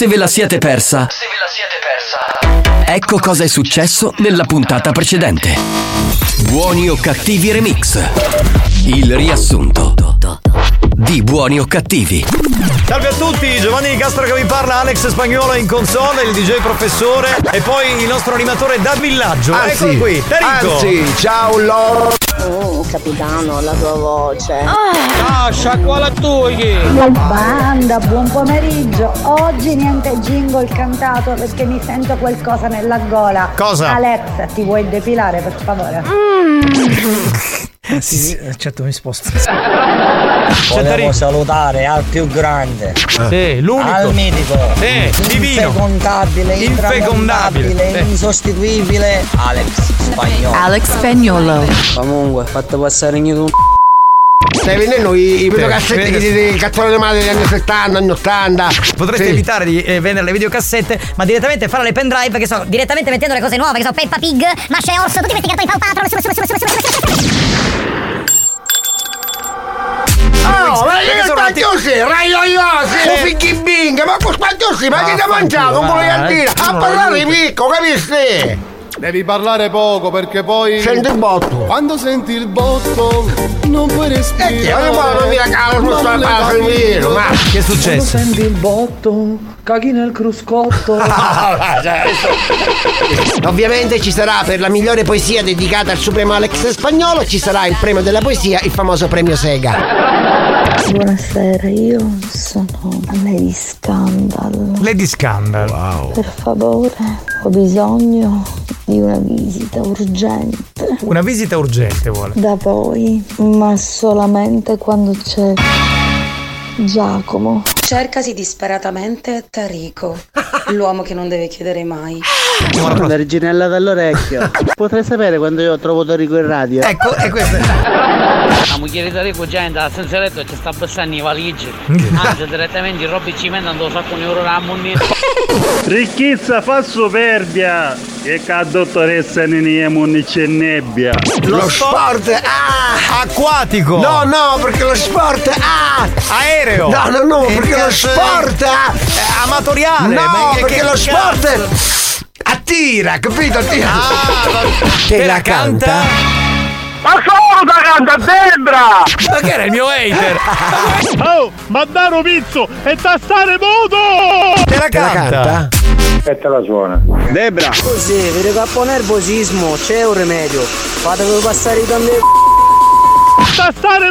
se ve la siete persa, Se ve la siete persa. ecco cosa è successo nella puntata precedente. Buoni o cattivi remix. Il riassunto di Buoni o cattivi. Salve a tutti, Giovanni Di Castro che vi parla, Alex Spagnuolo in console, il DJ professore e poi il nostro animatore da villaggio. Anzi, Eccolo qui, Terico. anzi, ciao Loro. Oh, capitano, la tua voce. Ah, sciacquala tu chi? Banda, buon pomeriggio. Oggi niente jingle cantato perché mi sento qualcosa nella gola. Cosa? Alex, ti vuoi depilare per favore? Sì, certo mi sposto. Volevo salutare al più grande, Sì, l'unico. al mitico, Sì, divino. infecondabile, Infecondabile. Eh. insostituibile, Alex Spagnolo. Alex Spagnolo. Comunque, fatto passare in YouTube. Stai vendendo i, i videocassette di, di cazzone madre degli anni 70, anni 80. Potresti sì. evitare di eh, vendere le videocassette, ma direttamente fare le pendrive che so, direttamente mettendo le cose nuove, che so, Peppa Pig, Masha e Orso, tutti questi cartoni Paw Patrol, su, su, su, su, su, su, su, Oh, ma io sbagliosi, raioiosi, eh. fighi bing, ma sbagliosi, ma che ti mangiato, un po' di a parlare di picco, capisci? Devi parlare poco perché poi. Senti il botto. Quando senti il botto non puoi E respirare. che non casa, non a finire, ma. Che è successo? Senti il botto, caghi nel cruscotto. Ovviamente ci sarà per la migliore poesia dedicata al supremo Alex Spagnolo, ci sarà il premio della poesia, il famoso premio Sega. Buonasera, io sono Lady Scandal. Lady Scandal. Per favore, ho bisogno di una visita urgente. Una visita urgente vuole. Da voi, ma solamente quando c'è Giacomo. Cercasi disperatamente Tarico, l'uomo che non deve chiedere mai. La reginella dall'orecchio. Potrei sapere quando io trovo Torico in radio. Ecco, e questo è. La moglie di Rico già entra senza letto e ci sta passando i valigie. Anzi, direttamente i robbi cimento andò un sacco di euro a munire. Ricchezza fa superbia e che dottoressa Niniemo non c'è nebbia. Lo sport, ah! Acquatico! No, no, perché lo sport, ah! Aereo! No, no, no, perché lo sport, ah! Eh, Amatoriale! No, perché che lo cazzo? sport attira, capito? Attira. Ah, Te la canta? Ma solo da canta Debra! Ma che era il mio hater? Oh, ma Daro Pizzo e da stare muto! Te la Te la canta? canta? E te la suona. Debra! Così, vi cappo nervosismo, c'è un rimedio. Fatevi passare i candelli. Da stare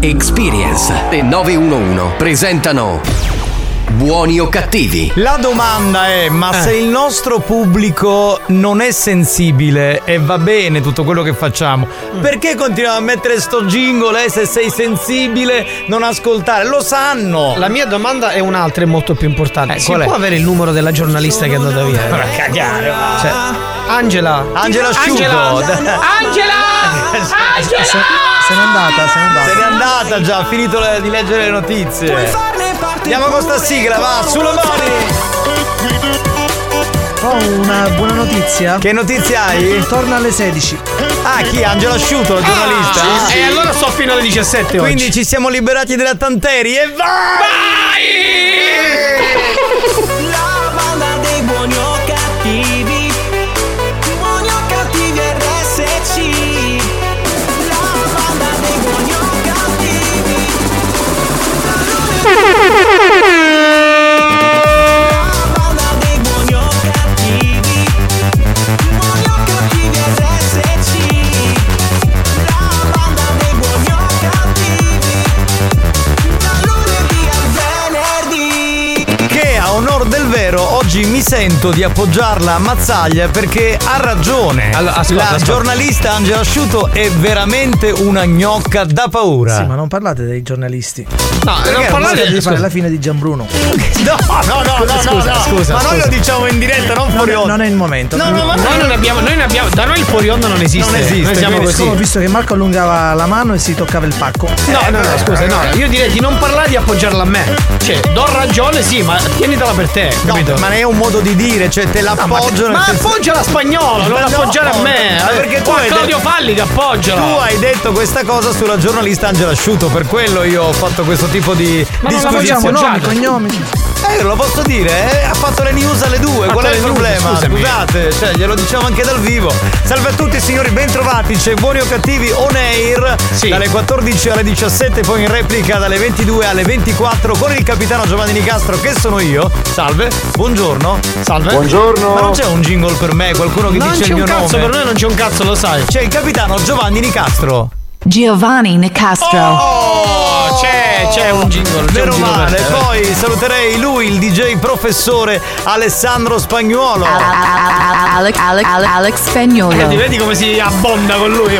Experience e 911 presentano Buoni o cattivi? La domanda è: ma se il nostro pubblico non è sensibile e va bene tutto quello che facciamo, perché continuiamo a mettere sto jingle? Eh, se sei sensibile, non ascoltare. Lo sanno! La mia domanda è un'altra e molto più importante. Eh, si qual è? può avere il numero della giornalista che è andata via? Ma cagare! Cioè, Angela. Angela Asciugo! Angela! Angela! Se, se n'è andata, se n'è andata. Se n'è andata già, ha finito le- di leggere le notizie. Andiamo con sta sigla, va, sulle mani! Ho una buona notizia. Che notizie hai? Torna alle 16. Ah, chi? Angelo Asciuto, la giornalista? E allora sto fino alle 17 Quindi oggi. ci siamo liberati della Tanteri e vai! La sento di appoggiarla a Mazzaglia perché ha ragione. Allora, ascolta, la ascolta. giornalista Angela Asciuto è veramente una gnocca da paura. Sì, ma non parlate dei giornalisti. No, Perché non parlate di fare la fine di Gianbruno. No, no, no, no, Scusa, no, no. scusa, Ma noi scusa. lo diciamo in diretta, non fuori onda. non è il momento. No, no, ma Noi non abbiamo, noi ne abbiamo, da noi il fuori onda non esiste. Non esiste, Noi siamo così. Ho visto che Marco allungava la mano e si toccava il pacco. No, no, no, scusa, no, io direi di non parlare di appoggiarla a me. Cioè, do ragione, sì, ma tienitela per te, No, capito? ma è un modo di dire, cioè te l'appoggio nel ma senso- appoggia la spagnola, non Ma no, appoggiare a me. ma perché tu hai Claudio detto- Falli che appoggiala. Tu hai detto questa cosa sulla giornalista Angela Asciuto, per quello io ho fatto questo tipo di Ma non disquisizione. l'avevo Nomi, cognomi. Eh, lo posso dire, eh? ha fatto le news alle due, Ha qual è il news, problema? scusami. Scusate, cioè glielo diciamo anche dal vivo. Salve a tutti signori, bentrovati, c'è Buoni o Cattivi on air Sì. dalle 14 alle 17, poi in replica dalle 22 alle 24 con il capitano Giovanni Nicastro che sono io. Salve, buongiorno. Salve. Buongiorno. Ma non c'è un jingle per me, qualcuno che Non dice c'è il un mio cazzo, nome? per noi non c'è un cazzo, lo sai. C'è il capitano Giovanni Nicastro. Giovanni Nicastro. Oh, c'è, c'è un jingle. c'è Meno un jingle per male, te. poi saluterei lui, il DJ professore Alessandro Spagnuolo. Alex, Alex, Alex, Alex Spagnolo. Vedi, vedi come si abbonda con lui.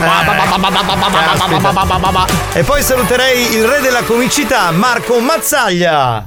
E poi saluterei il re della comicità, Marco Mazzaglia.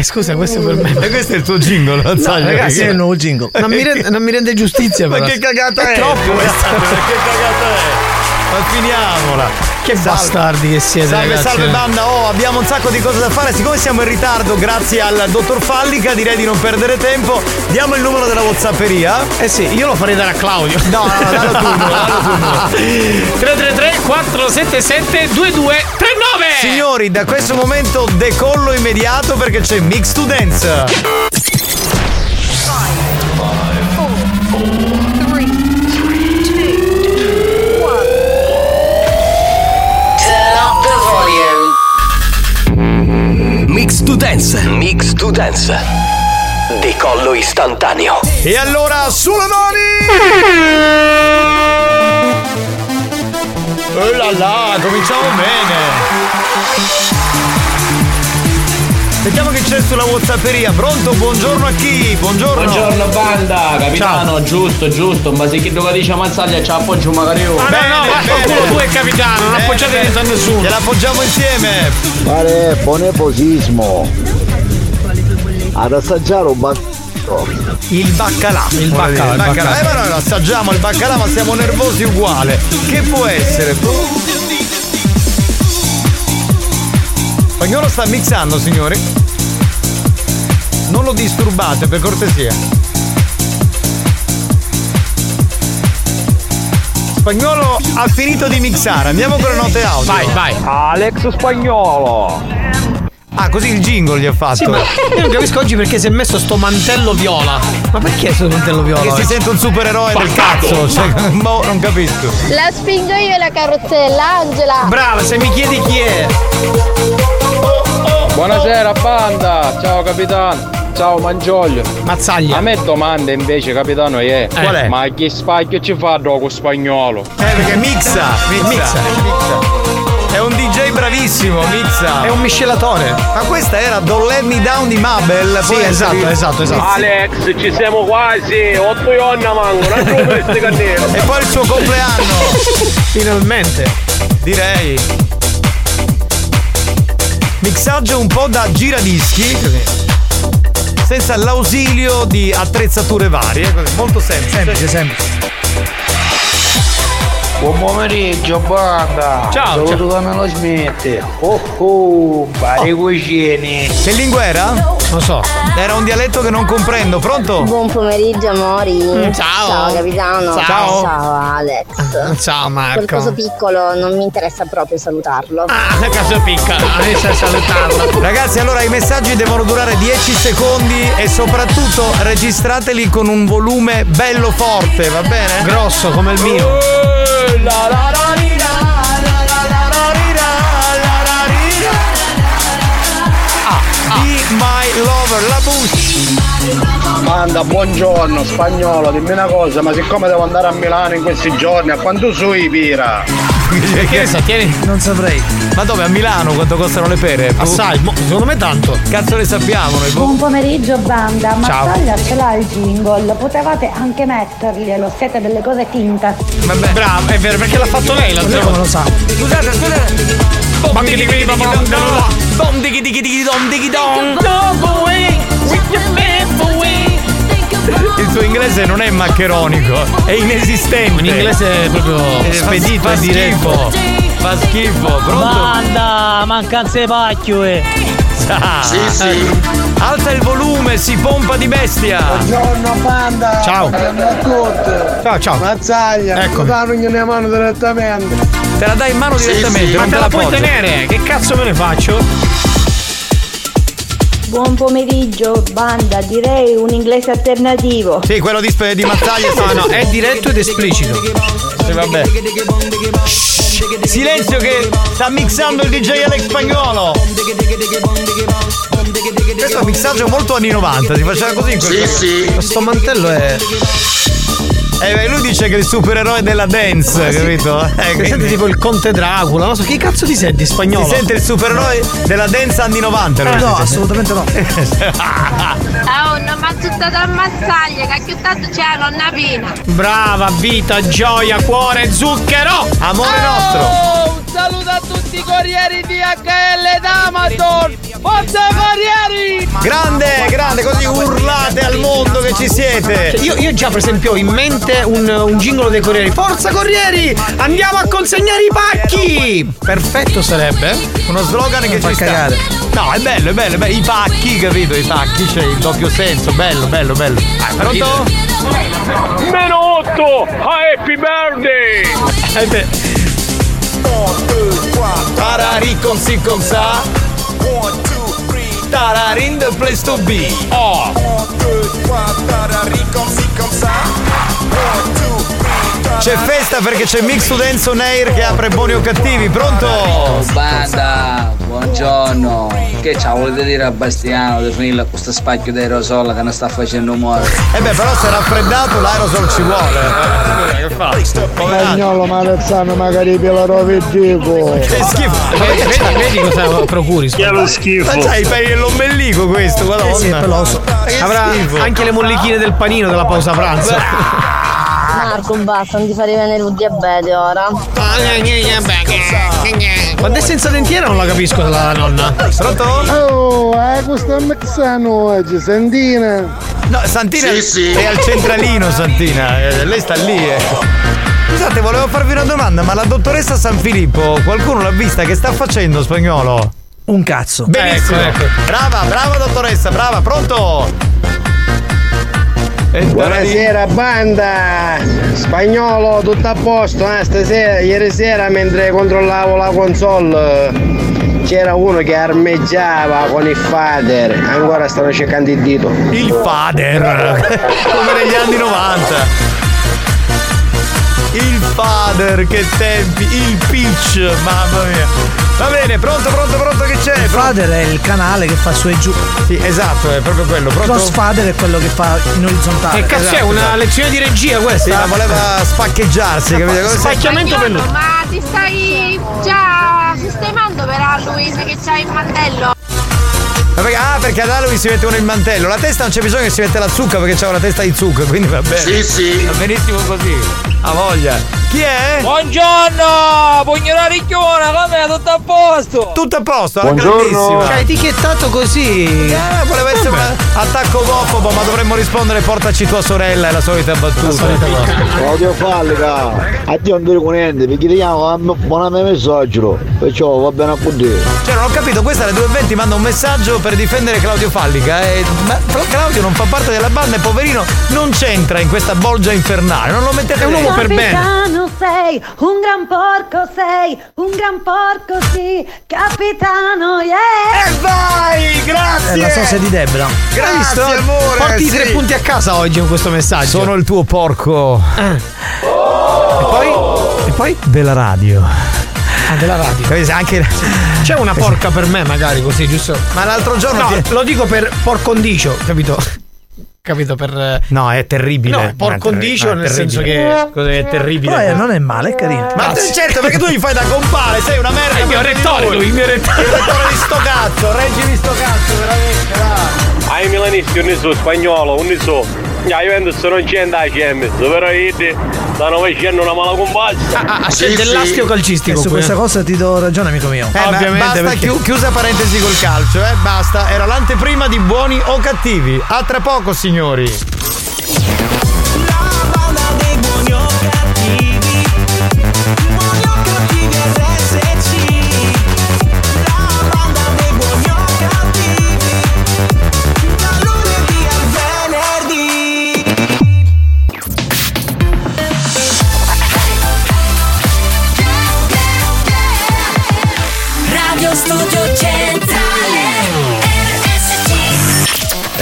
Eh, scusa, questo è per me. E questo è il tuo jingle, Mazzaglia. Ragazzi, perché- è il nuovo jingle. Non mi, rende, non mi rende giustizia, Ma che cagata è? troppo questa. Ma che cagata è? Ma finiamola. Che bastardi che siete, Salve, ragazzi. salve banda. Oh, abbiamo un sacco di cose da fare. Siccome siamo in ritardo, grazie al dottor Fallica, direi di non perdere tempo. Diamo il numero della Whatsapperia. Eh sì, io lo farei dare a Claudio. No, no, no, dallo tu, dallo tu. 333 477 2239 Signori, da questo momento decollo immediato perché c'è Mix to Dance. Mix to Dance. Mix to Dance. Decollo istantaneo. E allora sulle mani! Oh là là, cominciamo bene! Sentiamo che c'è sulla Whatsapperia. Pronto? Buongiorno a chi? Buongiorno. Buongiorno banda, capitano, giusto, giusto, ma se chi lo dice Mazzaglia ci appoggio magari io. Ma no, no, vaffanculo, tu è capitano, non appoggiate niente a nessuno. Gliela appoggiamo insieme. Pare boneposismo. Ad assaggiare un bacchetto. Il baccalà. Il baccalà, il baccalà. Eh, ma noi lo assaggiamo il baccalà, ma siamo nervosi uguale. Che può essere? Spagnolo sta mixando, signori. Non lo disturbate, per cortesia. Spagnolo ha finito di mixare, andiamo con le note audio. Vai, vai. Alex Spagnolo. Ah, così il jingle gli ha fatto. Sì, ma io non capisco oggi perché si è messo sto mantello viola. Ma perché questo mantello viola? Che si sente un supereroe del cazzo. Cioè, boh, non capisco. La spingo io la carrozzella, Angela. Brava, se mi chiedi chi è. Buonasera banda, ciao capitano. Ciao Mangioglio. Mazzaglia. A me domanda invece capitano è. Qual è? Ma che spacchio ci fa dopo spagnolo? Eh, perché mixa, mixa, Mixa. mixa. È un DJ bravissimo, Mizza. È un miscelatore. Ma questa era Don't Let Me Down di Mabel. Sì, esatto, salito- esatto, esatto. Alex, ci siamo quasi, otto ionna manco, non giù queste cannelle. E poi il suo compleanno. Finalmente. Direi. Mixaggio un po' da giradischi. Senza l'ausilio di attrezzature varie. così, Molto semplice. Semplice, semplice. Buon pomeriggio banda. Ciao, Saluto da me lo smette. Oh oh, pare cucini. Che lingua era? Non so. Era un dialetto che non comprendo. Pronto? Buon pomeriggio amori. Mm, ciao. Ciao capitano. Ciao. Ciao Alex. Ciao Quel coso piccolo non mi interessa proprio salutarlo. Ah, caso piccola, non sa salutarlo. Ragazzi, allora i messaggi devono durare 10 secondi e soprattutto registrateli con un volume bello forte, va bene? Grosso come il mio. Be my lover, la Bush. Manda, buongiorno, spagnolo, dimmi una cosa, ma siccome devo andare a Milano in questi giorni, a quanto sui pira? Che sa, tieni. Non saprei. Ma dove? A Milano quanto costano le pere? Assai, mo- secondo me tanto. Cazzo ne sappiamo noi. boh. Buon pomeriggio banda, ma Ciao. Taglia ce l'ha il jingle, potevate anche metterglielo, siete delle cose tinte. Vabbè. Bravo, è vero, perché l'ha fatto lei come volta. lo sa? Scusate, scusate. Bom dighi dighi bom bom dighi dighi dighi dom dighi dom. Il tuo inglese non è maccheronico, è inesistente. In inglese è proprio Eh, fa- spedito fa e diretto. schifo. Fa schifo, pronto? Banda, mancanza di pacchio, eh. Ah, Sì, sì. Alza il volume, si pompa di bestia. Buongiorno banda! Ciao. Ciao, ciao. Mazzaglia! Ecco. Danno in mano direttamente! Te la dai in mano direttamente, Ma non te la puoi appoggio. tenere? Che cazzo me ne faccio? Buon pomeriggio banda, direi un inglese alternativo. Sì, quello di, di Mazzaglia. No, no, è diretto ed esplicito. Sì, vabbè. Silenzio che sta mixando il DJ Alex Spagnolo. Questo è un mixaggio molto anni 90, si faceva così in quel periodo. Questo mantello è. Eh, beh, lui dice che è il supereroe della dance, capito? Eh, Mi quindi- senti tipo il conte Dracula, non so che cazzo ti senti spagnolo? Si sente il supereroe della dance anni 90. lui Eh, no, si sente. assolutamente no. Oh, non mi ha zuttato a mazzaglia, che ha chiudato c'è la nonna pina. Brava, vita, gioia, cuore, zucchero! Amore nostro! Oh, un saluto a tutti i corrieri di HL d'Amazon! Forza corrieri! Grande, grande, così urlate al mondo che ci siete. Cioè, Io, io già per esempio ho in mente un, un gingolo dei corrieri. Forza corrieri! Andiamo a consegnare i pacchi! Perfetto sarebbe. Uno slogan che fa ci sta. cagare. No, è bello, è bello, è bello. I pacchi, capito? I pacchi, c'è il doppio senso, bello, bello, bello. Ah, pronto? Meno 8 a Happy Birthday! Eh beh. Tarari con si con sa. Tararin the place to be. Oh. C'è festa perché c'è Mix to Dance on Air che apre buoni o cattivi, pronto? Banda, buongiorno. Che ciao volete dire a Bastiano di finire questo spacchio di aerosol che non sta facendo muovere? Eh beh, però se è raffreddato l'aerosol ci vuole. Eh, Che fa? Spagnolo Marezzano magari Pilarò Dico! Che schifo. Vedi, vedi, vedi cosa procuri? Che è lo schifo. Ma c'hai i peli dell'ombelico questo. Eh sì, Avrà schifo. anche le mollichine del panino della pausa pranzo. Marco, basta, non ti fare venire il diabete ora. Quando è senza dentiera non la capisco la nonna. Pronto? Oh, eh, questo è Mexano oggi, Santina! No, Santina è al centralino, Santina. Eh, lei sta lì, ecco. Scusate, volevo farvi una domanda, ma la dottoressa San Filippo, qualcuno l'ha vista? Che sta facendo spagnolo? Un cazzo. Benissimo. Ecco, ecco. Brava, brava dottoressa, brava, pronto? E Buonasera banda! Spagnolo, tutto a posto, eh? Stasera, ieri sera mentre controllavo la console c'era uno che armeggiava con il fader, ancora stanno cercando il dito. Il fader, come negli anni 90. Il fader, che tempi, il pitch, mamma mia. Va bene, pronto, pronto, pronto, che c'è? Fader è il canale che fa su e giù. Sì, esatto, è proprio quello. Pronto? Cross fader è quello che fa in orizzontale. Che cazzo è? Esatto, Una esatto. lezione di regia Sì, questa? ma voleva spaccheggiarsi, capito? Spacchiamento per lui. ma ti stai già sistemando per Halloween che c'hai il mantello? Ma perché- Ah, perché ad Halloween si mette uno il mantello. La testa non c'è bisogno che si mette la zucca perché c'ha una testa di zucca, quindi va bene. Sì, sì. Va benissimo così. Ha voglia. Chi è? Buongiorno! Pugnora ricchiona, com'è? Tutto a posto? Tutto a posto, alla grandissima. Cioè, etichettato così. Eh, voleva essere un attacco omofobo, ma dovremmo rispondere portaci tua sorella, è la solita battuta. Claudio Fallica, addio non dico niente, perché ti chiamo buona messaggio, perciò va bene a dire. Cioè, non ho capito, questa alle 2.20 manda un messaggio per difendere Claudio Fallica. E... Ma però Claudio non fa parte della banda e poverino non c'entra in questa bolgia infernale. Non lo mettete È un uomo dentro. per bene. Capitano sei, un gran porco sei, un gran porco sì, capitano, yeah! E vai, È grazie. la sosia di Debra. Grazie, visto? amore. Porti sì. tre punti a casa oggi con questo messaggio. Sono il tuo porco E poi? E poi? della radio. Ah, della radio. Anche... C'è una porca per me, magari così, giusto? Ma l'altro giorno No, ti- lo dico per por condicio, capito? Capito? Per. No, è terribile. No, è condicio, terri- nel è senso che. Cos'è, è terribile. Però eh, non è male, è carino. Ma te- certo, perché tu gli fai da compare, sei una merda. È il mio rettore, lui. il mio rettore. Il rettore di sto cazzo, reggimi sto cazzo, veramente, dai. Ai milanisti un so spagnolo, un so. La Juventus non c'è da Champions, però i stanno facendo una mala compagna. Ah, ah, c'è dell'astio calcistico E su qui, questa cosa ti do ragione, amico mio. Eh, ma basta perché- chiu- chiusa parentesi col calcio, eh, basta. Era l'anteprima di buoni o cattivi. A tra poco, signori.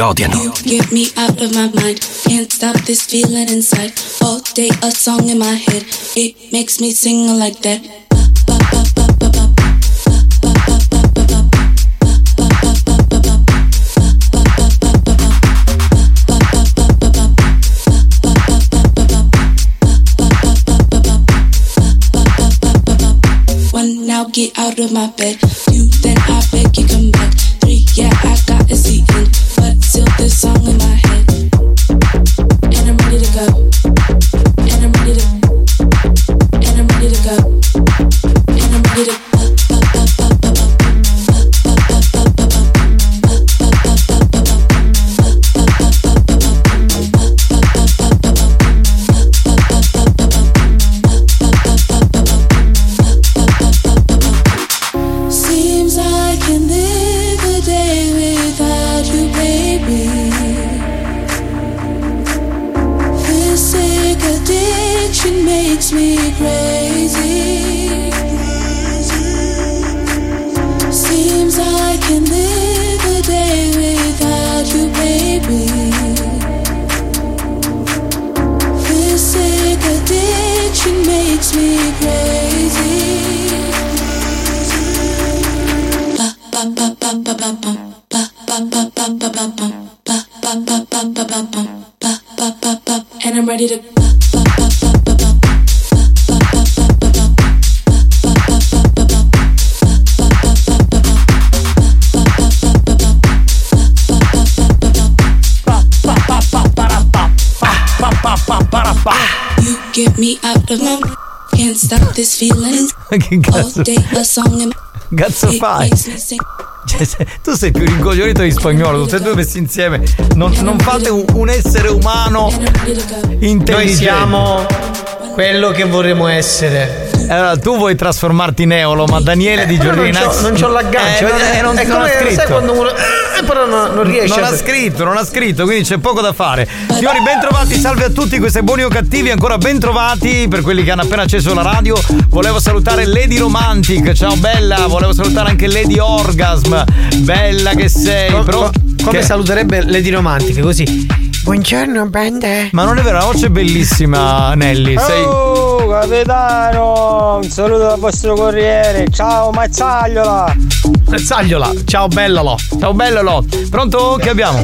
odiano. Get me out of my mind. Can't stop this feeling inside. All day a song in my head. It makes me sing like that. One now get out of my bed. Two then I beg you come back. Go. Ma che cazzo, day a song in cazzo fai? makes me sing. Cioè, se- tu sei più rincoglionito di spagnolo, tutti e due messi insieme. Non, non fate un, un essere umano intelligente. Noi siamo quello che vorremmo essere. Allora, tu vuoi trasformarti in Eolo, ma Daniele di Però Giorgini non c'ho, non c'ho l'aggancio. Eh, non, eh, non- è non come ha scritto. sai quando uno. Eh, però non, non riesce. Non a- ha scritto, non ha scritto, quindi c'è poco da fare. Signori, bentrovati, salve a tutti, questi buoni o cattivi, ancora bentrovati per quelli che hanno appena acceso la radio. Volevo salutare Lady Romantic, ciao bella, volevo salutare anche Lady Orgasm, bella che sei. Com- però, com- come che- saluterebbe Lady Romantiche così. Buongiorno, bande. Ma non è vero, la voce è bellissima, Nelly. Sei. Oh, capitano! Un saluto dal vostro corriere! Ciao Mazzagliola! Mazzagliola, ciao bellalo, ciao bellalo. Pronto? Che abbiamo?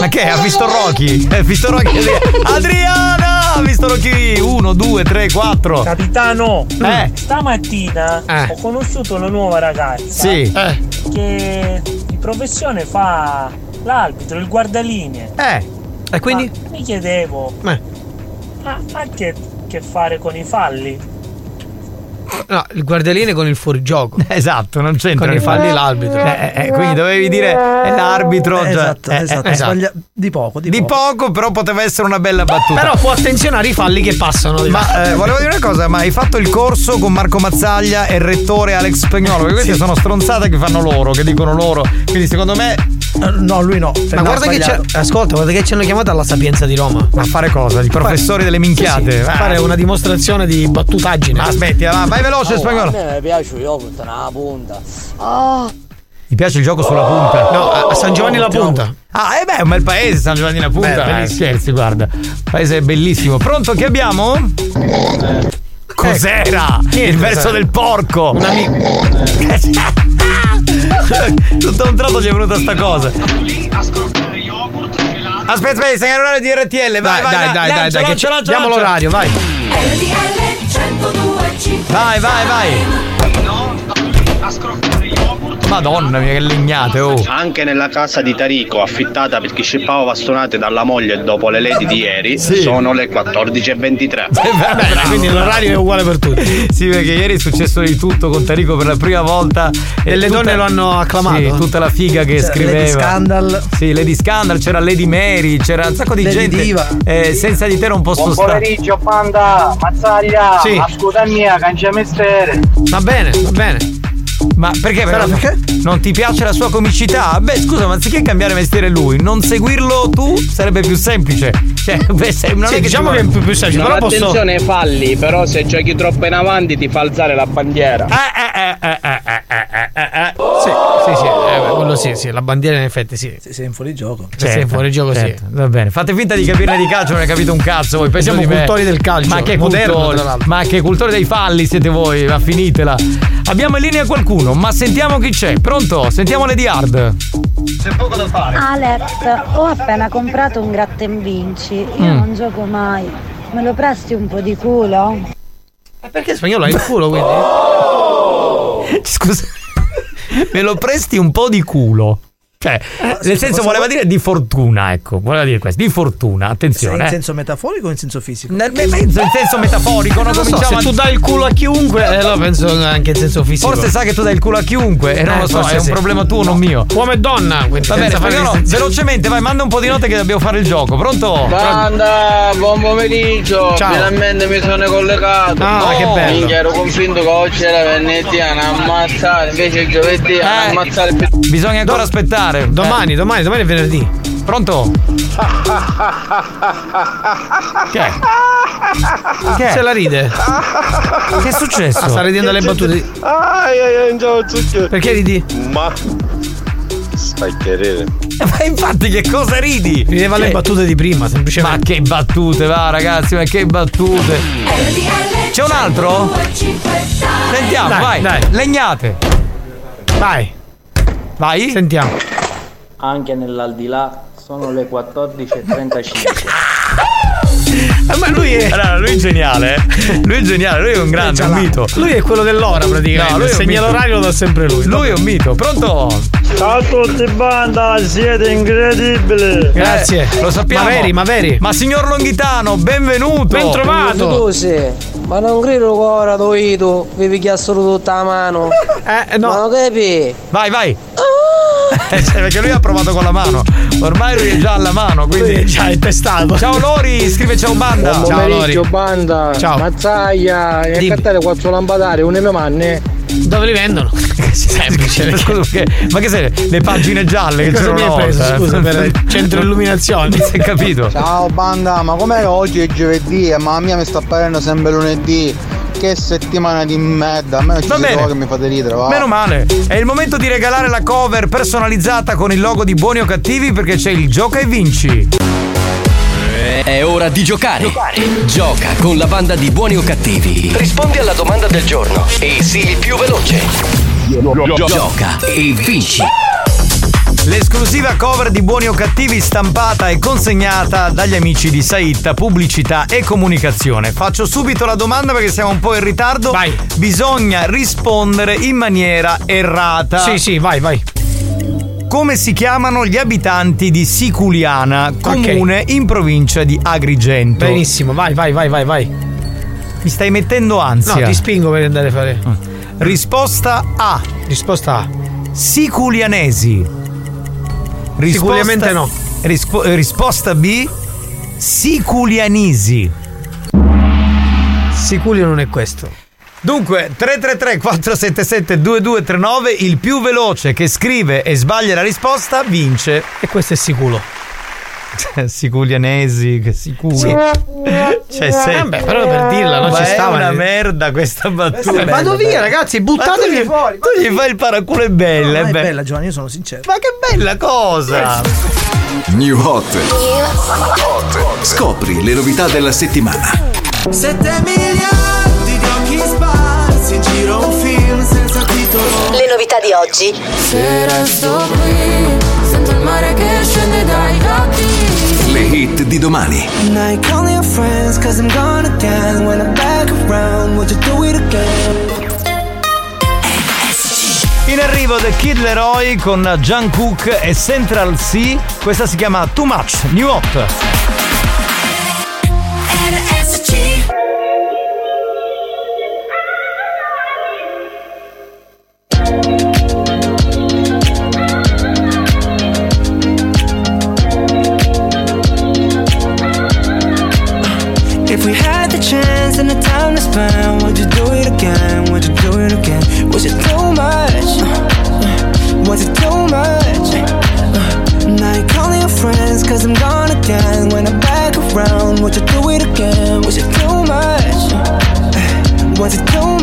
Ma che? Ha visto Rocky? Ha visto Rocky? Adriana! Ha visto Rocky 1, 2, 3, 4. Capitano! Eh. Stamattina Eh. ho conosciuto una nuova ragazza Sì. Eh. che di professione fa l'arbitro, il guardalinee. Eh. E quindi? Ma mi chiedevo, Eh. ma ha che, che fare con i falli? No, il guardaline con il fuorigioco. Esatto, non c'entra. Con i falli l'arbitro. Eh, eh, quindi dovevi dire è l'arbitro. Eh, già- esatto, eh, esatto, eh, sbaglia- di poco, di, Di poco, però poteva essere una bella battuta. Però può attenzionare i falli che passano. Ma eh, volevo dire una cosa, ma hai fatto il corso con Marco Mazzaglia e il rettore Alex Spagnolo? Perché queste sono stronzate che fanno loro, che dicono loro. Quindi secondo me No, lui no. Ma guarda che c'è. Ascolta, guarda che ci hanno chiamato alla Sapienza di Roma. A fare cosa? I professori delle minchiate? Sì, sì, a Eh. fare una dimostrazione di battutaggine. Ma aspetti, va, vai veloce, spagnolo. A me piace il yogurt nella punta. Ah. Mi piace il gioco sulla punta? No, a- San Giovanni la Punta. Ah, eh beh, è un bel paese, San Giovanni la Punta. Beh, Eh, bellissimo. scherzi, guarda. Paese bellissimo. Pronto, che abbiamo? Cos'era? Niente, il verso del porco. Un amico. Tutto a un tratto gli è venuta sta cosa. Aspetta, aspetta, sei in orario di RTL. Vai, Dai, vai, dai, dai, dai, lancia, dai, lancia, diamo l'orario, vai. Vai, vai, vai. Madonna mia, che legnate, oh. Anche nella casa di Tarico, affittata per chi scippava bastonate dalla moglie dopo le ledi di ieri, Sì. sono le 14.23. Bene, quindi l'orario è uguale per tutti. Sì, perché ieri è successo di tutto con Tarico per la prima volta. E le donne lo hanno acclamato. Sì, tutta la figa che C'era scriveva. Lady Scandal. Sì, Lady Scandal, c'era Lady Mary, c'era un sacco di Lady gente. Diva. Eh, senza di te era un posto Buon strano. pomeriggio, banda! Mazzaglia! Sì. Ascolta mia, cancia mestiere! Va bene, va bene. Ma perché? Però perché? Non ti piace la sua comicità? Beh, scusa, ma anziché cambiare mestiere lui, non seguirlo tu sarebbe più semplice. Cioè, beh, se- non Sì, è che diciamo ci che è più, più semplice, però posso. attenzione ai falli, però se giochi troppo in avanti ti fa alzare la bandiera. Sì, sì, sì, quello sì, sì, la bandiera in effetti sì. Se sei in fuorigioco. Se sei in fuorigioco certo, Va bene, fate finta di capirne di calcio, non hai capito un cazzo voi. peggio Siamo cultori del calcio, Ma che moderno, cultori? Ma che cultori dei falli siete voi? Ma finitela. Abbiamo in linea qualcuno, ma sentiamo chi c'è. Pronto? Sentiamo Lady Hard. Alex, ho appena comprato un gratta vinci. Io Mm. non gioco mai. Me lo presti un po' di culo? Ma perché spagnolo hai il culo quindi? Scusa. Me lo presti un po' di culo. Cioè, nel senso voleva dire di fortuna, ecco. Voleva dire questo, di fortuna, Sei attenzione. in eh. senso metaforico o in senso fisico? Nel, nel- in senso metaforico, no? Non lo so, Cominciamo se a- tu dai il culo a chiunque, eh, allora penso anche in senso fisico. Forse sa che tu dai il culo a chiunque e non Eh, lo so, forse è un sì. problema tuo, non mio. Uomo e donna, quindi Va bene, distinzioni. velocemente, vai, manda un po' di note che dobbiamo fare il gioco. Pronto? Banda, buon pomeriggio! Ciao. Finalmente mi sono collegato! Ah, che bello. Minchia, ero convinto che oggi era venerdì a ammazzare, invece il giovedì a Eh. ammazzare più. Bisogna ancora aspettare. Domani, domani, domani è venerdì. Pronto? Che è? Che è? Se la ride. Che è successo? Ah, sta ridendo le battute. di- Ai ai ai, ciao zucchero. Perché ridi? Ma stai chiarire. Ma infatti che cosa ridi? Rideva le Che- battute di prima, semplicemente. Ma che battute, va ragazzi, ma che battute. C'è un altro? Sentiamo, Dai, vai. dai. Legnate. Vai, Vai. sentiamo. Anche nell'aldilà sono le 14.35. Eh, ma lui è. Allora, lui è geniale, eh. Lui è geniale, lui è un grande, un mito. Lui è quello dell'ora praticamente. No, lui è segna l'orario lo dà sempre lui. Lui è un mito. Pronto? Ciao a tutti banda, siete incredibili! Grazie. Eh, lo sappiamo. Ma veri, ma veri. Ma signor Longhitano, benvenuto. Ben trovato. Così, ma non credo che ora tu vi chiassero tutta la mano. Eh, no. Ma non capi? Vai, vai. Eh, cioè, perché lui ha provato con la mano. Ormai lui è già alla mano, quindi. è già è testato. Ciao Lori, scrive ciao banda. Buon Ciao, Lori. banda. Ciao. Mazzaglia, e Dimmi. cattare quattro lampadari, une mie manne. Dove li vendono? Semplice. Scusa, perché- ma che sei? Le pagine gialle che Cosa c'erano mi hai una preso? volta, eh? Scusa, per centro illuminazione. Si è capito? Ciao banda, ma com'è oggi è giovedì mamma mia mi sta parendo sempre lunedì? Che settimana di merda, a me non ci Va bene. che mi fate ridere, va. Meno male. È il momento di regalare la cover personalizzata con il logo di Buoni o Cattivi perché c'è il Gioca e Vinci. È ora di giocare. Gioca con la banda di buoni o cattivi. Rispondi alla domanda del giorno e sii il più veloce. Gioca e vinci. L'esclusiva cover di Buoni o Cattivi stampata e consegnata dagli amici di Saitta Pubblicità e Comunicazione. Faccio subito la domanda perché siamo un po' in ritardo. Vai. Bisogna rispondere in maniera errata. Sì, sì, vai, vai. Come si chiamano gli abitanti di Siculiana, comune in provincia di Agrigento? Benissimo, vai, vai, vai, vai, vai. Mi stai mettendo No, ansia. ti spingo per andare a fare. Risposta A. Risposta A. Siculianesi. Sicuramente no. rispo- eh, risposta B. Siculianisi. Siculio non è questo. Dunque, 333 477 2239, il più veloce che scrive e sbaglia la risposta vince. E questo è sicuro. Siculianesi, che sicuro. Sì. Cioè, sei... Vabbè, però per dirla, non Ma ci è stava. una merda questa battuta. Vado via, ragazzi, buttatevi tu fuori, Tu gli fai il paraculo è bella, No, è è bella. Giovanni, io sono sincero. Ma che bella cosa! New Hot. Scopri le novità della settimana. 7 miliardi di occhi sparsi in giro un film senza titolo Le novità di oggi. Se resto qui, sento il mare che scende dai occhi. Hit di domani. In arrivo The Kid Leroy con John Cook e Central C. Questa si chiama Too Much, New Hot.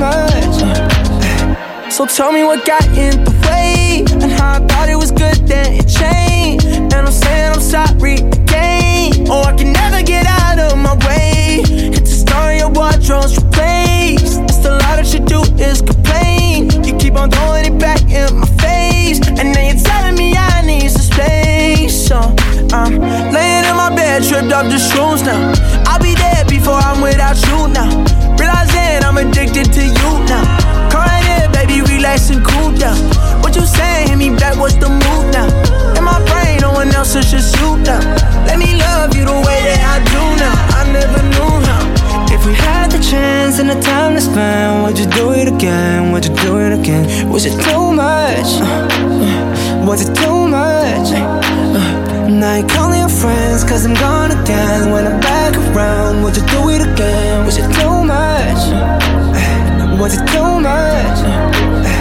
Much? So tell me what got in the way And how I thought it was good then it changed. And I'm saying I'm sorry again. Oh I can never get out of my way. It's a story your wardrobe's replaced. It's the lot that you do is complain. You keep on throwing it back in my face. And then you're telling me I need some space. So I'm laying in my bed tripped off the shrooms now. I'll be dead before I'm without you now I'm addicted to you now here, baby, relax and cool down. What you saying? Hit me back, what's the move now? In my brain, no one else, it's just you now. Let me love you the way that I do now. I never knew how. If we had the chance and the time to spend, would you do it again? Would you do it again? Was it too much? Was it too much? Uh, now you're calling your friends cause I'm gone again When I'm back around, would you do it again? Was it too much? Uh, was it too much? Uh,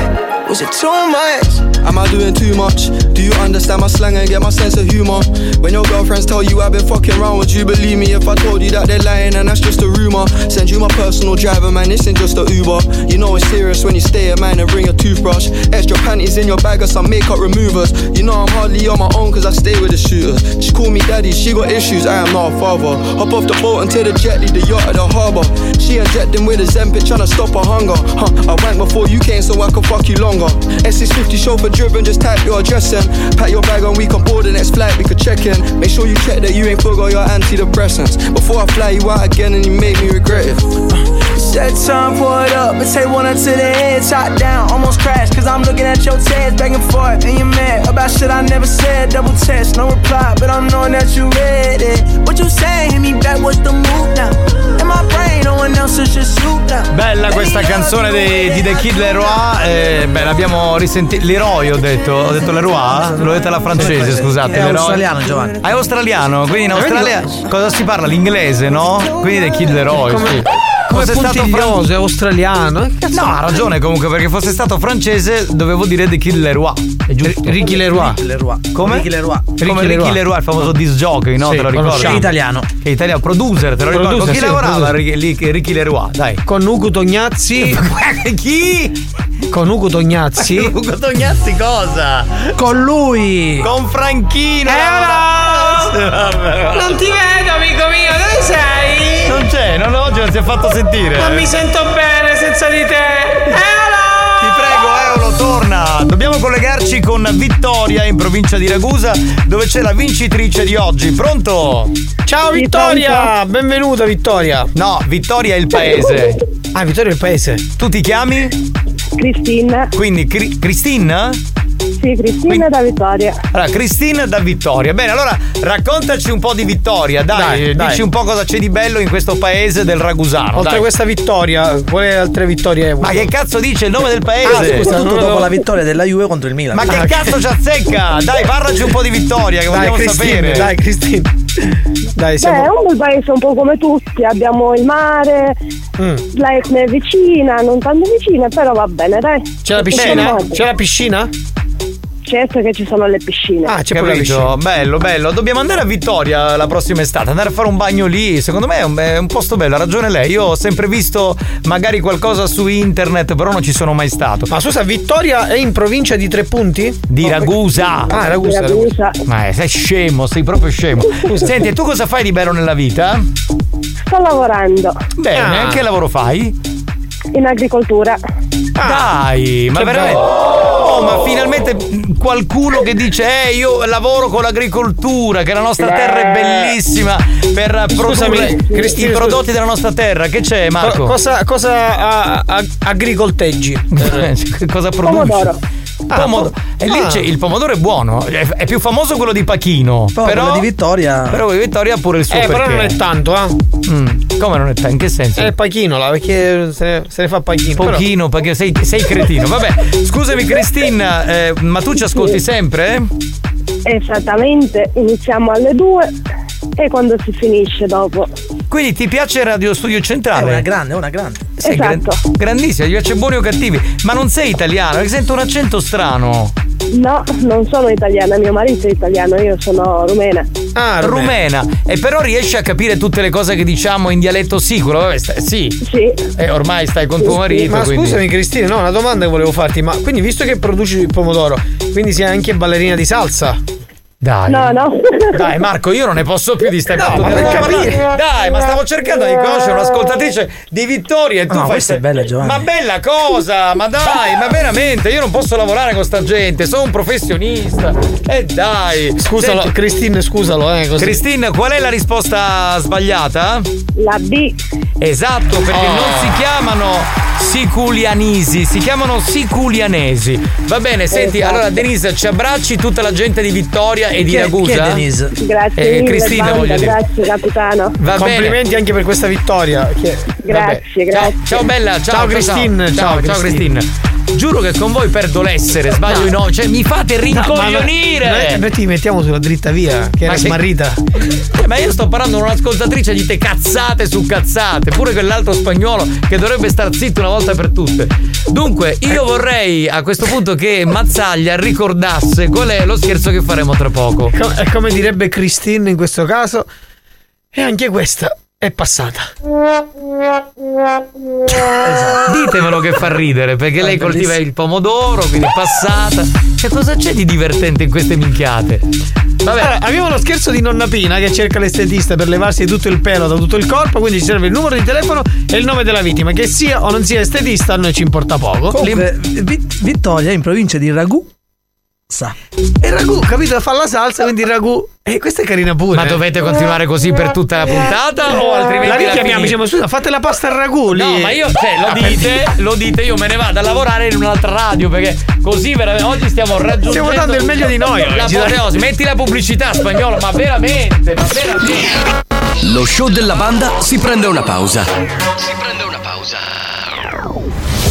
Was it too much? Am I doing too much? Do you understand my slang and get my sense of humor? When your girlfriends tell you I've been fucking around, would you believe me if I told you that they're lying and that's just a rumor? Send you my personal driver, man, this ain't just a Uber. You know it's serious when you stay at mine and bring a toothbrush. Extra panties in your bag or some makeup removers. You know I'm hardly on my own cause I stay with the shooters. She call me daddy, she got issues, I am not a father. Hop off the boat and take the jet, leave the yacht at the harbour. She injecting with a Zempic trying to stop her hunger. Huh, I wank before you came so I could fuck you longer. S650 chauffeur driven, just type your address in. Pack your bag and we can board the next flight, we could check in. Make sure you check that you ain't forgot your antidepressants. Before I fly you out again and you made me regret it. Set time, pour it up, and take one up to the head, top down, almost crashed. Cause I'm looking at your tears back and forth, and you're mad about shit I never said. Double text, no reply, but I'm knowing that you read it. What you saying? Hit me back, what's the move now? In my brain, no one else is just you now. Bella questa canzone di, di The Kid Leroy. Eh, beh, l'abbiamo risentita. Leroy ho detto. Ho detto Leroy? L'ho detto alla francese, scusate. È Leroy. australiano, Giovanni. Ah, è australiano, quindi in Australia cosa si parla? L'inglese, no? Quindi The Kid Leroy. Come- sì. Fosse stato puntiglioso, fran- è australiano. Eh. No, ha ragione comunque, perché fosse stato francese dovevo dire The Kid Leroy. È giusto. Ricky Leroy. Ricky Leroy. Come? Ricky Leroy. Come Ricky Ricky Leroy. Il famoso disc jockey, no? Sì, te lo ricordi? conosciamo. È italiano. Che è italiano, producer, te lo ricordi? Con chi sì, lavorava producer. Ricky, Ricky- Ricky Leroy? Dai. Con Ugo Tognazzi. chi? Con Ugo Tognazzi. Ugo Tognazzi cosa? Con lui. Con Franchino. Eh, non ti vedo, amico mio, dove sei? Non c'è, non, oggi non si è fatto sentire. Non mi sento bene senza di te. Ti prego, Eolo, torna. Dobbiamo collegarci con Vittoria in provincia di Ragusa, dove c'è la vincitrice di oggi. Pronto? Ciao Vittoria, benvenuta Vittoria. No, Vittoria è il paese. Ah, Vittoria è il paese. Tu ti chiami? Cristina. Quindi Cri- Cristina? Sì, Cristina da Vittoria. Allora, Cristina da Vittoria. Bene, allora raccontaci un po' di Vittoria, dai, Dai, dici dai. un po' cosa c'è di bello in questo paese del Ragusano. Oltre dai. a questa vittoria, quali altre vittorie hai avuto? Ma che cazzo dice il nome del paese? Ah, scusa, non dopo la vittoria della Juve contro il Milan. Ma che Ah, cazzo ci azzecca? Dai, parlaci un po' di Vittoria che Dai, vogliamo Cristina, sapere. dai, Cristina. Dai, Beh, siamo. è un bel paese un po' come tutti, abbiamo il mare, Mm. la Etna è vicina, non tanto vicina, però va bene, dai. C'è la Tutto piscina? C'è la piscina? Certo che ci sono le piscine. Ah, c'è pure la Capito? piscina. Bello, bello. Dobbiamo andare a Vittoria la prossima estate, andare a fare un bagno lì. Secondo me è un, è un posto bello, ha ragione lei. Io ho sempre visto magari qualcosa su internet, però non ci sono mai stato. Ma scusa, Vittoria è in provincia di tre punti? Di Ragusa. Ah, Ragusa. Ragusa. Ma sei scemo, sei proprio scemo. Senti, e tu cosa fai di bello nella vita? Sto lavorando Bene, Ah. che lavoro fai? in agricoltura. Dai, ma Che veramente. Ma finalmente qualcuno che dice: Eh, io lavoro con l'agricoltura, che la nostra terra è bellissima per Scusami, produrre Cristina, i prodotti della nostra terra. Che c'è, Marco? Co- cosa cosa a- a- agricolteggi? cosa produci? Pomodoro. Ah, Pomo- e lì ah. c'è- il pomodoro è buono, è, è più famoso quello di Pachino. Però però quello di Vittoria. Però quello di Vittoria ha pure il suo Eh, perché. però non è tanto, eh. Mm, Come non è tanto? In che senso? È pachinola, perché se ne, se ne fa pachino. però- Pochino, perché sei, sei cretino. Vabbè, scusami Cristina, eh, ma tu ci ascolti sempre? Esattamente, iniziamo alle 2 e quando si finisce dopo. Quindi ti piace Radio Studio È Centrale? una grande, è una grande. Gran- Esatto. grandissima, ti piace buoni o cattivi, ma non sei italiano, perché sento un accento strano. No, non sono italiana, mio marito è italiano, io sono rumena. Ah, rumena. E però riesci a capire tutte le cose che diciamo in dialetto sicuro? Vabbè, sta- sì. Sì. E ormai stai con tuo marito. Ma quindi- scusami Cristina, no, una domanda che volevo farti, ma quindi visto che produci il pomodoro, quindi sei anche ballerina di salsa? Dai. No, no. Dai Marco, io non ne posso più di stai No, ma per capire. Dai, ma stavo cercando di conoscere un'ascoltatrice di Vittoria e tu No, fai questa è bella, Giovanni. Ma bella cosa, ma dai, ma veramente, io non posso lavorare con sta gente, sono un professionista. E dai. Scusalo, Senti, Cristina, scusalo, eh, così. Cristina, qual è la risposta sbagliata? La B. Esatto, perché Oh. non si chiamano siculianisi, si chiamano siculianesi. Va bene, senti, Esatto. allora Denise, ci abbracci tutta la gente di Vittoria e di Ragusa. Grazie Eh, mille, Cristina, banda, voglio dire. grazie capitano. Va Complimenti bene. anche per questa vittoria. Grazie, Vabbè. grazie. Ciao, ciao bella, ciao, Ciao, Christine, Ciao, ciao, ciao, Christine. Giuro che con voi perdo l'essere, sbaglio i no, cioè mi fate rincoglionire. Noi, noi ti mettiamo sulla dritta via, che Ma era che- smarrita. Eh, ma io sto parlando con un'ascoltatrice di te cazzate su cazzate, pure quell'altro spagnolo che dovrebbe star zitto una volta per tutte. Dunque, io vorrei a questo punto che Mazzaglia ricordasse qual è lo scherzo che faremo tra poco. Co- e come direbbe Christine in questo caso, e anche questa è passata. Ditemelo che fa ridere, perché lei coltiva il pomodoro, quindi è passata. Cioè, cosa c'è di divertente in queste minchiate? Vabbè, Allora, abbiamo lo scherzo di nonna Pina che cerca l'estetista per levarsi tutto il pelo da tutto il corpo, quindi ci serve il numero di telefono e il nome della vittima. Che sia o non sia estetista, a noi ci importa poco. Comunque, Vi- Vittoria in provincia di Ragù. Sa. E il ragù, capito? Fa la salsa, quindi il ragù. E questa è carina pure. ma dovete continuare così per tutta la puntata o altrimenti La richiamiamo, diciamo, scusa, fate la pasta al ragù lì. No, ma io, cioè, lo dite, lo dite, io me ne vado a lavorare in un'altra radio perché così veramente oggi stiamo raggiungendo. Stiamo dando il meglio di noi La oggi, dai. apoteosi. Metti la pubblicità spagnolo, ma veramente, ma veramente. Lo show della banda si prende una pausa.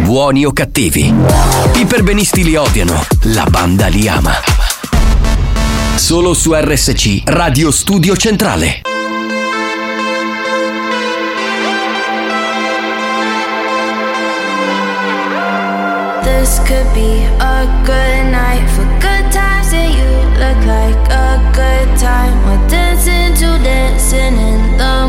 Buoni o cattivi. I perbenisti li odiano, la banda li ama. Solo su RSC, Radio Studio Centrale. This could be a good night for good times, and you look like a good time. We're dancing to dancing in the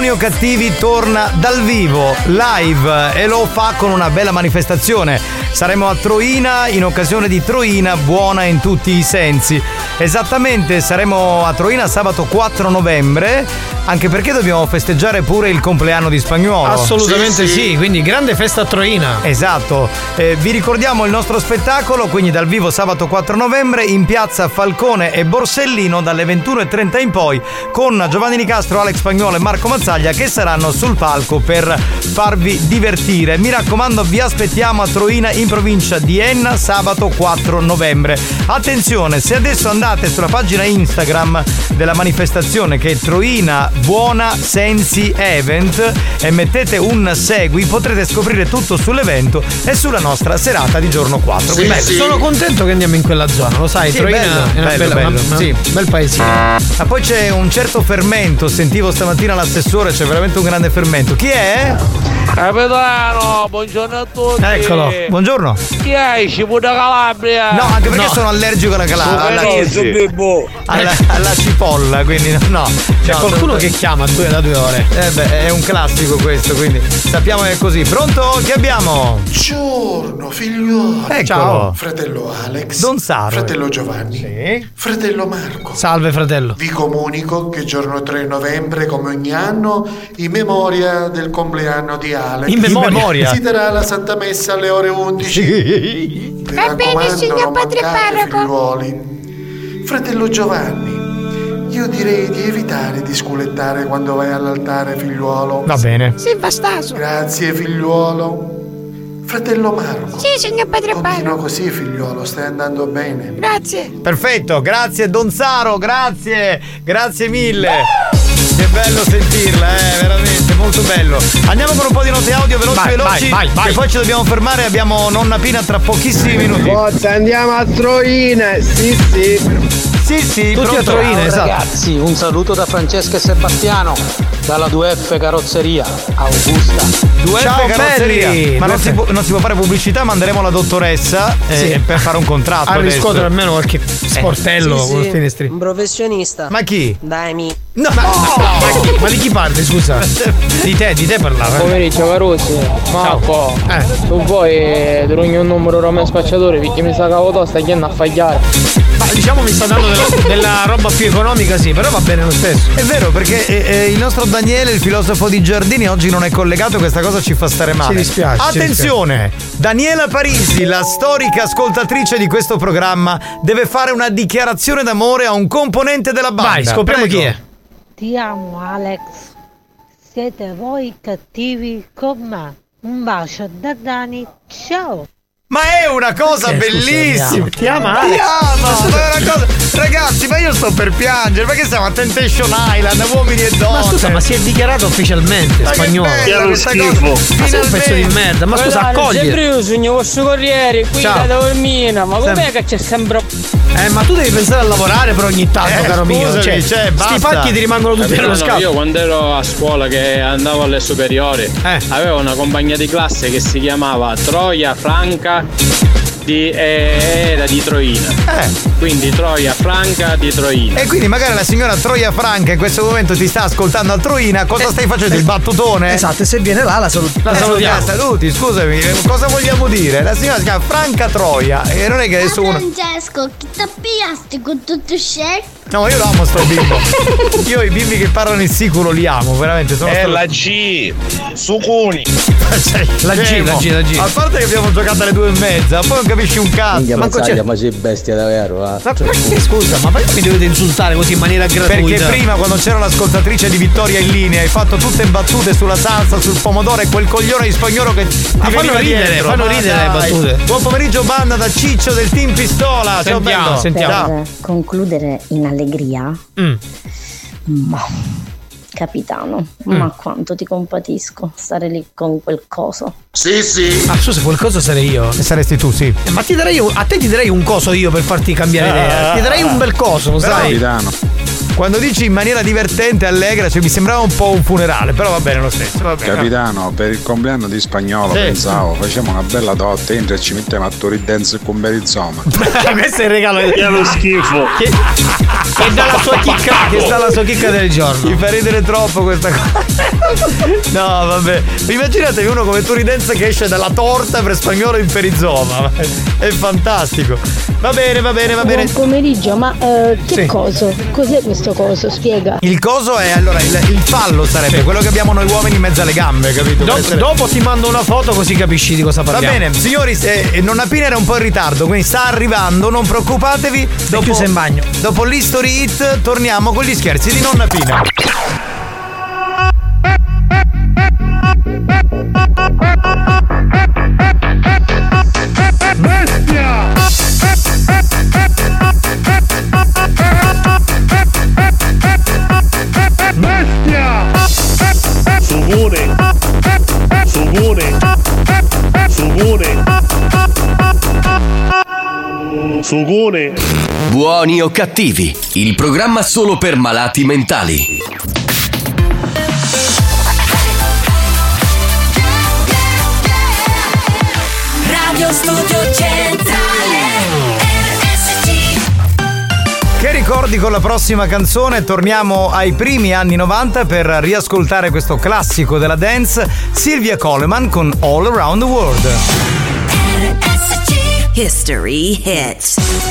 Buoni o Cattivi torna dal vivo, live e lo fa con una bella manifestazione. Saremo a Troina in occasione di Troina buona in tutti i sensi. Esattamente, saremo a Troina sabato 4 novembre, anche perché dobbiamo festeggiare pure il compleanno di Spagnuolo. Assolutamente sì, quindi grande festa a Troina. Esatto, Eh, vi ricordiamo il nostro spettacolo, quindi dal vivo sabato 4 novembre in piazza Falcone e Borsellino dalle 21.30 in poi con Giovanni Nicastro, Alex Spagnuolo e Marco Mazzaglia che saranno sul palco per farvi divertire. Mi raccomando, vi aspettiamo a Troina in provincia di Enna sabato 4 novembre. Attenzione, se adesso andate sulla pagina Instagram della manifestazione che è Troina Buona Sensi Event e mettete un segui, potrete scoprire tutto sull'evento e sulla nostra serata di giorno 4. Sì, Quindi- Sono contento che andiamo in quella zona, lo sai, Sì, Troina bello, è una bello, bella, bello, una- sì. bel paesino. Ma poi c'è un certo fermento, sentivo stamattina l'assessore, c'è veramente un grande fermento. Chi è? Capitano, buongiorno a tutti. Eccolo, buongiorno. Chi hai? Cibo da Calabria? No, anche perché sono allergico alla calabria. Alla, alla, alla cipolla, quindi no. no. C'è qualcuno che chiama due da due ore. Eh beh, è un classico questo, quindi sappiamo che è così. Pronto? Chi abbiamo? Buongiorno figliuolo. Eccolo. Ciao. Fratello Alex. Don Saro. Fratello Giovanni. Fratello Marco. Salve fratello. Vi comunico che giorno 3 novembre, come ogni anno, in memoria del compleanno di Alex, In memoria? si terrà la Santa Messa alle ore 11. Vi Va bene, signor padre parroco. figliuoli. Fratello Giovanni, io direi di evitare di sculettare quando vai all'altare, figliuolo. Va bene. Sì, bastaso. Grazie, figliuolo. Fratello Marco. Sì, signor padre Continua parroco. così, figliuolo, stai andando bene. Grazie. Perfetto, grazie Don Saro, grazie, grazie mille. Che bello sentirla, eh, veramente, molto bello. Andiamo con un po' di note audio veloci Vai, veloci. vai, vai, poi ci dobbiamo fermare, abbiamo nonna Pina tra pochissimi minuti. Forza, andiamo a Troina, sì sì. Sì, sì, Tutti a Troina, Ciao, esatto. Ragazzi, un saluto da Francesca e Sebastiano dalla 2F Carrozzeria, Augusta. Due Ciao, carrozzeria. belli. Ma non si, può, non si può fare pubblicità, manderemo la dottoressa eh, Sì. per fare un contratto. A riscuotere almeno qualche sportello Sì, sì. con finestri. Un professionista. Ma chi? Daimi. No! Ma, chi, ma di chi parli, scusa? Di te, di te parlava. eh. Pomeriggio Carusi, Marco, tu vuoi drogni un numero Roma spacciatore perché mi sa che la sta chiedendo a fagliare. Ma diciamo mi sta dando della, della roba più economica, sì, però va bene lo stesso. È vero, perché eh, eh, il nostro Daniele, il filosofo di Giardini, oggi non è collegato, questa cosa ci fa stare male. Ci dispiace, ci Attenzione! Daniela Parisi, la storica ascoltatrice di questo programma, deve fare una dichiarazione d'amore a un componente della banda. Vai, scopriamo Prego. chi è. Ti amo Alex. Siete voi cattivi con me. Un bacio da Dani. Ciao. Ma è una cosa Eh, scusa, bellissima! ti ama. Ti ama! Ma è una cosa... Ragazzi, ma io sto per piangere, perché siamo a Temptation Island, uomini e donne. Ma scusa, ma si è dichiarato ufficialmente Ma che spagnolo. bella questa cosa. Ma sei un pezzo di merda, ma scusa, accogli. Sempre io sogno questo corriere qui Ciao. da dormina, ma com'è Sempre. che c'è sempre. Eh, ma tu devi pensare a lavorare per ogni tanto, Eh, caro mio. scusami, Cioè, cioè, sti basta. fatti ti rimangono tutti nello scatto. io quando ero a scuola che andavo alle superiori Eh. avevo una compagna di classe che si chiamava Troia Franca di, eh, era di Troina. Quindi Troia Franca di Troina. E quindi magari la signora Troia Franca in questo momento ti sta ascoltando a Troina, cosa stai facendo? Il battutone? Esatto, e se viene là la, salut- La salutiamo. Saluti, scusami, cosa vogliamo dire? La signora si chiama Franca Troia e non è che adesso uno. Francesco, chi ti appiasti con tutto shake? No, io lo amo sto bimbo. Io i bimbi che parlano il siculo li amo, veramente. Sono È sto- la G, Sucuni. Cioè, La G, la G, la G. A parte che abbiamo giocato alle due e mezza, poi non capisci un cazzo. Minchia Manco c'è- ma sei bestia davvero, eh. Ma perché scusa, ma perché mi dovete insultare così in maniera gratuita? Perché prima quando c'era l'ascoltatrice di Vittoria in linea hai fatto tutte battute sulla salsa, sul pomodoro e quel coglione di spagnolo che ti Ma fanno ridere, dietro. fanno Ma ridere le dai. battute. Buon pomeriggio banda da Ciccio del Team Pistola. Ciao bello. Ciao. Per concludere in allegria, Mm. ma capitano, Mm. ma quanto ti compatisco stare lì con quel coso. Sì, sì. Ma scusa, quel coso sarei io. E saresti tu, sì. Eh, ma ti darei un- a te ti darei un coso io per farti cambiare Ah. idea. Ti darei un bel coso, lo Però- sai? Quando dici in maniera divertente, allegra, cioè mi sembrava un po' un funerale, però va bene lo stesso. Va bene. Capitano, per il compleanno di spagnolo Sì. pensavo, facciamo una bella dote, entra e ci mettiamo a Tori Dance con Berizoma. Questo è il regalo Che è lo schifo. Che, che dà la sua chicca, che sta la sua chicca del giorno. Mi fa ridere troppo questa cosa. No, vabbè. Immaginatevi uno come Turidenza che esce dalla torta per spagnolo in perizoma. È fantastico. Va bene, va bene, va bene. Buon pomeriggio, ma eh, che Sì. coso? Cos'è questo coso? Spiega. Il coso è allora il, il fallo sarebbe quello che abbiamo noi uomini in mezzo alle gambe, capito? Do- essere- dopo ti mando una foto così capisci di cosa Va parliamo. bene, signori, eh, Nonna Pina era un po' in ritardo, quindi sta arrivando, non preoccupatevi. Dopo, chiusa in bagno. Dopo l'History Hit torniamo con gli scherzi di Nonna Pina. Sugune! Sugune! Sugune! Sugune! Buoni o cattivi, il programma solo per malati mentali. Radio Studio ricordi con la prossima canzone? Torniamo ai primi anni 90 per riascoltare questo classico della dance, Silvia Coleman con All Around the World. History Hits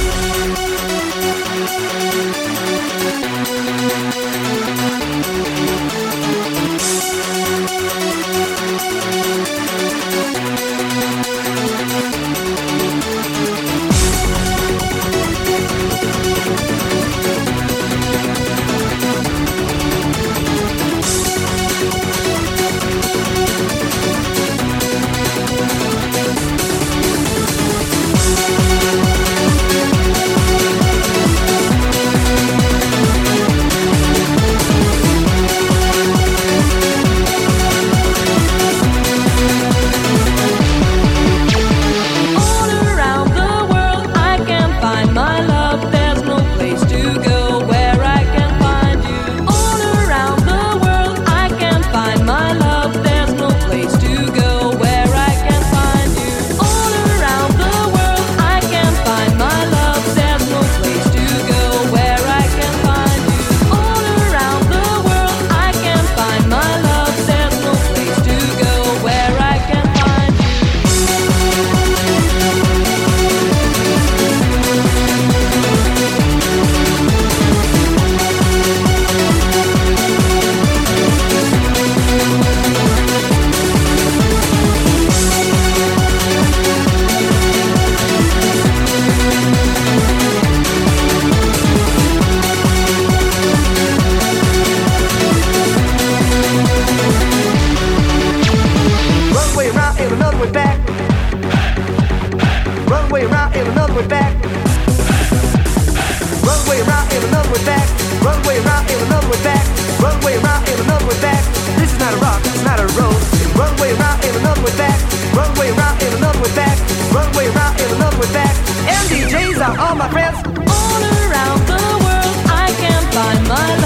rock, not a road. One way round and another way back. One way round and another way back. One way round and another way back. And DJs are all my friends. All around the world, I can find my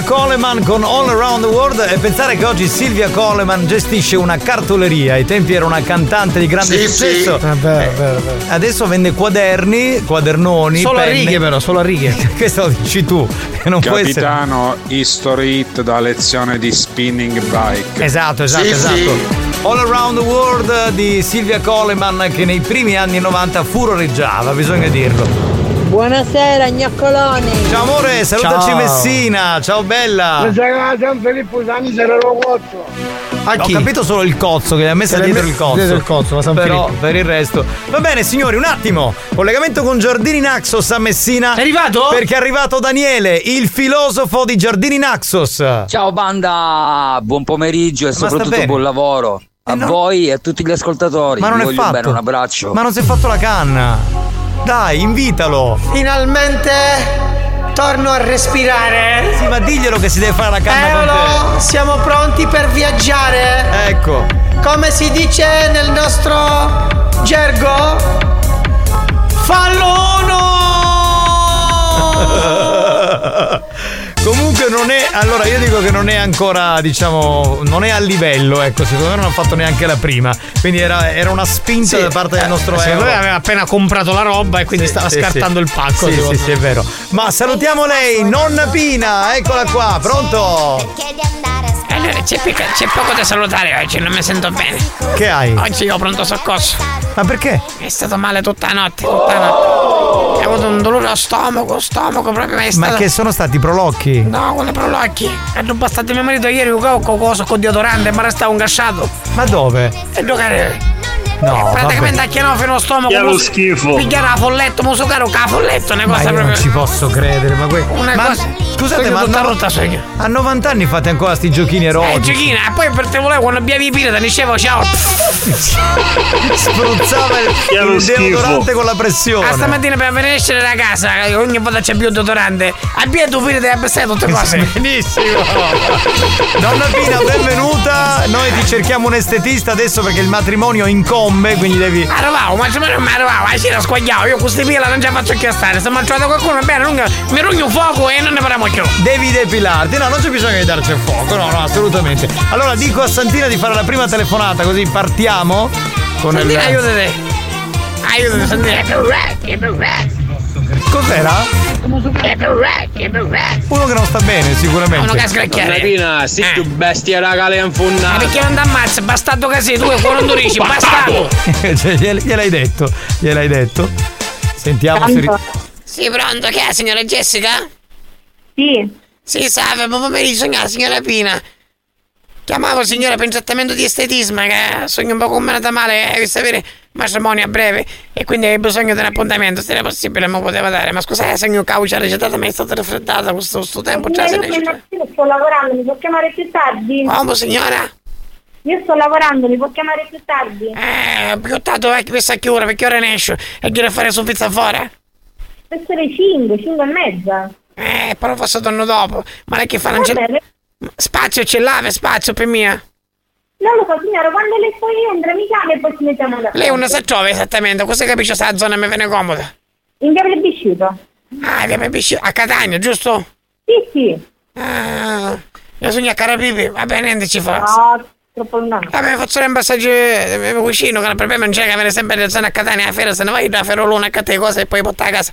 Silvia Coleman con All Around the World e pensare che oggi Silvia Coleman gestisce una cartoleria, ai tempi era una cantante di grande Sì, successo. sì. Eh, vero, Eh. Adesso vende quadernni, quadernoni. Solo a penne. righe, però, solo a righe. Questo lo dici tu, non. Capitano History Hit da lezione di spinning bike. Esatto, esatto, Sì, esatto. sì. All Around the World di Silvia Coleman che nei primi anni 90 furoreggiava, bisogna dirlo. Buonasera, gnoccoloni. Ciao amore, salutaci Ciao. Messina, ciao bella. Mi sa che San Filippo Sani sarà lo cozzo. Ho capito solo il cozzo che gli ha messo Che le dietro me- il cozzo. dietro il cozzo, ma San Però Filippo. per il resto. Va bene, signori, un attimo. Collegamento con Giardini Naxos a Messina. È arrivato? Perché è arrivato Daniele, il filosofo di Giardini Naxos. Ciao banda, buon pomeriggio e sta soprattutto bene. buon lavoro. A no. voi e a tutti gli ascoltatori. Ma non Vi è voglio fatto. bene, un abbraccio. Ma non si è fatto la canna. Dai, invitalo. Finalmente torno a respirare. Sì, ma diglielo che si deve fare la canna con Eolo, siamo pronti per viaggiare. Ecco. Come si dice nel nostro gergo? Fallono! Non è. Allora io dico che non è ancora, diciamo, non è a livello, ecco, secondo me non ha fatto neanche la prima. Quindi era, era una spinta da parte del nostro Secondo Euro. me aveva appena comprato la roba e quindi stava Sì, scartando sì. il pacco. Sì, sì, sì, è vero. Ma salutiamo lei, nonna Pina, eccola qua, pronto? Allora, c'è, pic- c'è poco da salutare oggi, non mi sento bene. Che hai? Oggi ho pronto soccorso. Ma perché? È stato male tutta la notte, tutta la notte. Ho avuto un dolore allo stomaco, stomaco proprio ma stato... che sono stati prolocchi? No, con prolocchi. Hanno bastato mio marito ieri con coso con deodorante, ma restava un gasciato. Ma dove? E giocare. No, Praticamente a allo stomaco. Che è lo schifo. Pigliare la folletto, musocare un folletto, una Ma cosa io proprio. non ci posso credere, ma que- Una ma cosa- scusate, ma no- rotta sogno. a 90 anni fate ancora sti giochini Eh, erotici? giochina, e poi per te volevo quando bevi i pirata dicevo ciao. Spruzzava il, il deodorante con la pressione. A stamattina per venire a escere da casa, ogni volta c'è più deodorante. Abbia tu pirata e abbassare tutte cose. Benissimo. Donna Pina, benvenuta. Noi ti cerchiamo un estetista adesso perché il matrimonio incombe, quindi devi. Arrivavo, ma non mi arrivavo, la sera squagliavo, io con queste pila non ce la faccio più stare. Se trovato qualcuno, bene, non, mi rugno un fuoco e non ne parliamo più. Devi depilarti. No, non c'è bisogno di darci il fuoco. No, no, assolutamente. Allora dico a Santina di fare la prima telefonata, così partiamo con Santina, il. aiutate. Aiutate, Santina. Cos'era? Uno che non sta bene, sicuramente. Uno che ha scracchiare. Pina, sei più bestia raga le Ma infunnate. perché non ti ammazza? Bastardo così, tu e quando dici, bastardo. cioè, gliel- gliel'hai detto, gliel'hai detto. Sentiamo se. ri- Sì, pronto, che è, signora Jessica? Sì. Sì, salve, buon pomeriggio, signora, signora Pina. Chiamavo signora per un trattamento di estetismo, che sogno un po' combinata male, eh, sapere matrimonio a breve e quindi hai bisogno di un appuntamento, se era possibile lo poteva dare. Ma scusate, se io caucia recetata mi è stata raffreddata questo, questo tempo già se ne io io sto lavorando, mi può chiamare più tardi? Come signora? Io sto lavorando, mi può chiamare più tardi? Eh, più tanto è che pensa a che ora, perché ora ne esce e glielo fare su pizza fuori? Verso le 5, 5 e mezza. Eh, però forse torno dopo. Ma lei che fa? Non c'è... Spazio ce l'ave, spazio per mia. Non lo so signora, quando lei poi entra mi chiama e poi ci mettiamo d'accordo. Lei non sa trova esattamente, cosa capisce se la zona mi viene comoda? In via Plebiscito. Ah, via Plebiscito, a Catania, giusto? Sì, sì. Ah, io sogno a Carapipi, va bene, niente ci fa. No, troppo lontano. Vabbè, faccio un passaggio eh, vicino, che il problema non c'è che avere sempre le zone a Catania a fiera, se ne vai da Feroluna a te cose e poi portare a casa.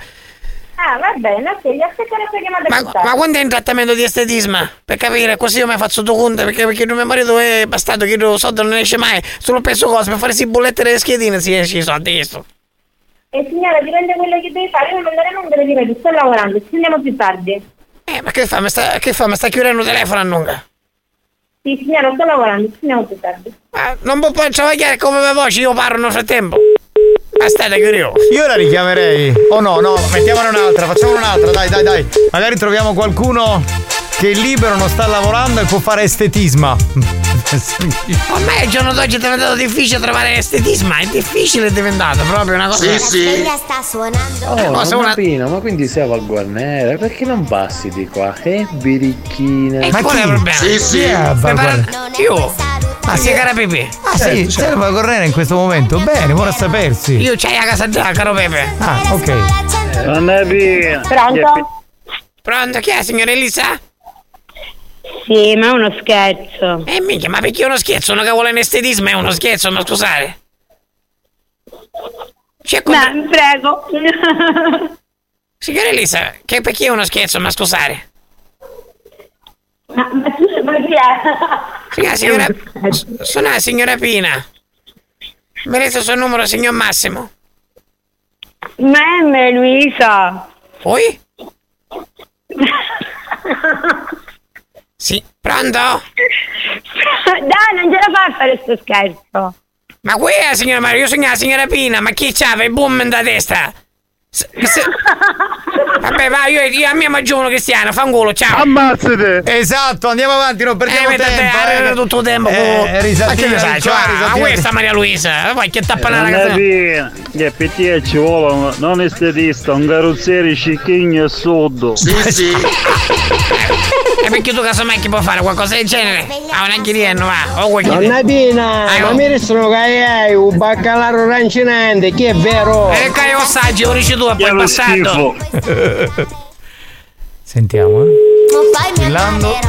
Ah, va bene, ok, gli aspetto la chiamata Ma, ma quando è in trattamento di estetismo? Per capire, così io mi faccio due conti, perché, perché mio marito è bastardo, che lo soldo non esce mai, solo penso cose, per fare si bollette delle schedine si esce i soldi, questo. E signora, dipende quello che devi fare, io non mandare numero di ripeto, sto lavorando, ci sentiamo più tardi. Eh, ma che fa? Mi sta, che fa? Mi sta chiudendo il telefono a lunga? Sì, signora, sto lavorando, ci sentiamo più tardi. Ma non può poi travagliare come la voce, io parlo nel frattempo. Aspetta, curioso. Io la richiamerei. O no, no, mettiamone un'altra, facciamo un'altra, dai, dai, dai. Magari troviamo qualcuno che è libero, non sta lavorando e può fare estetisma. Ormai al giorno d'oggi è diventato difficile trovare estetisma, è difficile è diventato proprio una cosa. La sveglia sta suonando. Eh, Oh, ma una- Pino, ma quindi sei al guarnere? Perché non passi di qua? Eh, birichina. E qual è il problema? A Prepara- Valguarnere? Io? Ah, sei cara Pepe? Ah sì, c'è il Valguarnere in questo momento. Bene, buona a sapersi. Io c'hai a casa già, caro Pepe. Ah, ok. Non è vero. Pronto? Pronto, chi è, signora Elisa? Sì, ma è uno scherzo. Eh minchia, ma perché uno scherzo? Uno che vuole l'estetismo è uno scherzo, ma scusate. C'è Ma prego. Signora Elisa, che perché è uno scherzo, ma scusate? ma, ma, ma chi è? Signora, signora, sono la signora Pina. Mi reso il suo numero, signor Massimo. Ma è Luisa. Poi? Sì, pronto? Dai, non ce la fai a fare sto scherzo. Ma qui è la signora Mario, io sono la signora Pina, ma chi c'ha il boom da testa? Se- se- Vabbè, vai, io, io a me mangio uno cristiano, fanculo, ciao. Ammazzate! Esatto, andiamo avanti, non perdiamo eh, tempo. tempo. eh. Eh, tutto il tempo. Eh, ma che ne sai? Cioè, ma questa Maria Luisa, vai che tappa la Non è ragazza. vero. Che PT ci vuole non estetista, un carrozziere cicchigno e sotto. Sì, sì. E perché tu casomai chi può fare qualcosa del genere? Ah, un anchirienno, va. O chiedere? Pina, Eh, ma mi restano che hai un baccalaro rancinante, che è vero? E che io assaggi, lo dici tu e poi passato. Sentiamo, eh. Cose.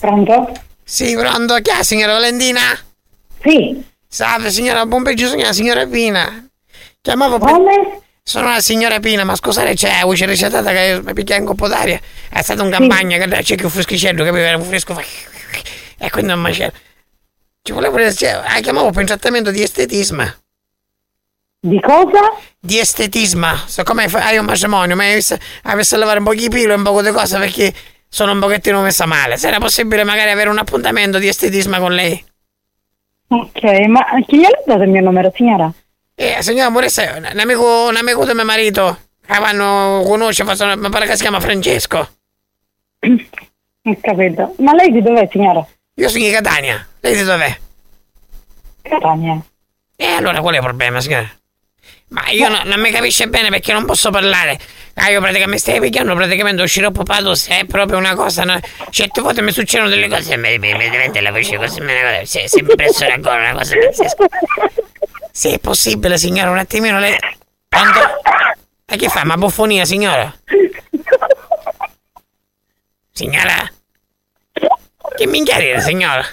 Pronto? Sì, pronto, chi è, signora Valentina? Sì. Salve, signora, buon pomeriggio, sono la signora Pina. Chiamavo per... Come? Sono la signora Pina, ma scusate, c'è la voce recitata che mi picchia un coppo d'aria. È stato un campagna, che c'è che un freschiccello, capivo? Era un fresco. E quindi non macello. Ci volevo dire, cioè, ah, chiamavo per un trattamento di estetismo. Di cosa? Di estetismo. So come fa- hai un matrimonio, ma hai visto, hai visto lavare un po' di pilo e un po' di cose perché sono un pochettino messa male. Se era possibile magari avere un appuntamento di estetismo con lei. Ok, ma chi gli ha dato il mio numero, signora? Eh, signora Moressa, un amico, un amico di mio marito, che vanno conosce, fa- mi pare che si chiama Francesco. Ho capito. Ma lei di dov'è, signora? Io sono di Catania, lei di dov'è? Catania. E allora qual è il problema, signora? Ma io no- non mi capisce bene perché non posso parlare. Ah, io praticamente stai picchiando praticamente lo sciroppo patos è proprio una cosa. No? Certe volte mi succedono delle cose e mi, mi, mi diventa la voce così. Se, se mi presso ancora una cosa pazzesca. Se è possibile, signora, un attimino lei. Quando... Ma che fa? Ma buffonia, signora? Signora? Che minchia ride, signora?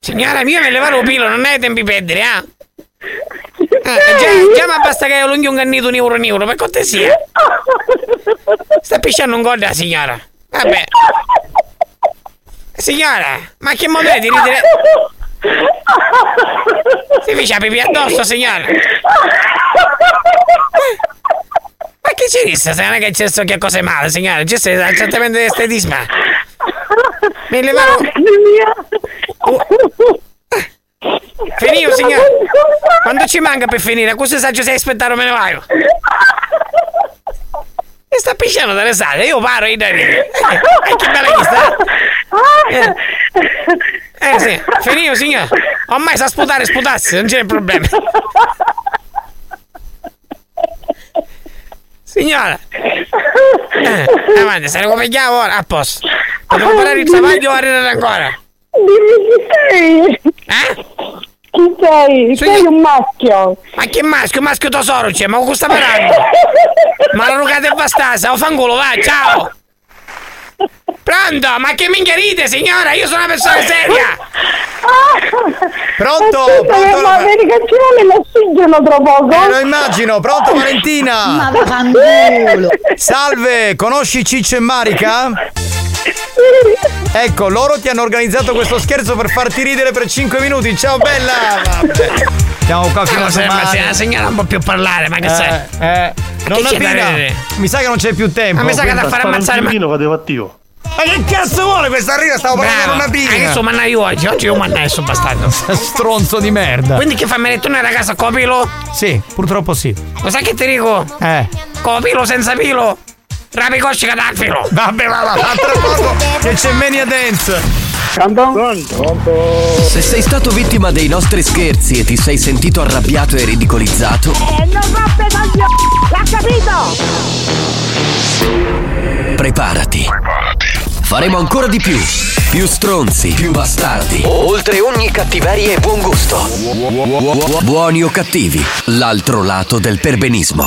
Signora, io mi levare un pilo, non hai tempi per perdere, ah? Ah, già, già ma basta che lunghi un cannito un euro un euro, per cortesia. Sta pisciando un gol la signora. Vabbè. Signora, ma che modo è di ridere? Si ficia pipì addosso, signora. Ma che ci resta? Se non è che c'è so che cose male, signora. C'è certamente di estetismo. Mi levavo... Finito, signora. Quando ci manca per finire? Così saggio se aspettare me ne vai. Mi sta pisciando dalle sale, io paro in ridere. Eh, che bella che sta. Eh. Eh sì, finito signora. Ormai sa sputare, sputarsi, non c'è problema. Signora. Eh, avanti, se ne come chiamo ora, a posto. Devo parlare il travaglio o arrivare ancora? Dimmi chi sei. Eh? Chi sei? Sei un maschio. Ma che maschio? Maschio tesoro c'è, ma con cosa sta parlando? Ma la rugata è bastasa, o fangolo, va, ciao! Pronto? Ma che minchia ride, signora? Io sono una persona seria! Pronto? Aspetta, Pronto? ma vedi che ci vuole l'ossigeno tra poco? Eh, lo immagino, pronto Valentina? Ma. Salve, conosci Ciccio e Marica? Ecco, loro ti hanno organizzato questo scherzo per farti ridere per 5 minuti. Ciao bella! Vabbè. Siamo qua fino a ma se domani. la signora non può più parlare, ma che Eh, sai? eh. Non Che c'è da Pina, mi sa che non c'è più tempo. Ma mi sa che da fare ammazzare ma... cattivo. Ma che cazzo vuole questa riga? Stavo parlando con una pina. Adesso manna io oggi, oggi io manna adesso bastardo. Stronzo di merda. Quindi che fa me tornare a casa copilo? Sì, purtroppo sì. Lo sai che ti dico? Eh. Copilo senza pilo. Rapi cosci che dà il filo. Vabbè, va, va, tra poco che c'è Mania Dance. Se sei stato vittima dei nostri scherzi e ti sei sentito arrabbiato e ridicolizzato, Eh, non roppe coglioni! L'ha capito? preparati. Faremo ancora di più. Più stronzi, più bastardi. Oltre ogni cattiveria e buon gusto. Buoni o cattivi, l'altro lato del perbenismo.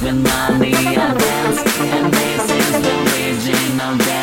go with Mania dance And this is the original dance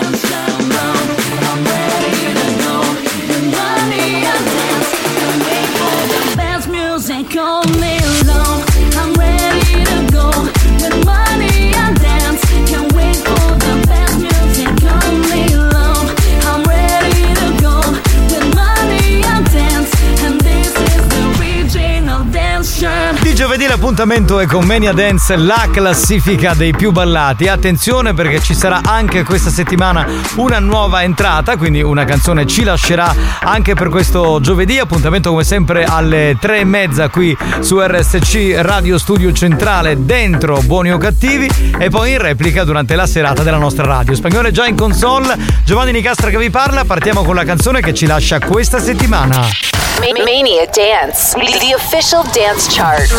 giovedì l'appuntamento è con Mania Dance, la classifica dei più ballati. Attenzione perché ci sarà anche questa settimana una nuova entrata, quindi una canzone ci lascerà anche per questo giovedì. Appuntamento come sempre alle tre e mezza qui su RSC Radio Studio Centrale dentro Buoni o Cattivi e poi in replica durante la serata della nostra radio. Spagnolo è già in console, Giovanni Nicastra che vi parla, partiamo con la canzone che ci lascia questa settimana. Mania Dance, the official dance chart.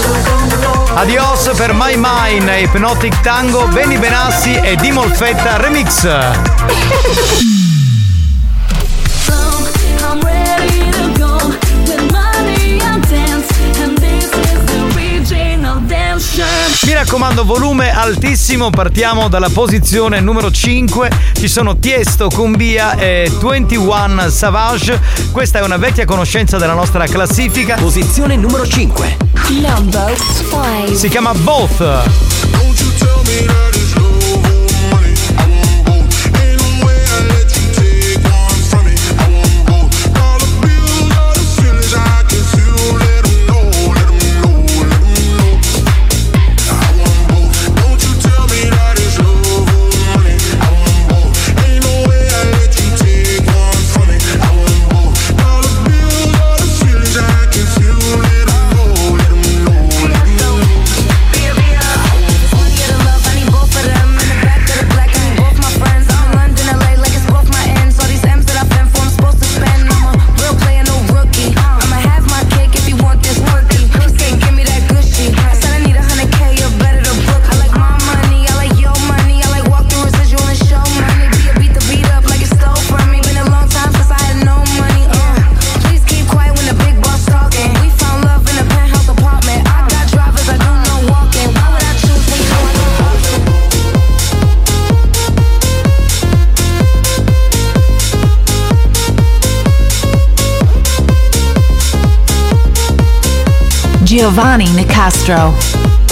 Adios per My Mine, Hypnotic Tango, Benny Benassi e Di Molfetta Remix. Mi raccomando, volume altissimo, partiamo dalla posizione numero 5. Ci sono Tiesto, Cumbia e 21 Savage. Questa è una vecchia conoscenza della nostra classifica. Posizione numero 5. Number 5. Si chiama Both. Giovanni Nicastro.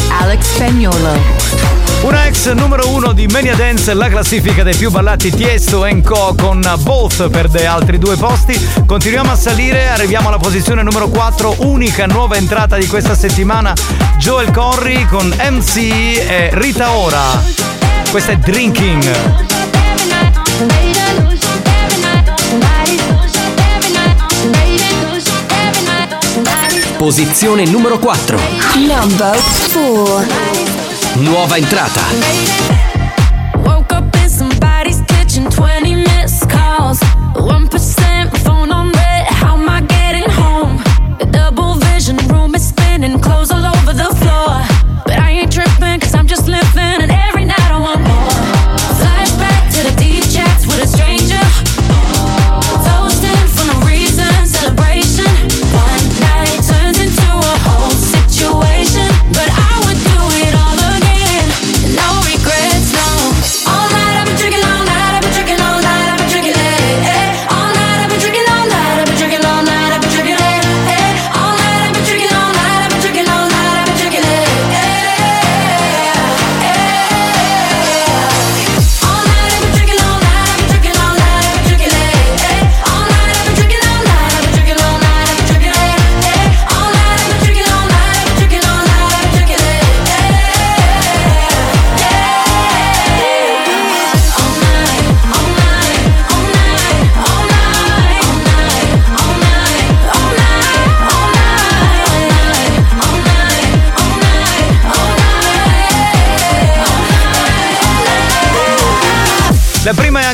Alex Spagnolo. Una ex numero uno di Mania Dance, la classifica dei più ballati Tiesto Co con Both perde altri due posti. Continuiamo a salire, arriviamo alla posizione numero 4, unica nuova entrata di questa settimana, Joel Corry con MC e Rita Ora. Questa è Drinking. Posizione numero 4. Number 4. Nuova entrata.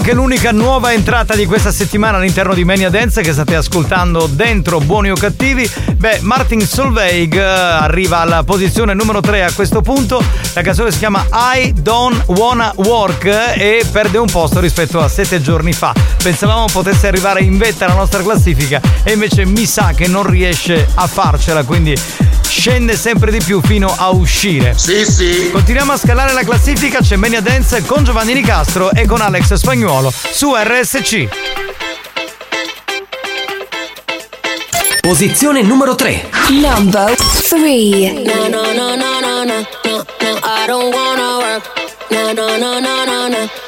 Anche l'unica nuova entrata di questa settimana all'interno di Mania Dance che state ascoltando dentro Buoni o Cattivi. Beh, Martin Solveig eh, arriva alla posizione numero 3 a questo punto. La canzone si chiama I Don't Wanna Work e perde un posto rispetto a sette giorni fa. Pensavamo potesse arrivare in vetta alla nostra classifica e invece mi sa che non riesce a farcela, quindi scende sempre di più fino a uscire. Sì, sì. Continuiamo a scalare la classifica, c'è Mania Dance con Giovanni Nicastro e con Alex Spagnuolo su RSC. Posizione numero 3. Number 3. No, no, no, no, no, no, no, no, I don't wanna work. No, no, no, no, no, no.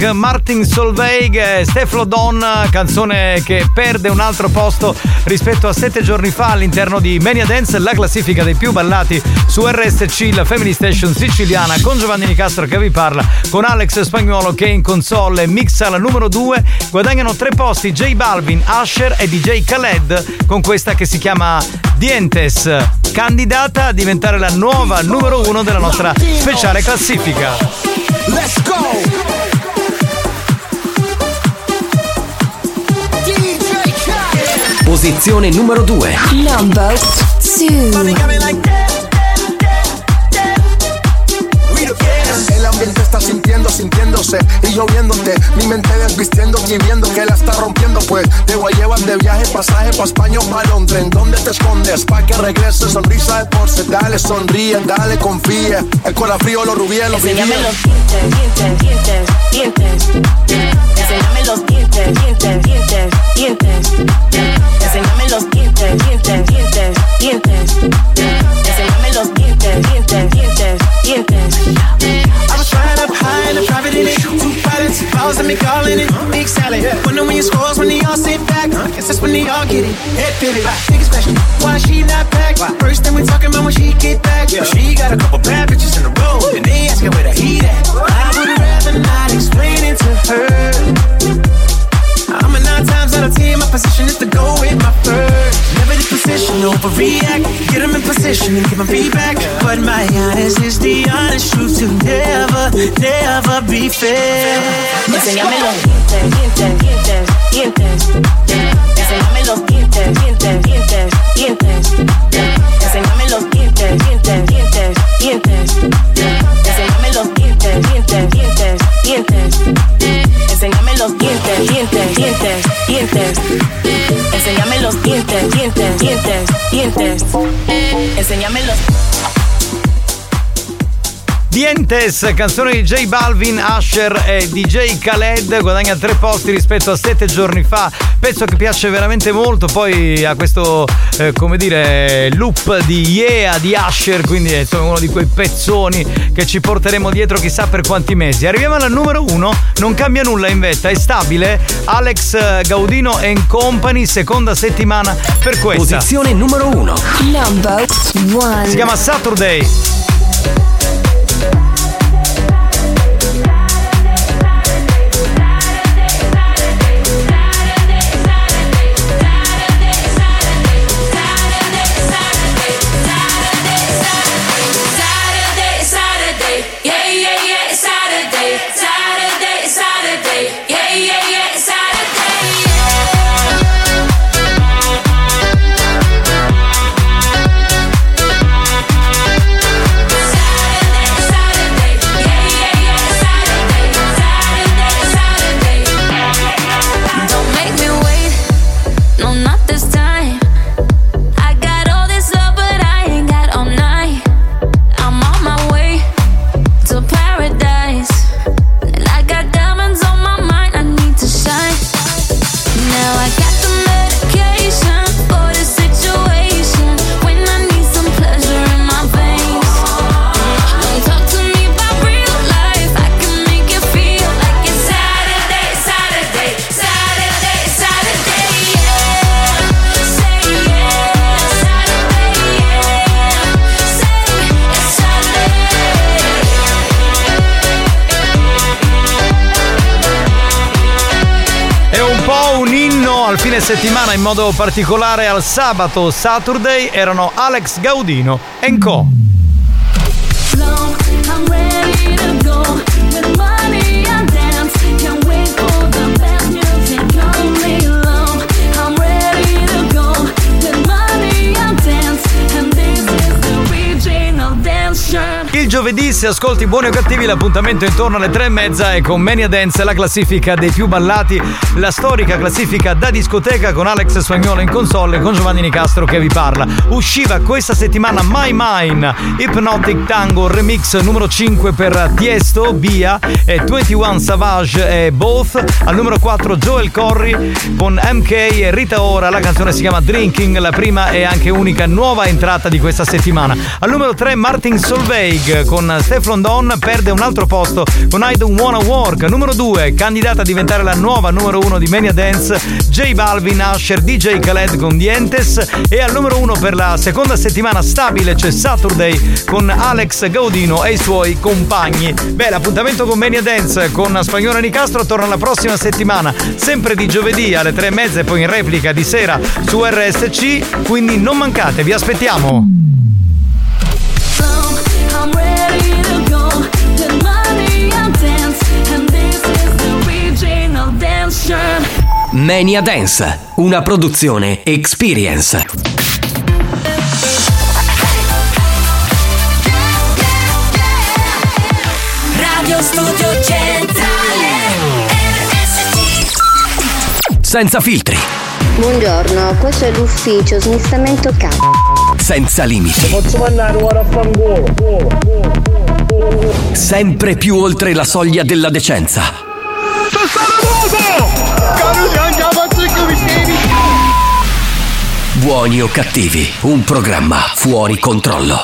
Martin Solveig e Steflo Don, canzone che perde un altro posto rispetto a sette giorni fa all'interno di Mania Dance, la classifica dei più ballati su RSC, la Family Station siciliana, con Giovanni Nicastro che vi parla, con Alex Spagnuolo che è in console, mixa la numero 2, guadagnano tre posti J Balvin, Usher e DJ Khaled con questa che si chiama Dientes, candidata a diventare la nuova numero 1 della nostra speciale classifica. Let's go! Posizione numero 2. Number 2. El ambiente está sintiendo, sintiéndose y yo viéndote. Mi mente desvistiendo y viendo que la está rompiendo. Pues te voy a llevar de viaje, pasaje pa' España o pa' Londres. ¿En dónde te escondes? Pa' que regreses, sonrisa de porce. Dale, sonríe, dale, confía. El cola frío, los rubíes, los Enséñame los dientes, dientes, dientes, dientes. Enséñame los dientes, dientes, dientes, dientes. Enséñame los dientes, dientes, dientes, dientes. Enséñame los dientes, dientes, dientes, dientes. I was flying up high in a private in it. Two pilots, balls and me calling it Big Sally. Wonder when you scores when they all sit back. Guess that's when they all get it. Head pivot. Biggest question, why she not back? First thing we talking about when she get back. Well, she got a couple bad bitches in a row. And they asking where the heat at. I would rather not explain it to her. Position is to go with my first. Never the position, overreact. Get them in position and give them feedback. But my honest is the honest truth to never, never be fair. Enséñame Dientes, canzone di J Balvin, Asher e DJ Khaled, guadagna tre posti rispetto a sette giorni fa. Pezzo che piace veramente molto, poi ha questo, eh, come dire, loop di Yeah di Asher, quindi è insomma, uno di quei pezzoni che ci porteremo dietro chissà per quanti mesi. Arriviamo al numero uno, non cambia nulla in vetta, è stabile. Alex Gaudino and Company, seconda settimana per questa. Posizione numero uno. Number one. Si chiama. Saturday, settimana, in modo particolare al sabato, Saturday, erano Alex Gaudino e Co. giovedì, se ascolti buoni o cattivi, l'appuntamento è intorno alle tre e mezza e con Mania Dance la classifica dei più ballati, la storica classifica da discoteca con Alex Spagnolo in console e con Giovanni Nicastro che vi parla. Usciva questa settimana My Mine, Hypnotic Tango remix numero 5 per Tiesto, Bia e 21 Savage e Both. Al numero 4 Joel Corry con MK e Rita Ora, la canzone si chiama Drinking, la prima e anche unica nuova entrata di questa settimana. Al numero 3 Martin Solveig con Stefan Don perde un altro posto con I Don't Wanna Work. Numero 2 candidata a diventare la nuova numero 1 di Mania Dance J Balvin, Usher, DJ Khaled con Dientes e al numero 1 per la seconda settimana stabile c'è Saturday con Alex Gaudino e i suoi compagni. Beh, l'appuntamento con Mania Dance con Spagnolo Nicastro torna la prossima settimana, sempre di giovedì alle 3 e mezza e poi in replica di sera su RSC, quindi non mancate, vi aspettiamo. Mania Dance, una produzione Experience. Radio Studio Centrale RSC Senza filtri, Buongiorno, questo è l'ufficio smistamento capo. senza limiti, Posso mandare ora a fangolo? sempre più oltre la soglia della decenza. Buoni o cattivi, un programma fuori controllo.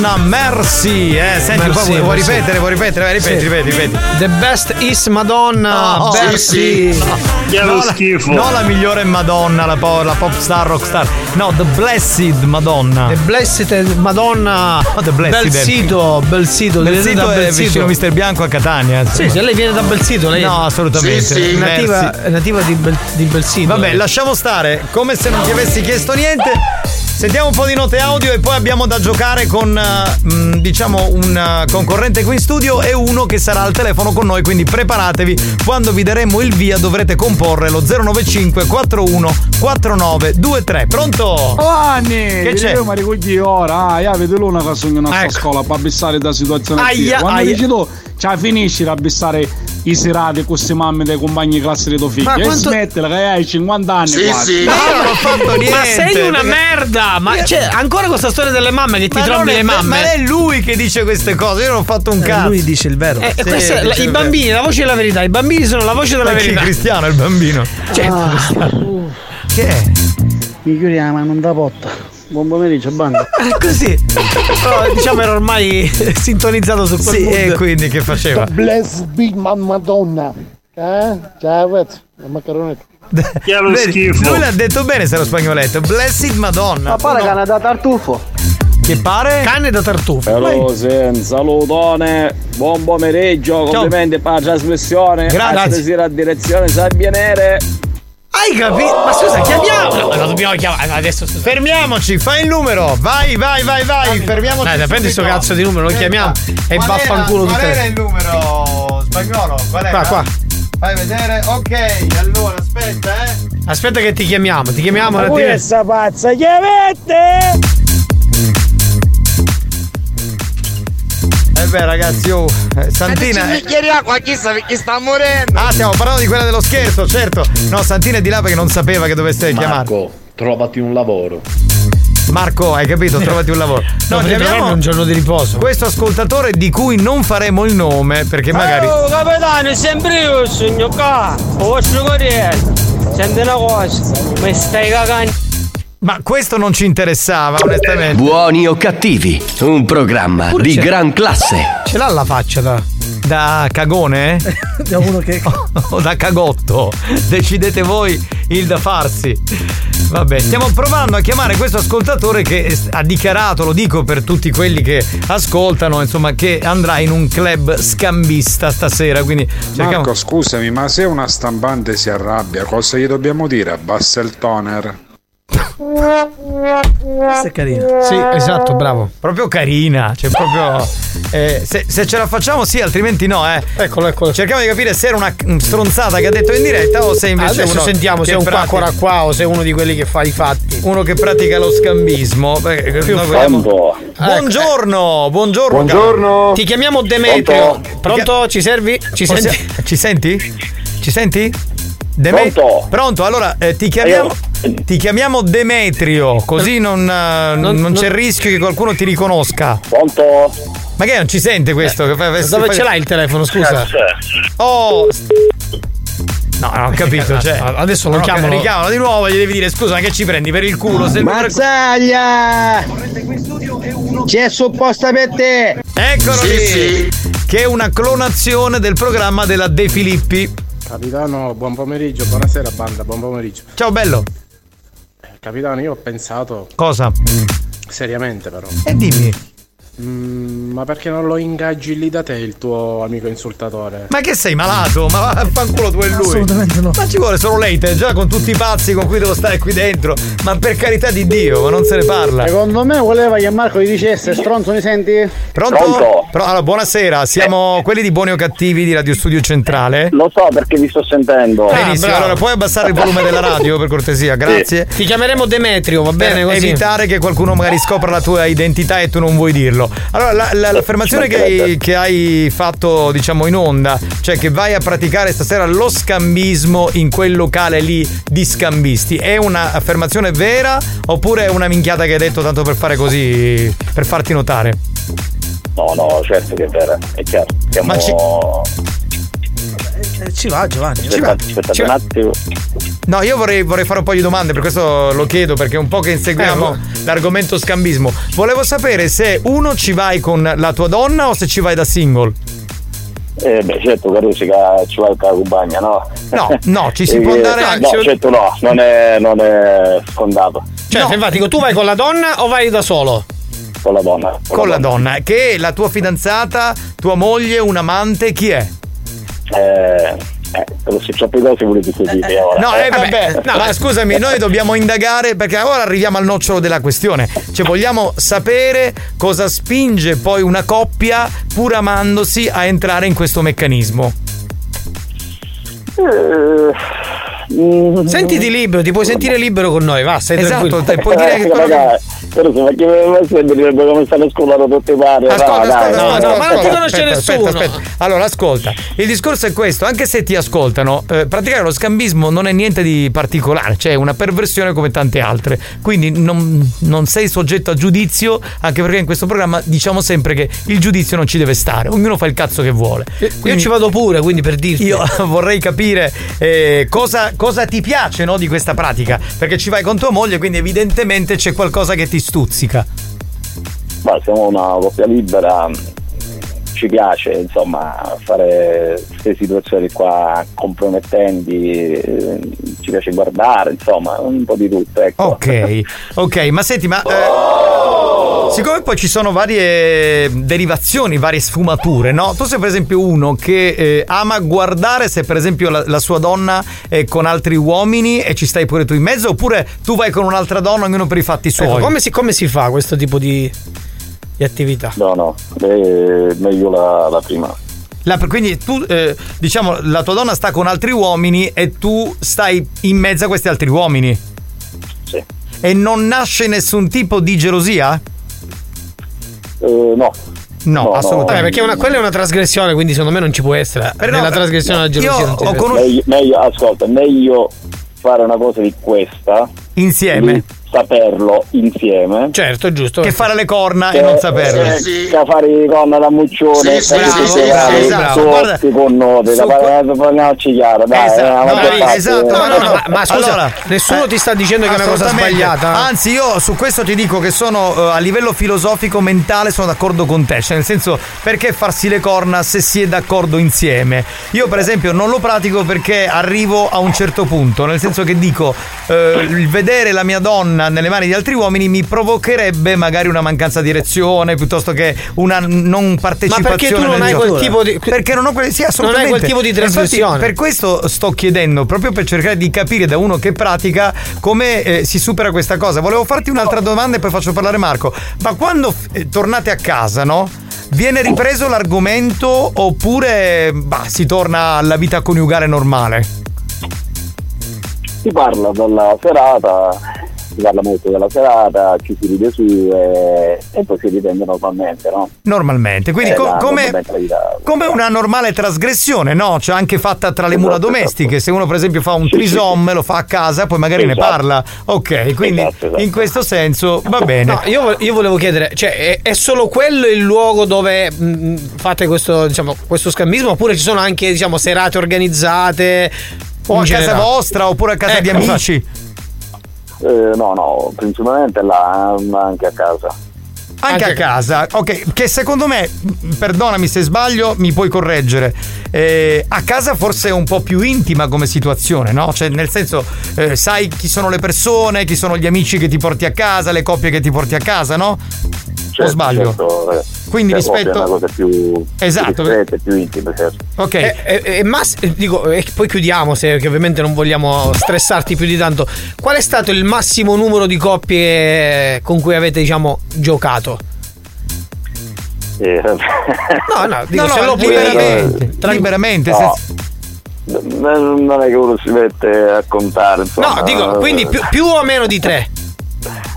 Madonna, merci. Eh, senti, un po', Merci, vuoi, vuoi ripetere, vuoi ripetere? Vai, ripeti, Sì. ripeti, ripeti. The best is Madonna. No, Bersi. No, la- No, la migliore Madonna, la, po- la pop star, rock star. No, The Blessed Madonna. The Blessed Madonna. The Blessed. Bel sito, bel sito. Bel sito da è Bel vicino Sito. Mister Bianco a Catania. Sì, se lei viene da Bel Sito, lei No, assolutamente. Sì, sì. È nativa, nativa di, Bel, di Bel Sito. Vabbè, lei. lasciamo stare, come se non ti avessi chiesto niente. Sentiamo un po' di note audio e poi abbiamo da giocare con, eh, mh, diciamo, un eh, concorrente qui in studio e uno che sarà al telefono con noi, quindi preparatevi. Quando vi daremo il via dovrete comporre lo 095 41 49 23. Pronto? Oh Anni, Che c'è? Io mi ricordi ora, ah, io vedo l'una che sono in una scuola per abissare da situazione qui. Aia, Quando aia. dici tu, cioè finisci di abissare i serati con queste mamme dei compagni di classe di tuo figlio Ma e quanto- smettila che hai 50 anni Sì, quasi. sì. Ma io non ho fatto niente. Ma sei una merda! Ma c'è ancora questa storia delle mamme che ti Ma è- le mamme. Ma è lui che dice queste cose, io non ho fatto un Eh, cazzo. lui dice il vero. Eh, Sì, questa la- I bambini, la voce della verità. I bambini sono la voce della Ma verità. Cristiano è il bambino? Certo, Cristiano. Che è? Mi chiudiamo, ma non da potta. Buon pomeriggio, banda. È così. Però, diciamo era ormai sintonizzato su quel Sì, mood. e quindi che faceva? Bless big madonna. Eh? Ciao, pezzo. Il maccaronetto. Vedi, Lui l'ha detto bene se lo spagnoletto. Blessed Madonna. Ma pare canna da tartufo. Che pare? Canne da tartufo. Hello, Sen, salutone, buon pomeriggio, complimenti per la trasmissione. Grazie. Stasera a direzione Sabbia Nere. Hai capito? Ma scusa, chiamiamo. No, la dobbiamo chiamare. Adesso Fermiamoci, fai il numero. Vai, vai, vai, vai. Fermiamoci. Dai, dai, prendi sto subito. cazzo di numero, lo chiamiamo e Qual vaffanculo tutte Qual era il numero spagnolo? Qual era? Qua, qua. Fai vedere. Ok, allora aspetta, eh. Aspetta che ti chiamiamo, ti chiamiamo Ma un voi attimo. sta pazza, che Eh beh ragazzi, oh, eh, Santina. Un bicchiere di acqua, chissà perché sta morendo. Ah, stiamo parlando di quella dello scherzo, certo. No, Santina è di là perché non sapeva che dovesse chiamare. Marco, trovati un lavoro. Marco, hai capito? Trovati un lavoro. No, Dovrei chiamiamo un giorno di riposo. questo ascoltatore di cui non faremo il nome perché magari. Oh, capitano, sempre io sogno qua. Ho vostro corriere. Senti una cosa, mi stai cagando. Ma questo non ci interessava, onestamente. Buoni o cattivi, un programma Pure di c'è. gran classe. Ce l'ha la faccia da. Da cagone? Da uno che. o da cagotto? Decidete voi il da farsi. Vabbè, stiamo provando a chiamare questo ascoltatore che ha dichiarato, lo dico per tutti quelli che ascoltano, insomma, che andrà in un club scambista stasera. Quindi cerchiamo. Marco, scusami, ma se una stampante si arrabbia, cosa gli dobbiamo dire? Abbassa il toner. Questa è carina. Sì, esatto, bravo. Proprio carina, cioè proprio. eh, se, se ce la facciamo sì, altrimenti no, eh. Eccolo, eccolo. Cerchiamo di capire se era una stronzata che ha detto in diretta o se invece Adesso uno sentiamo se è un pratica- quaccora qua o se è uno di quelli che fa i fatti. Uno che pratica lo scambismo. Beh, Più noi vogliamo- fondo. Buongiorno, buongiorno. Buongiorno. Ti chiamiamo Demetrio. Pronto? Ci servi? Ci senti? Ci senti? Ci senti? Deme- Pronto? Pronto, allora eh, ti chiamiamo. Ti chiamiamo Demetrio, così non, eh, non c'è il rischio che qualcuno ti riconosca. Pronto? Ma che non ci sente questo? Fa- Dove ce l'hai il telefono, scusa? Oh! No, non ho capito. Cioè, Adesso lo No, chiamano. Richiamalo di nuovo, gli devi dire scusa, ma che ci prendi per il culo? Se Mazzaglia! C'è supposta per te! Eccolo lì! Che è una clonazione del programma della De Filippi. Capitano, buon pomeriggio, buonasera banda, buon pomeriggio. Ciao bello. Capitano, io ho pensato Cosa? seriamente però. E dimmi. Mm, ma perché non lo ingaggi lì da te il tuo amico insultatore? Ma che sei malato? Ma vaffanculo tu e lui. Assolutamente no. Ma ci vuole solo lei, te, già con tutti i pazzi con cui devo stare qui dentro. Ma per carità di Dio, ma non se ne parla. Secondo me voleva che Marco gli dicesse stronzo mi senti? Pronto? Pro- allora, buonasera, siamo quelli di Buoni o Cattivi di Radio Studio Centrale. Lo so perché vi sto sentendo. Benissimo, allora puoi abbassare il volume della radio per cortesia, grazie. Ti chiameremo Demetrio, va bene per così? evitare che qualcuno magari scopra la tua identità e tu non vuoi dirlo. Allora, la- la- l'affermazione che hai, che hai fatto, diciamo, in onda, cioè che vai a praticare stasera lo scambismo in quel locale lì di scambisti, è un'affermazione vera oppure è una minchiata che hai detto tanto per fare così, per farti notare? No, no, certo che è vera, è chiaro. Siamo... Ma ci- Eh, ci va Giovanni. Aspetta, aspettate un attimo. No, io vorrei, vorrei fare un po' di domande, per questo lo chiedo, perché è un po' che inseguiamo l'argomento scambismo. Volevo sapere se uno ci vai con la tua donna o se ci vai da single. Eh beh, certo, Carusica ci va il compagna, no? No, no, ci si Eh, può andare no, anche- certo no, non è, non è scontato. Cioè, infatti, tu vai con la donna o vai da solo? Con la donna. Con la donna, che è la tua fidanzata, tua moglie, un amante, chi è? Eh, eh, se troppe cose volete sentire ora. No, eh, vabbè, no, ma scusami, noi dobbiamo indagare perché ora arriviamo al nocciolo della questione. Cioè, vogliamo sapere cosa spinge poi una coppia, pur amandosi, a entrare in questo meccanismo. Mm. Sentiti libero, ti puoi sentire libero con noi, va, stai Esatto, tranquillo. te puoi dire che quello però se ma che mi sembra come stanno scuola tutte pare. Ascolta, dai, ascolta, no, ascolta, no, ascolta, ma non ti aspetta, conosce aspetta, nessuno. aspetta. Allora, ascolta. Il discorso è questo: anche se ti ascoltano, eh, praticare lo scambismo non è niente di particolare, cioè è una perversione come tante altre. Quindi non, non sei soggetto a giudizio, anche perché in questo programma diciamo sempre che il giudizio non ci deve stare, ognuno fa il cazzo che vuole. Io ci vado pure, quindi per dirti. Io vorrei capire eh, cosa, cosa ti piace no, di questa pratica, perché ci vai con tua moglie, quindi evidentemente c'è qualcosa che ti stuzzica. Ma siamo una coppia libera, ci piace insomma fare queste situazioni qua compromettenti, eh, ci piace guardare, insomma, un po' di tutto, ecco. Ok, ok, ma senti, ma eh, siccome poi ci sono varie derivazioni, varie sfumature, no? Tu sei per esempio uno che eh, ama guardare se per esempio la, la sua donna è con altri uomini e ci stai pure tu in mezzo, oppure tu vai con un'altra donna, ognuno per i fatti suoi. Ecco, come, si, come si fa questo tipo di, di attività? No, no, eh, meglio la, la prima. La- quindi tu, eh, diciamo, la tua donna sta con altri uomini e tu stai in mezzo a questi altri uomini. Sì. E non nasce nessun tipo di gelosia? Eh, no. No, assolutamente. Vabbè, perché una- quella è una trasgressione, quindi secondo me non ci può essere. Però no, Nella trasgressione della gelosia non ci deve essere. meglio, meglio- ascolta, meglio fare una cosa di questa Insieme. di saperlo insieme. Certo, giusto. Che fare le corna e Che- non saperlo. eh, Che fare i corna da muccione, Sì, sì, sì, sì, bravo, esatto. Guarda, con note, su da parlarci chiaro, dai, Esatto, eh, no, fate- esatto, No, no, no, ma, ma scusa, Allora, nessuno eh, ti sta dicendo che è una cosa sbagliata. Anzi, io su questo ti dico che sono eh, a livello filosofico mentale sono d'accordo con te, cioè nel senso perché farsi le corna se si è d'accordo insieme. Io per esempio non lo pratico perché arrivo a un certo punto, nel senso che dico eh, il vedere la mia donna nelle mani di altri uomini mi provocherebbe magari una mancanza di erezione piuttosto che una non partecipazione Ma perché tu non hai gioco. quel tipo di- perché non ho quel sì, Non hai assolutamente quel tipo di Infatti, trasgressione. per questo sto chiedendo, proprio per cercare di capire da uno che pratica come eh, si supera questa cosa. Volevo farti un'altra domanda e poi faccio parlare Marco. Ma quando eh, tornate a casa, no? Viene ripreso l'argomento oppure bah, si torna alla vita coniugale normale? si parla della serata, si parla molto della serata, ci si ride su e, e poi si riprende normalmente, no? Normalmente, quindi Eh, co- la come, come una normale trasgressione, no? Cioè anche fatta tra le mura domestiche. Se uno, per esempio, fa un trisomme, lo fa a casa, poi magari ne Esatto. parla. Ok, quindi in questo senso va bene. No, io, io volevo chiedere, cioè, è, è solo quello il luogo dove mh, fate questo, diciamo, questo scambismo? Oppure ci sono anche, diciamo, serate organizzate? O in a casa vostra oppure a casa di Ecco, amici? Eh, no, no, principalmente là, ma anche a casa. Anche, a casa, ok, che secondo me, perdonami se sbaglio, mi puoi correggere. eh, a casa forse è un po' più intima come situazione, no? Cioè, nel senso, eh, sai chi sono le persone, chi sono gli amici che ti porti a casa, le coppie che ti porti a casa, no? O sbaglio? certo, eh. Quindi Cioè, rispetto- è una cosa più Esatto. più più intima, certo. Ok. E, e- e Mas- eh, dico, e poi chiudiamo, se, che ovviamente non vogliamo stressarti più di tanto. Qual è stato il massimo numero di coppie con cui avete, diciamo, giocato? Eh, No, no, dico, No, no, se lo puoi liberamente, liberamente, No. n- non è che uno si mette a contare, insomma. No, dico, quindi più, più o meno di tre?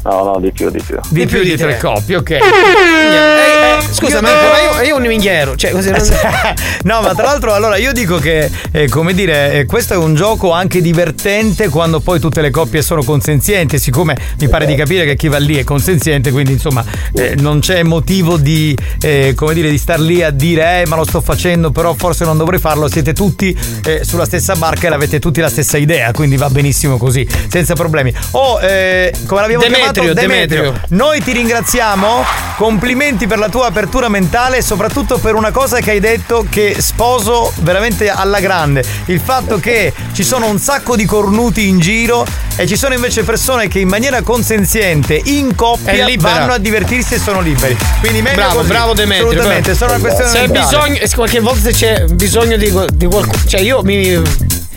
No, no, di più, di più. Di più di tre coppie, ok. Eh, eh, scusa, Io ma io, io un minghiero. Cioè, così non... no, ma tra l'altro, allora io dico che, eh, come dire, eh, questo è un gioco anche divertente quando poi tutte le coppie sono consenzienti. Siccome mi pare di capire che chi va lì è consenziente, quindi insomma eh, non c'è motivo di, eh, come dire, di star lì a dire, eh, ma lo sto facendo, però forse non dovrei farlo. Siete tutti eh, sulla stessa barca e avete tutti la stessa idea, quindi va benissimo così, senza problemi. Oh, eh, come l'abbiamo Demetrio, chiamato? Demetrio. Noi ti ringraziamo, complimenti per la tua apertura mentale e soprattutto per una cosa che hai detto che sposo veramente alla grande. Il fatto che ci sono un sacco di cornuti in giro e ci sono invece persone che in maniera consenziente, in coppia, vanno a divertirsi e sono liberi. Quindi meglio Bravo, così. bravo Demetrio. Assolutamente, è solo una questione Se mentale. bisogno, e qualche volta c'è bisogno di, di qualcuno. Cioè, io mi.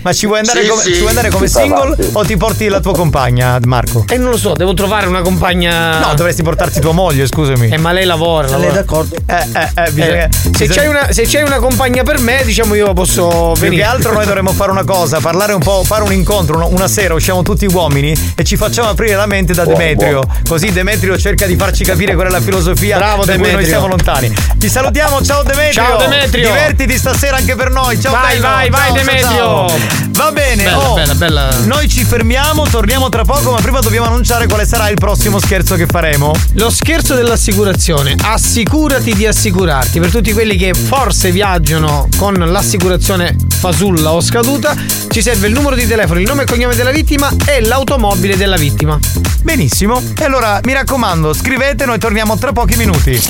Ma ci vuoi andare Sì, come, sì. ci vuoi andare come single avanti. o ti porti la tua compagna, Marco? E non lo so, devo trovare una compagna. No, dovresti portarti tua moglie, scusami. Eh, ma lei lavora. Lei è lavora. d'accordo? Eh, eh, eh, bisogna- Eh, se, bisogna- c'hai una, se c'hai una compagna per me, diciamo io posso Più venire. che altro noi dovremmo fare una cosa, parlare un po', fare un incontro, una, sera, usciamo tutti uomini e ci facciamo aprire la mente da Buono, Demetrio. Così Demetrio cerca di farci capire qual è la filosofia Bravo, per cui noi Demetrio. siamo lontani. Ti salutiamo, ciao Demetrio! Ciao, Demetrio. Divertiti stasera anche per noi, ciao Vai, bello. vai, vai, Ciao, ciao, Demetrio. ciao. Va bene, Bella, oh, bella, bella. Noi ci fermiamo, torniamo tra poco, ma prima dobbiamo annunciare quale sarà il prossimo scherzo che faremo. Lo scherzo dell'assicurazione. Assicurati di assicurarti. Per tutti quelli che forse viaggiano con l'assicurazione fasulla o scaduta, ci serve il numero di telefono, il nome e cognome della vittima e l'automobile della vittima. Benissimo. E allora mi raccomando, scrivete, noi torniamo tra pochi minuti.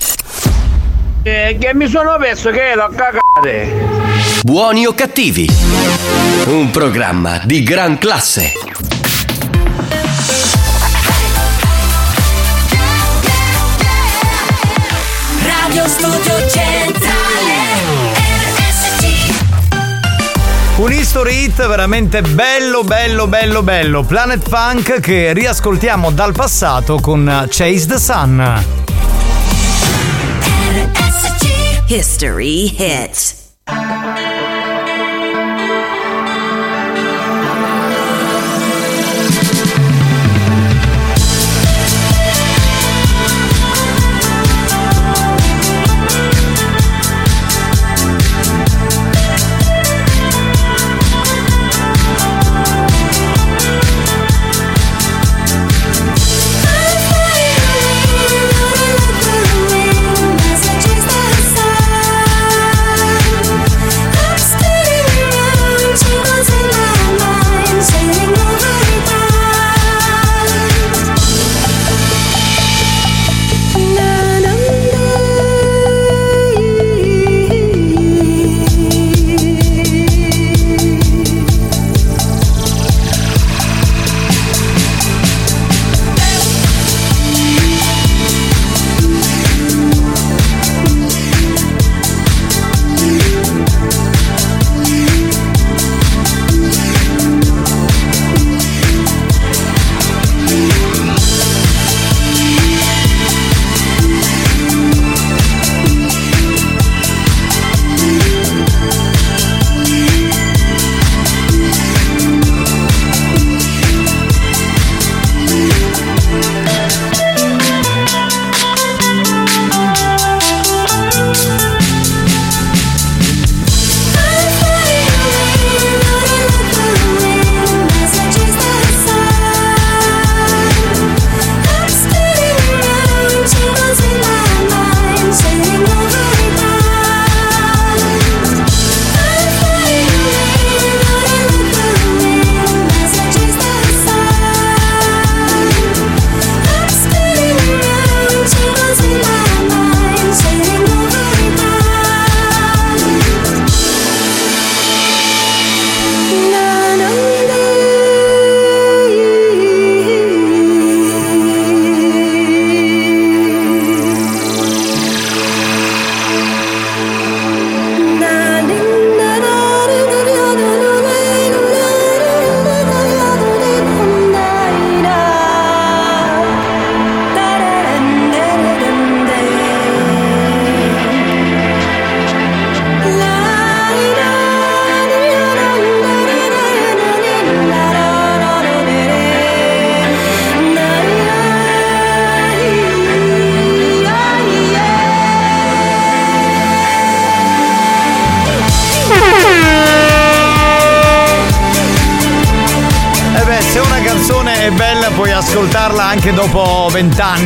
Eh, che mi sono perso che ero a cagare. Buoni o cattivi? Un programma di gran classe. Radio Studio Centrale RSC Un history hit veramente bello, bello, bello, bello. Planet Funk che riascoltiamo dal passato con Chase the Sun. History hit.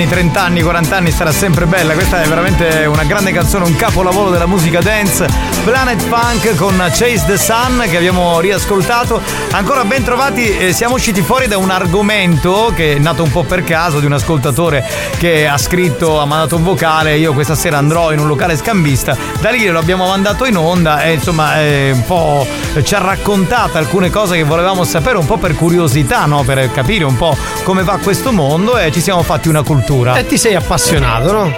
Anni, 30 anni, 40 anni, sarà sempre bella. Questa è veramente una grande canzone, un capolavoro della musica dance. Planet Funk con Chase the Sun che abbiamo riascoltato. Ancora ben trovati, eh, siamo usciti fuori da un argomento che è nato un po' per caso di un ascoltatore che ha scritto, ha mandato un vocale. Io questa sera andrò in un locale scambista. Da lì lo abbiamo mandato in onda e insomma eh, un po' ci ha raccontato alcune cose che volevamo sapere, un po' per curiosità, no? per capire un po' come va questo mondo e ci siamo fatti una cultura. E ti sei appassionato, no?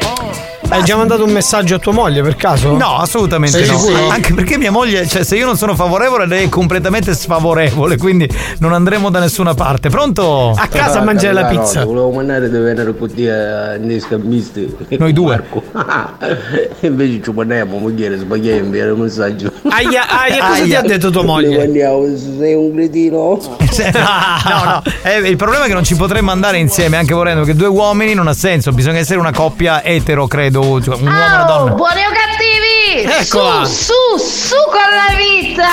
Hai già mandato un messaggio a tua moglie per caso? No, assolutamente Sei no. sicuro? Anche perché mia moglie, cioè, se io non sono favorevole, lei è completamente sfavorevole, quindi non andremo da nessuna parte. Pronto? A casa a mangiare la pizza. volevo mandare dove con te nei scambisti. Noi due. Invece ci mandiamo, moglie, sbagliai a inviare un messaggio. Aia, aia, cosa ti ha detto tua moglie? Andiamo? Sei un cretino? no, no, eh, il problema è che non ci potremmo andare insieme, anche volendo, perché due uomini non ha senso, bisogna essere una coppia etero, credo, cioè un uomo e una Oh, donna. buoni o cattivi! Eccola. Su, su, su con la vita!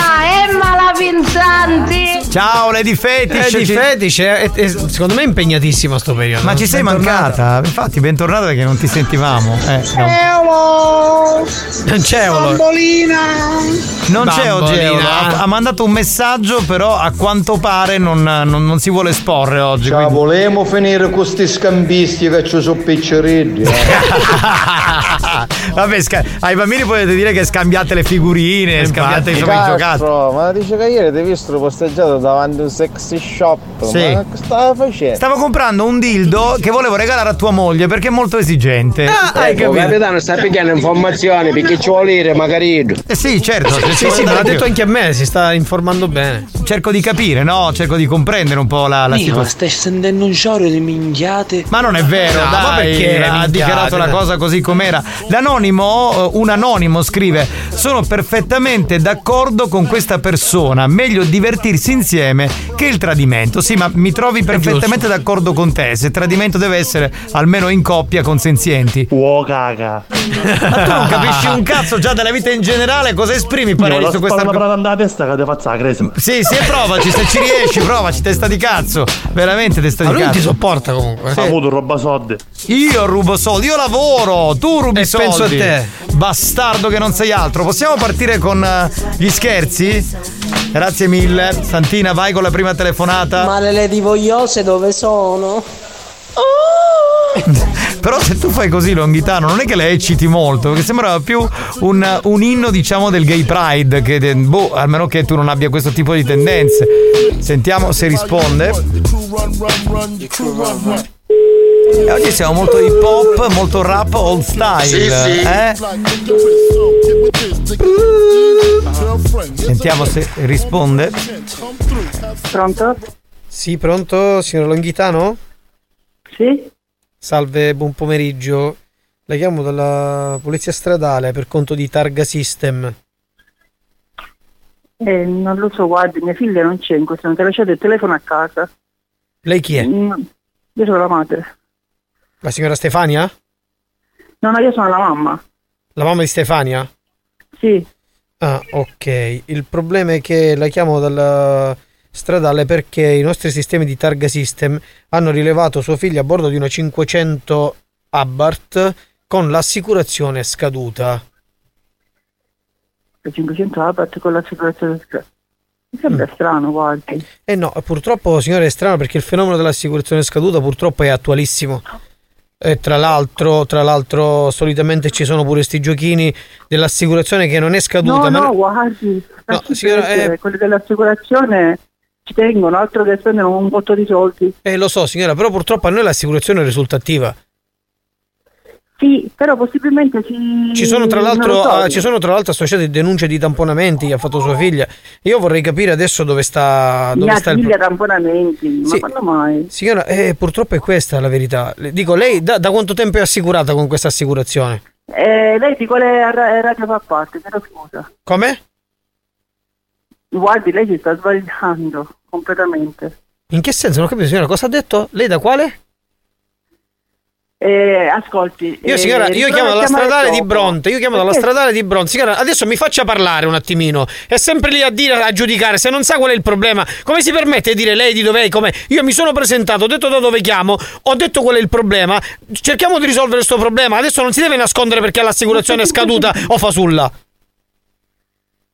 Emma la Pinzanti! Ciao Lady Fetish. Eh, di ci- fetish, è, è- secondo me è impegnatissima sto periodo. Ma ci sei Bentornata. mancata? Infatti, bentornata perché non ti sentivamo. Eh, no. Eolo! Non c'è Eolo. Bambolina! Non c'è oggi. Eolo. Ha, ha mandato un messaggio, però a quanto pare non, non- non si vuole esporre oggi. Ciao, quindi- volevamo finire con questi scambisti che ci sono piccerini. eh. Vabbè, sca- ai bambini potete dire che scambiate le figurine, scambiate i giocattoli. Ma dice che ieri ti ho visto posteggiato davanti a un sexy shop. Sì. Ma che stava facendo? Stavo comprando un dildo che volevo regalare a tua moglie perché è molto esigente. Ah, hai Ecco, capitano, sta picchiando informazioni perché ci vuole dire magari. Eh sì, certo. Sì, vuole sì, me l'ha detto anche a me, si sta informando bene. Cerco di capire, no? Cerco di comprendere un po' la, la Io situazione. stai sentendo un sciorro di minchiate. Ma non è vero, No, dai, ma perché ha dichiarato la cosa così com'era. L'anonimo, eh, un anonimo scrive: Sono perfettamente d'accordo con questa persona. Meglio divertirsi insieme che il tradimento. Sì, ma mi trovi perfettamente d'accordo con te. Se il tradimento deve essere almeno in coppia consenzienti. Oh caga. Ma tu non capisci un cazzo già della vita in generale, cosa esprimi pareri su questa spalla per andare a testa che faccia la crisi. Sì, sì, provaci, se ci riesci, provaci, testa di cazzo. Veramente testa Ma di lui cazzo. ti sopporta comunque. Sì. Ha avuto roba soldi. Io rubo soldi, io lavoro, tu rubi E soldi. penso a te. Bastardo che non sei altro. Possiamo partire con eh, gli scherzi? Grazie mille. Santina, vai con la prima telefonata. Ma le lady vogliose dove sono? Però se tu fai così, Longhitano, non è che le ecciti molto, perché sembrava più un, un inno, diciamo, del gay pride. Che, boh, almeno che tu non abbia questo tipo di tendenze. Sentiamo se risponde. E oggi siamo molto hip hop, molto rap old style. Sì, sì. Eh? Sentiamo se risponde. Pronto? Sì, pronto, signor Longhitano? Sì? Salve, buon pomeriggio. La chiamo dalla polizia stradale per conto di Targa System. Eh, non lo so, guardi, mia figlia non c'è in questo momento, ha lasciato il telefono a casa. Lei chi è? Mm, Io sono la madre. La signora Stefania? No, no, io sono la mamma. La mamma di Stefania? Sì. Ah, ok. Il problema è che la chiamo dalla stradale perché i nostri sistemi di targa system hanno rilevato sua figlia a bordo di una 500 Abarth con l'assicurazione scaduta. Per 500 Abarth con l'assicurazione. Mi sembra Mm. strano, guardi. Eh no, purtroppo signore è strano perché il fenomeno dell'assicurazione scaduta purtroppo è attualissimo. E tra l'altro, tra l'altro, solitamente ci sono pure sti giochini dell'assicurazione che non è scaduta. No, ma no, guardi. No, signora, perdere, eh, quelli dell'assicurazione ci tengono, altro che spendono un botto di soldi. Eh, lo so, signora, però purtroppo a noi l'assicurazione risulta attiva. Sì, però possibilmente ci... Ci sono, tra l'altro, so. ah, ci sono tra l'altro associate denunce di tamponamenti che ha fatto sua figlia. Io vorrei capire adesso dove sta, dove Mia sta il figlia pro- tamponamenti, ma Sì. quando mai? Signora, eh, purtroppo è questa la verità. Dico, lei da, da quanto tempo è assicurata con questa assicurazione? Eh, lei di quale ra- radio fa parte? Chiedo scusa. Come? Guardi, lei si sta sbagliando completamente. In che senso? Non ho capito, signora, cosa ha detto? Lei da quale? Eh, ascolti. Io eh, signora, io riprova chiamo dalla stradale di. Bronte, io chiamo dalla stradale di Bronte. Signora, adesso mi faccia parlare un attimino. È sempre lì a dire, a giudicare, se non sa qual è il problema. Come si permette di dire lei di dov'è? Come? Io mi sono presentato, ho detto da dove chiamo, ho detto qual è il problema. Cerchiamo di risolvere questo problema. Adesso non si deve nascondere perché l'assicurazione è scaduta o fasulla.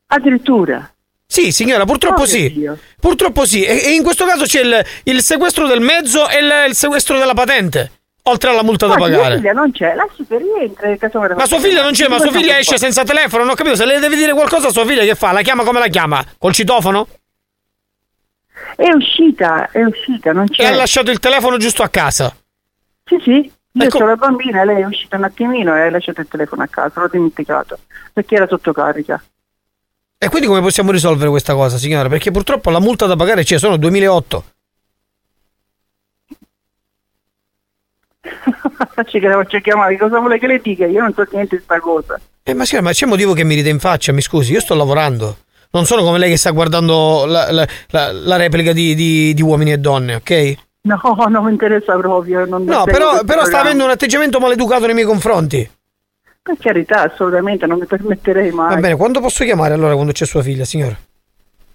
Addirittura. Sì, signora, purtroppo Oh, sì. Dio. Purtroppo sì. E, e in questo caso c'è il, il sequestro del mezzo e il, il sequestro della patente. Oltre alla multa da Ma mia pagare. figlia non c'è, lasci che caso Ma sua figlia non c'è, ma sua figlia esce senza telefono. Non ho capito. Se lei deve dire qualcosa a sua figlia, che fa? La chiama come la chiama? Col citofono? È uscita, è uscita, non c'è. E ha lasciato il telefono giusto a casa. Sì, sì. Io Ecco. sono la bambina lei è uscita un attimino e ha lasciato il telefono a casa, l'ho dimenticato, perché era sotto carica. E quindi come possiamo risolvere questa cosa, signora? Perché purtroppo la multa da pagare c'è, sono 2008. Che faccio chiamare, cosa vuole che le dica? Io non so niente di sta cosa. Eh, ma signora, ma c'è motivo che mi ride in faccia, mi scusi, io sto lavorando. Non sono come lei che sta guardando la, la- la- la replica di, di- di uomini e donne, ok? No, non mi interessa proprio. Non No, però, però sta avendo un atteggiamento maleducato nei miei confronti. Per carità, assolutamente, non mi permetterei mai. Va bene, quando posso chiamare allora quando c'è sua figlia, signora?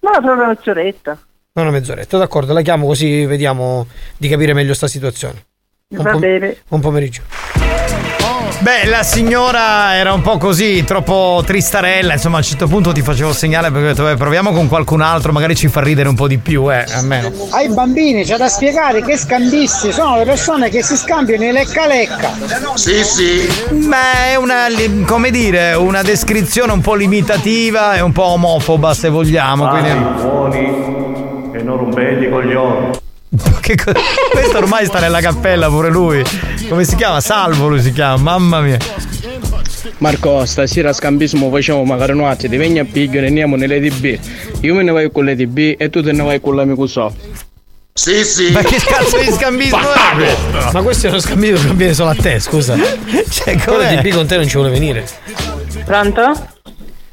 No, proprio una mezz'oretta. Una mezz'oretta, d'accordo, la chiamo così vediamo di capire meglio sta situazione. Un Va pom- bene. Buon pomeriggio. Beh, la signora era un po' così, troppo tristarella. Insomma, a un certo punto ti facevo segnale perché ho detto, "Beh, proviamo con qualcun altro, magari ci fa ridere un po' di più, eh, almeno. Ai bambini c'è da spiegare che scambisti sono le persone che si scambiano i lecca lecca. Sì, sì. Ma è una, come dire, una descrizione un po' limitativa e un po' omofoba, se vogliamo. quindi... buoni e non rompete i coglioni. Che co- Questo ormai sta nella cappella pure lui. Come si chiama? Salvo lui si chiama, mamma mia. Marco, stasera scambismo facciamo magari un attimo, ti vieni a pigliare e andiamo nelle DB. Io me ne vai con le DB e tu te ne vai con l'amico so. Sì, sì. Ma che cazzo di scambismo è questo? Ma questo è uno scambio che conviene solo a te, scusa. Cioè, Quello di B con te non ci vuole venire. Pronto?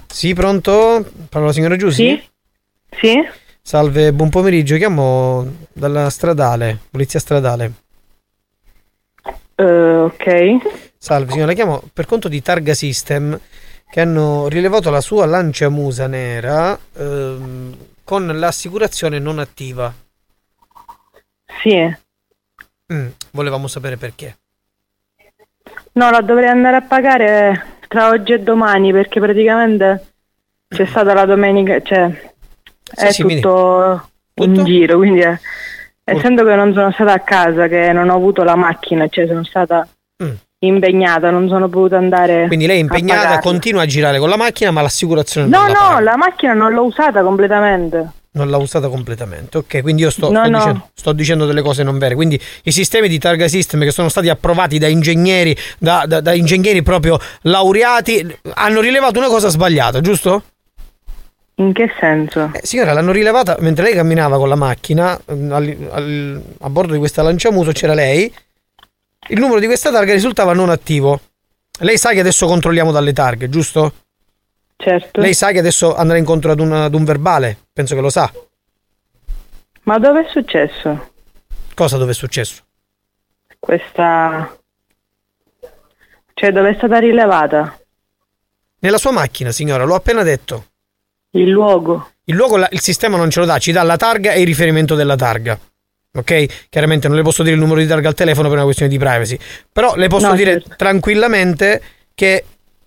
Sì, pronto? Parla la signora Giussi? Sì. Sì? Salve, buon pomeriggio, chiamo dalla stradale, polizia stradale. Eh, ok. Salve, signora, la chiamo per conto di Targa System che hanno rilevato la sua lanciamusa nera ehm, con l'assicurazione non attiva. Sì. Mm, volevamo sapere perché. No, la dovrei andare a pagare tra oggi e domani perché praticamente c'è stata la domenica, cioè è sì, mi tutto, un giro, quindi eh, essendo che non sono stata a casa, che non ho avuto la macchina, cioè sono stata Mm. impegnata, non sono potuta andare Quindi lei è a impegnata, pagarla. continua a girare con la macchina, ma l'assicurazione No, non no, paga. la macchina non l'ho usata completamente. Non l'ha usata completamente. Ok, quindi io sto, No, sto no. Dicendo, sto dicendo delle cose non vere. Quindi i sistemi di targa system che sono stati approvati da ingegneri, da, da- da ingegneri proprio laureati, hanno rilevato una cosa sbagliata, giusto? In che senso? Eh, signora, l'hanno rilevata mentre lei camminava con la macchina ehm, al- al- a bordo di questa lanciamuso c'era lei. Il numero di questa targa risultava non attivo. Lei sa che adesso controlliamo dalle targhe, giusto? Certo. Lei sa che adesso andrà incontro ad, un- ad un verbale, penso che lo sa. Ma dove è successo? Cosa dove è successo? Questa... Cioè dove è stata rilevata? Nella sua macchina, signora, l'ho appena detto. Il luogo. Il luogo il sistema non ce lo dà, ci dà la targa e il riferimento della targa. Ok? Chiaramente non le posso dire il numero di targa al telefono per una questione di privacy. Però le posso No, dire certo. tranquillamente che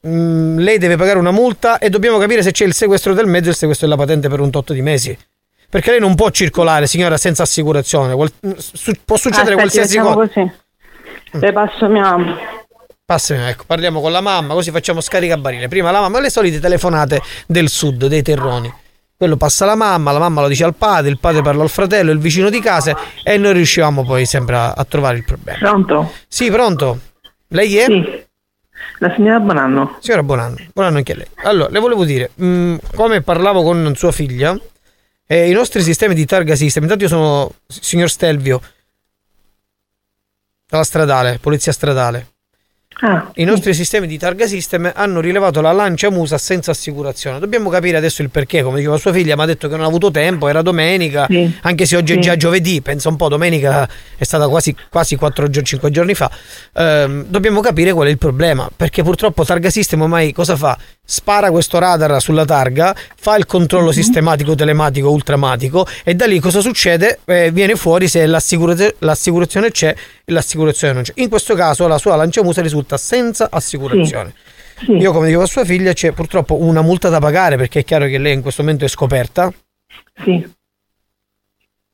mm, lei deve pagare una multa e dobbiamo capire se c'è il sequestro del mezzo e il sequestro della patente per un tot di mesi. Perché lei non può circolare, signora, senza assicurazione. Qual- su- può succedere Aspetti, qualsiasi cosa. così. Le passo mia. Passami, ecco, parliamo con la mamma, così facciamo scaricabarile. Prima la mamma, le solite telefonate del sud, dei terroni. Quello passa alla mamma, la mamma lo dice al padre, il padre parla al fratello, il vicino di casa e noi riusciamo poi sempre a, a trovare il problema. Pronto? Sì, pronto? Lei è? Sì. La signora Bonanno. Signora Bonanno, Bonanno anche lei. Allora, le volevo dire, mh, come parlavo con sua figlia, eh, i nostri sistemi di targa system, intanto io sono signor Stelvio, dalla stradale, polizia stradale. Ah, I nostri sistemi di targa system hanno rilevato la lancia musa senza assicurazione. Dobbiamo capire adesso il perché, come diceva sua figlia, mi ha detto che non ha avuto tempo, era domenica, Sì. anche se oggi è Sì. già giovedì, pensa un po', domenica è stata quasi, quasi 4 giorni, 5 giorni fa. Ehm, dobbiamo capire qual è il problema, perché purtroppo Targa System ormai cosa fa? Spara questo radar sulla targa, fa il controllo Mhm. sistematico, telematico, ultramatico e da lì cosa succede? Eh, viene fuori se l'assicurazio- l'assicurazione c'è e l'assicurazione non c'è. In questo caso la sua lanciamusa risulta senza assicurazione. Sì. Io come dico a sua figlia c'è purtroppo una multa da pagare perché è chiaro che lei in questo momento è scoperta. Sì.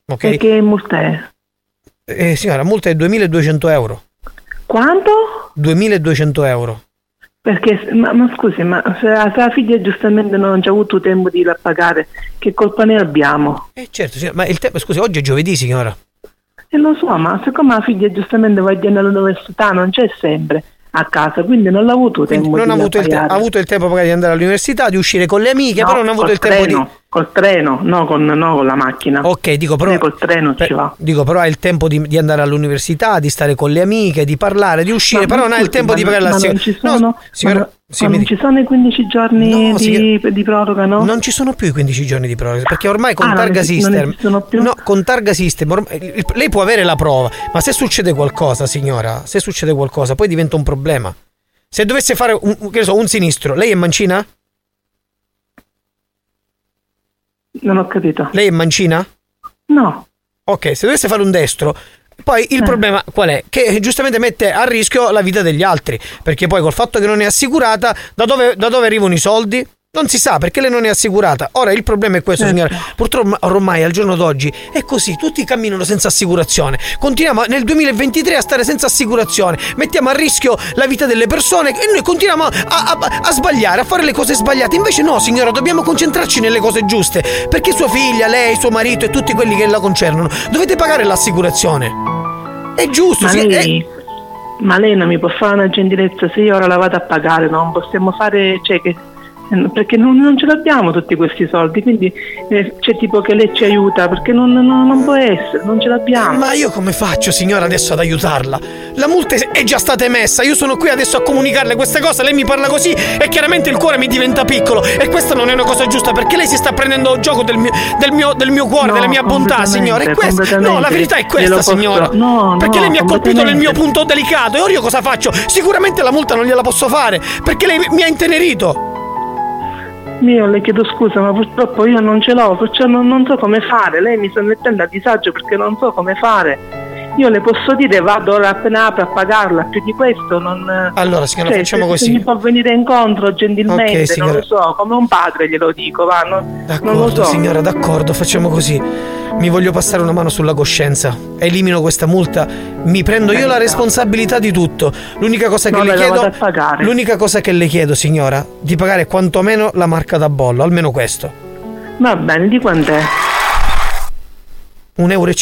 Ok? E che multa è? Eh, signora, la multa è 2200 euro. Quanto? 2200 euro. Perché, ma, ma scusi, ma se la, figlia giustamente non ci ha avuto tempo di la pagare, che colpa ne abbiamo? Eh certo, signora, ma il tempo, scusi, oggi è giovedì, signora. E lo so, ma siccome la figlia giustamente va all'università, non c'è sempre a casa, quindi non l'ha avuto tempo Non di ha avuto, il te- ha avuto il tempo magari di andare all'università, di uscire con le amiche, No, però non ha avuto il tempo treno, di... Col treno, no con, no con la macchina. Ok, dico però... Col treno ci va. Dico, però ha il tempo di, di andare all'università, di stare con le amiche, di parlare, di uscire, Ma però non ha il tempo ma di non- pagare la non ci sono, No, signora, ma, sì, ma non dica. ci sono i 15 giorni No, di, di proroga, no? Non ci sono più i 15 giorni di proroga, perché ormai con Ah, non Targa non System. più? No, con Targa System ormai- lei può avere la prova, ma se succede qualcosa, signora, se succede qualcosa, poi diventa un problema. Se dovesse fare un, so, un sinistro, lei è mancina? Non ho capito. Lei è mancina? No. Ok, se dovesse fare un destro, poi Eh. il problema qual è? Che giustamente mette a rischio la vita degli altri, perché poi col fatto che non è assicurata, da dove, da dove arrivano i soldi? Non si sa perché lei non è assicurata. Ora il problema è questo, Certo. signora. Purtroppo ormai al giorno d'oggi è così, tutti camminano senza assicurazione. Continuiamo nel 2023 a stare senza assicurazione. Mettiamo a rischio la vita delle persone e noi continuiamo a, a- a sbagliare, a fare le cose sbagliate. Invece no, signora, dobbiamo concentrarci nelle cose giuste. Perché sua figlia, lei, suo marito e tutti quelli che la concernono dovete pagare l'assicurazione. È giusto, Ma sì, è- lei, ma lei non mi può fare una gentilezza se io ora la vado a pagare, non possiamo fare, cioè che, eh, perché non, non ce l'abbiamo tutti questi soldi, quindi eh, c'è tipo che lei ci aiuta, perché non, non- non può essere, non ce l'abbiamo. Ma io come faccio, signora, adesso ad aiutarla? La multa è già stata emessa, io sono qui adesso a comunicarle queste cose, lei mi parla così e chiaramente il cuore mi diventa piccolo e questa non è una cosa giusta perché lei si sta prendendo gioco del mio, del mio, del mio cuore, No, della mia bontà, signora. E questa, no, la verità è questa, signora. no, perché no, lei mi ha colpito nel mio punto delicato e ora io cosa faccio? Sicuramente la multa non gliela posso fare perché lei mi ha intenerito. Io le chiedo scusa, ma purtroppo io non ce l'ho, perciò non, non so come fare. Lei mi sta mettendo a disagio perché non so come fare. Io le posso dire vado appena apro a pagarla, più di questo non. Allora, signora, cioè, facciamo se- così. Se mi può venire incontro gentilmente, Ok, non lo so, come un padre glielo dico, va, non, non D'accordo, so. signora, d'accordo, facciamo così. Mi voglio passare una mano sulla coscienza. Elimino questa multa. Mi prendo io la responsabilità di tutto. L'unica cosa che No, le chiedo. L'unica cosa che le chiedo, signora, di pagare quantomeno la marca da bollo, almeno questo. Va bene, di quant'è? 1,50 euro.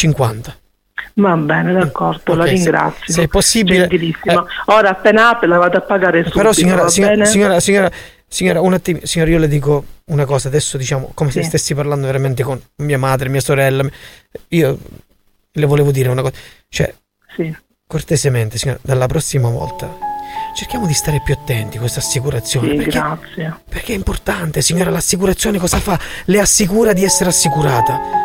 Va bene, d'accordo, la Ok, se- ringrazio. se è possibile- Gentilissimo. Ora appena apre la vado a pagare subito. Però, signora, signora, signora, signora, signora, un attimo, signora, io le dico una cosa adesso, diciamo, come se Sì. stessi parlando veramente con mia madre, mia sorella. Io le volevo dire una cosa. Cioè, Sì. cortesemente, signora, dalla prossima volta cerchiamo di stare più attenti a questa assicurazione. Sì, perché, grazie. perché è importante, signora, l'assicurazione cosa fa? Le assicura di essere assicurata.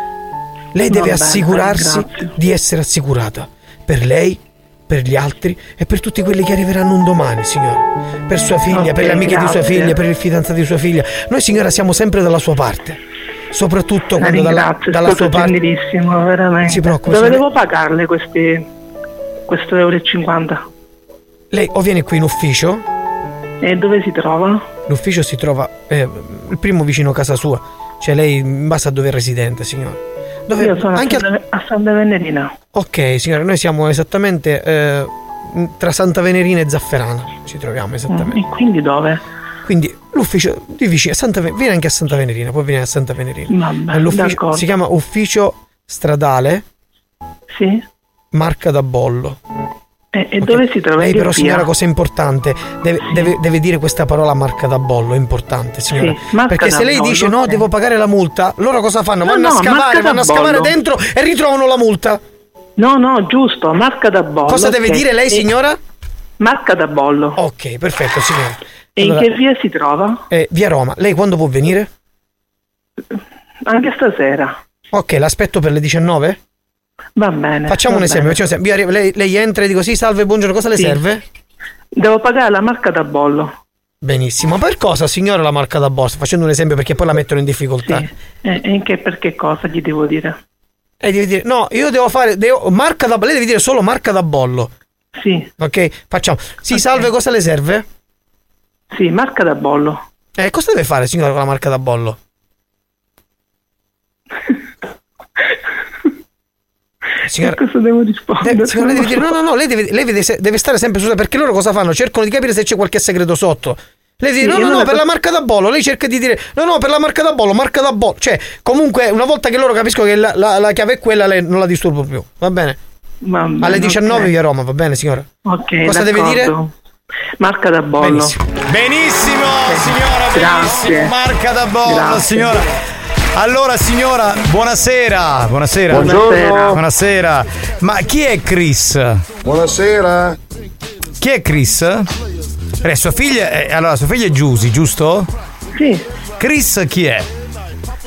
Lei deve bene, assicurarsi grazie. di essere assicurata. Per lei, per gli altri e per tutti quelli che arriveranno un domani, signora. Per sua figlia, Ok, per le amiche di sua grazie. figlia, per il fidanzato di sua figlia. Noi, signora, siamo sempre dalla sua parte. Soprattutto La quando dalla, dalla sua parte. veramente. Si preoccupi, Dove devo pagarle questi questo euro e 50? Lei o viene qui in ufficio? E dove si trova? L'ufficio si trova eh, il primo vicino a casa sua. Cioè lei in base a dove è residente, signora. Dove, Io sono anche a, Santa, a Santa Venerina. Ok, signora, noi siamo esattamente eh, tra Santa Venerina e Zafferana. Ci troviamo esattamente. E quindi dove? Quindi l'ufficio di vicino, Santa Ve- viene anche a Santa Venerina, poi viene a Santa Venerina. Vabbè, si chiama ufficio stradale Sì? Marca da Bollo. E, e dove si trova? Lei che però signora cosa importante, deve, deve- deve dire questa parola marca da bollo, è importante signora. Sì, Perché se lei bollo, dice no, devo pagare la multa, loro cosa fanno? No, Vanno no, a scavare, vanno a scavare bollo. dentro e ritrovano la multa. No, no, giusto, marca da bollo. Cosa deve dire lei signora? Marca da bollo. Ok, perfetto, signora. E Allora, in che via si trova? eh, via Roma, lei quando può venire? Anche stasera. Ok, l'aspetto per le 19? Va bene. Facciamo va un esempio. bene. facciamo un esempio. Lei, lei entra e dico sì, salve, buongiorno, cosa le Sì. serve? Devo pagare la marca da bollo. Benissimo. Per cosa, signora, la marca da borsa? Facendo un esempio perché poi la mettono in difficoltà. E, e in che, per che cosa gli devo dire? E devi dire, no, io devo fare, devo, marca da lei deve dire solo marca da bollo. Sì. Ok, facciamo. Sì, salve, cosa le serve? Sì, marca da bollo. Eh, cosa deve fare, signora, con la marca da bollo? Signora, Cosa devo rispondere? de- signora, deve dire, no, no, no, lei deve, lei deve, deve stare sempre sulla perché loro cosa fanno? Cercano di capire se c'è qualche segreto sotto. Lei dice, Sì, no, no, no, per la marca da bollo. Lei cerca di dire, no, no, per la marca da bollo, marca da bollo. Cioè, comunque, una volta che loro capiscono che la, la- la chiave è quella, lei non la disturbo più. Va bene? Bene, Alle 19 ok. via Roma, va bene, signora? Ok, Cosa deve dire? d'accordo. Marca da bollo. Benissimo. Benissimo, signora, Grazie. benissimo. Marca da bollo, Grazie. signora. Allora, signora, buonasera. Buonasera. Buonasera. Buonasera. Ma chi è Chris? Buonasera. Chi è Chris? Eh, sua figlia, eh, allora, sua figlia è Giusy, giusto? Sì. Chris chi è?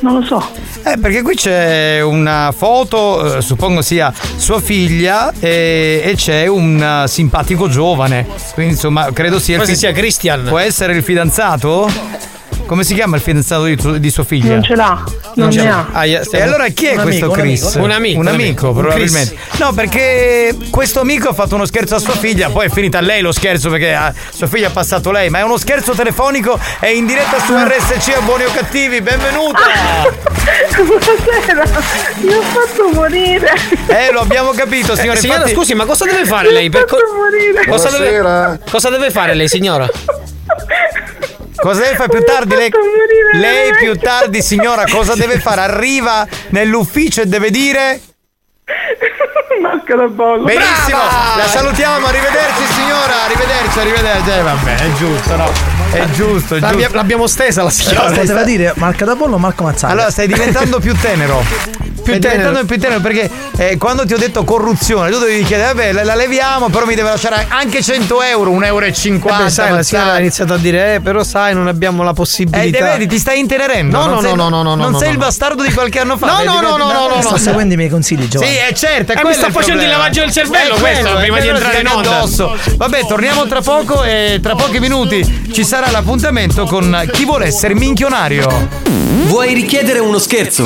Non lo so. Eh, perché qui c'è una foto, eh, suppongo sia sua figlia, e, e c'è un eh, simpatico giovane. Quindi, insomma, credo sia il Forse fi- sia Christian. Può essere il fidanzato? Come si chiama il fidanzato di, di sua figlia? Non ce l'ha. Non ne ce ha. l'ha. e allora chi è Un questo amico, un Chris? amico, un amico, Un un amico, probabilmente. No, perché questo amico ha fatto uno scherzo a sua figlia, poi è finita a lei lo scherzo perché ah, sua figlia ha passato lei, ma è uno scherzo telefonico, è in diretta su RSC a Buoni o Cattivi, benvenuta! Buonasera. Mi ho fatto morire. Eh, lo abbiamo capito, signore. Eh, signora, infatti- scusi, ma cosa deve fare lei? Per co- morire. cosa, deve, Buonasera. cosa deve fare lei, signora? Cosa deve fare più tardi? Lei, lei più tardi, signora, cosa deve fare? Arriva nell'ufficio e deve dire. Marca da bollo. Benissimo, Brava! la salutiamo, arrivederci signora, arrivederci, arrivederci. Eh, vabbè, è giusto, no? È giusto, è L'abbia- giusto. l'abbiamo stesa la signora. Poteva dire Marca da Bollo o Marco Mazzaglia? Allora stai diventando più tenero. Stai tenero. più tenero perché eh, quando ti ho detto corruzione, tu dovevi chiedere, vabbè, la, la leviamo, però mi deve lasciare anche 100 euro, 1,50 euro. e 50, Eh beh, sai, la signora ha iniziato a dire, eh, però sai, non abbiamo la Eh, possibilità. te vedi, ti stai intenerendo. No, non no, sei, no, no, no, Non no, sei no, il no. bastardo di qualche anno fa. No, no, no, no, no, no. seguendo i miei consigli, Giovanni. Sì, è certo, è Eh, mi sta facendo il lavaggio del cervello È questo, quello, prima di entrare in onda. addosso. Vabbè, torniamo tra poco e tra pochi minuti ci sarà l'appuntamento con chi vuole essere minchionario. Vuoi richiedere uno scherzo?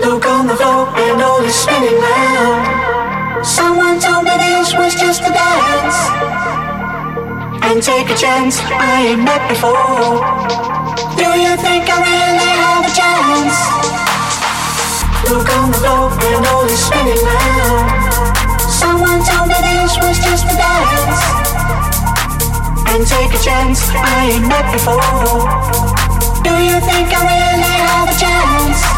Look on the floor and all is spinning round. Someone told me this was just a dance. And take a chance, I ain't met before. Do you think I really have a chance? Look on the floor and all is spinning round. Someone told me this was just a dance. And take a chance, I ain't met before. Do you think I really have a chance?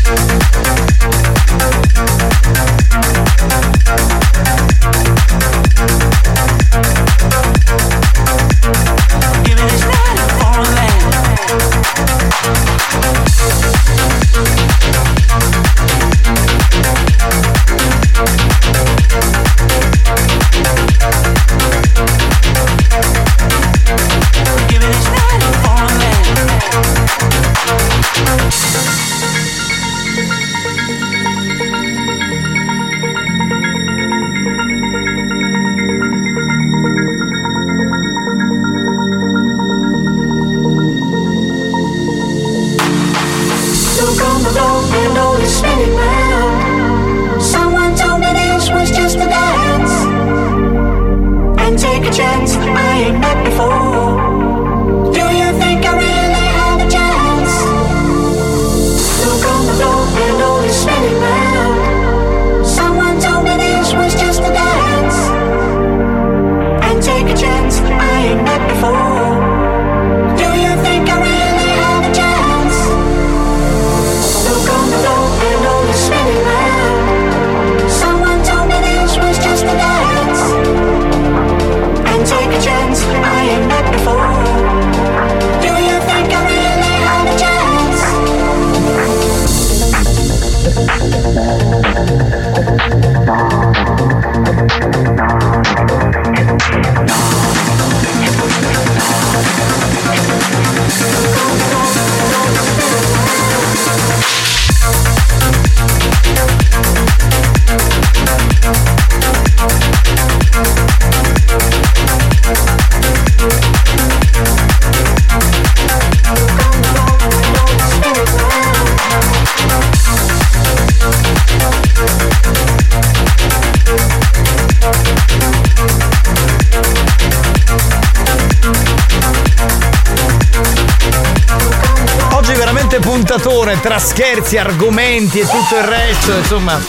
scherzi, argomenti e tutto il resto, insomma.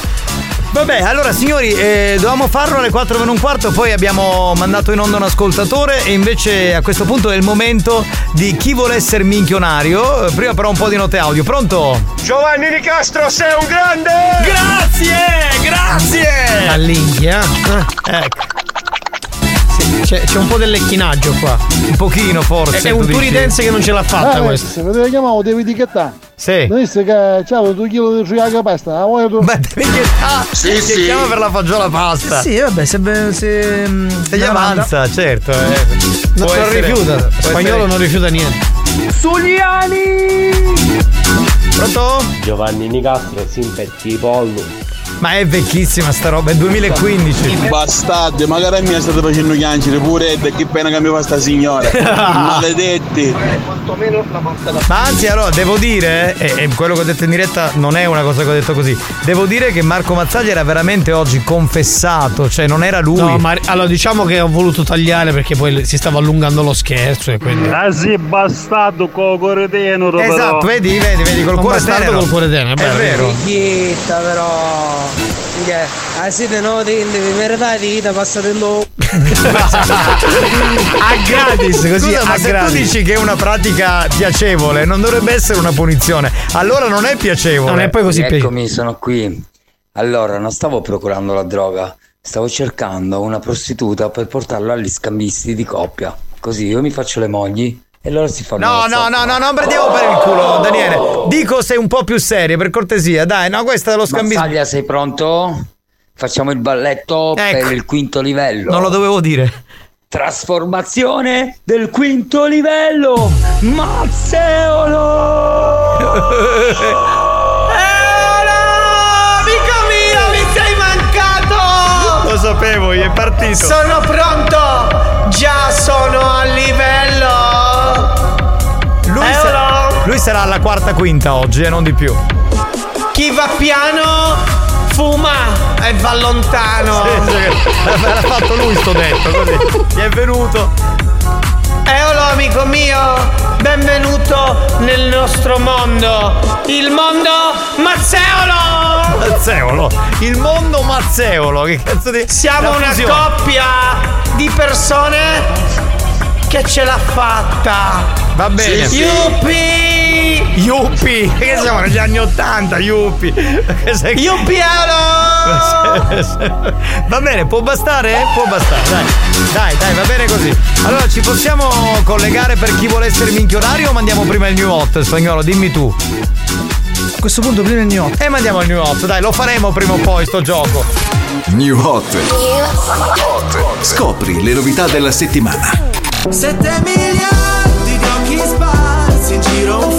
Vabbè, allora signori, eh, dovevamo farlo alle 4 meno un quarto, poi abbiamo mandato in onda un ascoltatore e invece a questo punto è il momento di chi vuole essere minchionario. Prima però un po' di note audio, pronto? Giovanni Di Castro, sei un grande! Grazie, grazie! All'India. ecco. C'è, c'è un po' del lecchinaggio qua. Un pochino forse. È, è un turidense che non ce l'ha fatta eh, questo. Se vedete chiamavo devi etichettare. Sì. Non disse che c'avevo due chili di friaga pasta, la vuoi tu? Ma devi etichettare. Sì, Sì, sì. chiama per la faggiola pasta. Sì, vabbè, se, se, Se gli avanza, certo. Eh. No, non essere- rifiuta. può Spagnolo essere- non rifiuta niente. Sugliani! Pronto? Giovanni Nicastro, simpetti pollo. Ma è vecchissima sta roba, è 2015. Bastardi, magari a me state facendo chiancere pure e che pena che mi fa sta signora. Maledetti. Ma anzi, allora devo dire, e, e quello che ho detto in diretta non è una cosa che ho detto così. Devo dire che Marco Mazzaglia era veramente oggi confessato, cioè non era lui. No, ma allora diciamo che ho voluto tagliare perché poi si stava allungando lo scherzo e quindi. Ah sì, bastardo con cuore tenero però. Esatto, vedi, vedi, vedi, col Un cuore tenero. col cuore tenero, È vero. Chietta però. Che? Ah siete no, devi meritare di vita passatello. a gratis così Scusa, a ma se tu dici che è una pratica piacevole non dovrebbe essere una punizione allora non è piacevole Eccomi, sono qui. Allora, non stavo procurando la droga, stavo cercando una prostituta per portarla agli scambisti di coppia. Così io mi faccio le mogli e loro si fanno. No, no, no, no, non prendiamo per il culo, Daniele. Dico sei un po' più serie, per cortesia. Dai, no, questa è lo scambismo. Mazzaglia, sei pronto? Facciamo il balletto Ecco. per il quinto livello. Non lo dovevo dire. Trasformazione del quinto livello. Mazzeolo! Amico mio, mi sei mancato! Lo sapevo, è partito. Sono pronto! Già sono a livello! Lui, sarà, lui sarà alla quarta quinta oggi e non di più. Chi va piano fuma e va lontano! Sì, sì, l'ha fatto lui sto detto, così. Gli è venuto. Eolo amico mio, benvenuto nel nostro mondo, il mondo Mazzeolo! Mazzeolo, il mondo Mazzeolo, che cazzo di. Siamo una fusione. coppia di persone che ce l'ha fatta! Va bene. Sì, sì. Yuppi! Che siamo negli anni 80, Yuppi! Yuppi Va bene, può bastare? Può bastare, dai. Dai, dai, va bene così. Allora, ci possiamo collegare per chi vuole essere minchionario o mandiamo prima il new hot, spagnolo? Dimmi tu. A questo punto prima il new hot. E mandiamo il new hot, dai, lo faremo prima o poi sto gioco. New Hot. Scopri le novità della settimana. Sette miliardi di occhi sparsi in giro un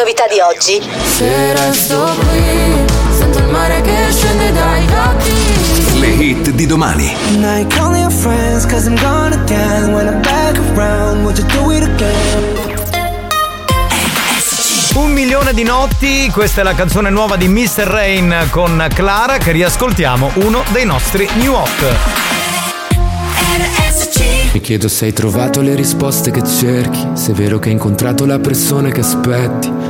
novità di oggi. Se resto qui, sento il mare che scende dai occhi. Le hit di domani. Un milione di notti, questa è la canzone nuova di Mr. Rain con Clara che riascoltiamo, uno dei nostri new hot. Mi chiedo se hai trovato le risposte che cerchi, se è vero che hai incontrato la persona che aspetti.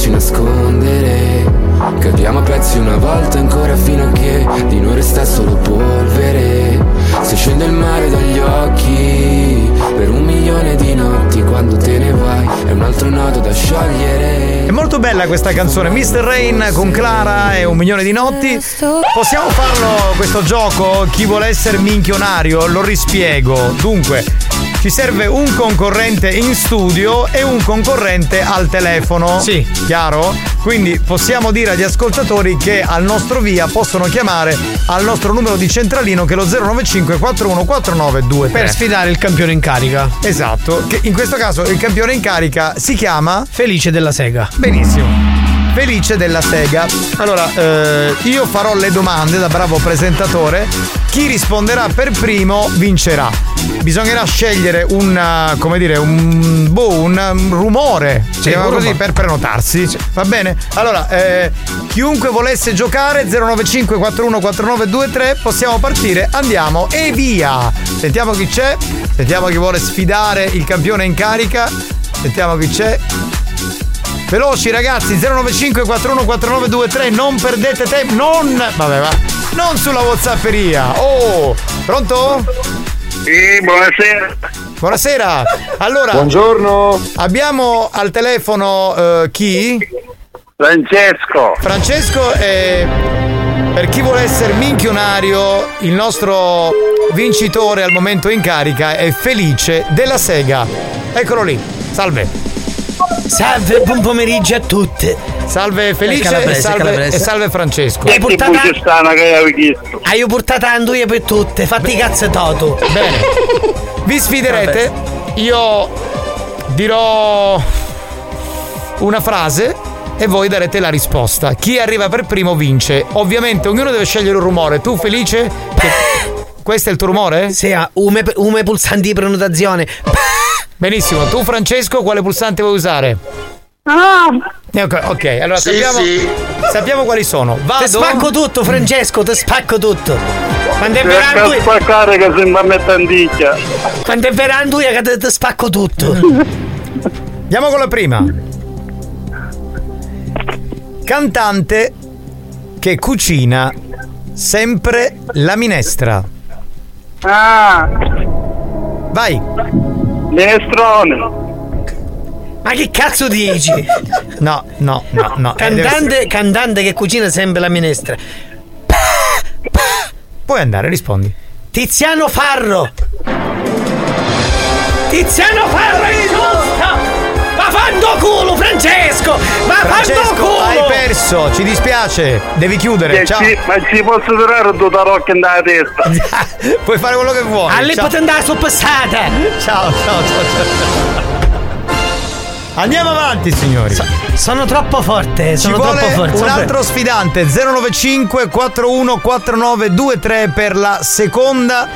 senza volerci nascondere. Cadiamo a pezzi una volta ancora fino a che di noi resta solo polvere. Se scende il mare dagli occhi per un milione di notti quando te ne vai è un altro nodo da sciogliere. È molto bella questa canzone, Mr. Rain con Clara e un milione di notti. Possiamo farlo questo gioco? Chi vuole essere minchionario? Lo rispiego. Dunque, ci serve un concorrente in studio e un concorrente al telefono. Sì. Chiaro? Quindi possiamo dire agli ascoltatori che al nostro via possono chiamare al nostro numero di centralino che è lo 095 414923. Per sfidare il campione in carica. Esatto, che in questo caso il campione in carica si chiama Felice della Sega. Benissimo. Felice della Sega. Allora, eh, io farò le domande da bravo presentatore. Chi risponderà per primo vincerà. Bisognerà scegliere un, eh, come dire, un, boh, un, um, rumore. Chiama un così per prenotarsi. Va bene? Allora, eh, chiunque volesse giocare 095 414923 possiamo partire. Andiamo e via. Sentiamo chi c'è. Sentiamo chi vuole sfidare il campione in carica. Sentiamo chi c'è. Veloci ragazzi 095 414923 non perdete tempo non vabbè va non sulla whatsapperia. Oh pronto? Sì buonasera. Buonasera. Allora Buongiorno. abbiamo al telefono eh, chi? Francesco. Francesco è per chi vuole essere minchionario il nostro vincitore al momento in carica è Felice della Sega. Eccolo lì. Salve Salve, buon pomeriggio a tutti. Salve Felice e Calabrese, salve, Calabrese. e salve Francesco. Hai portato stana che avevi chiesto. Hai portato anduia per tutte, fatti cazzo toto. Bene. Vi sfiderete. Io dirò una frase e voi darete la risposta. Chi arriva per primo vince. Ovviamente ognuno deve scegliere un rumore. Tu Felice? Che- Questo è il tuo rumore? Sì, ume, ume pulsanti di prenotazione. Benissimo. Tu Francesco quale pulsante vuoi usare? Eh, Ok, ok, allora Sì, sappiamo, sì. sappiamo quali sono. Vado. Ti spacco tutto, Francesco, ti spacco tutto. Quando è vera Cerca di anduia, spaccare che sembra mettere anticchia. quando è vera anduia che ti, ti spacco tutto. Andiamo con la prima. Cantante che cucina sempre la minestra. Ah, Vai. Minestrone. Ma che cazzo dici? No, no, no, no. eh, Cantante, cantante che cucina sempre la minestra. Puoi andare, rispondi. Tiziano Farro. Tiziano Farro è giusto! Ma fanno culo, Francesco! Ma Francesco, culo! hai perso, ci dispiace. Devi chiudere. Eh, Ciao. sì, ma ci posso durare due tarocche nella testa. Puoi fare quello che vuoi. Potete andare su passata! Ciao, ciao, ciao, ciao. Andiamo avanti, signori. sono troppo forte, Ci sono vuole troppo forte. un altro sfidante 095 414923 per la seconda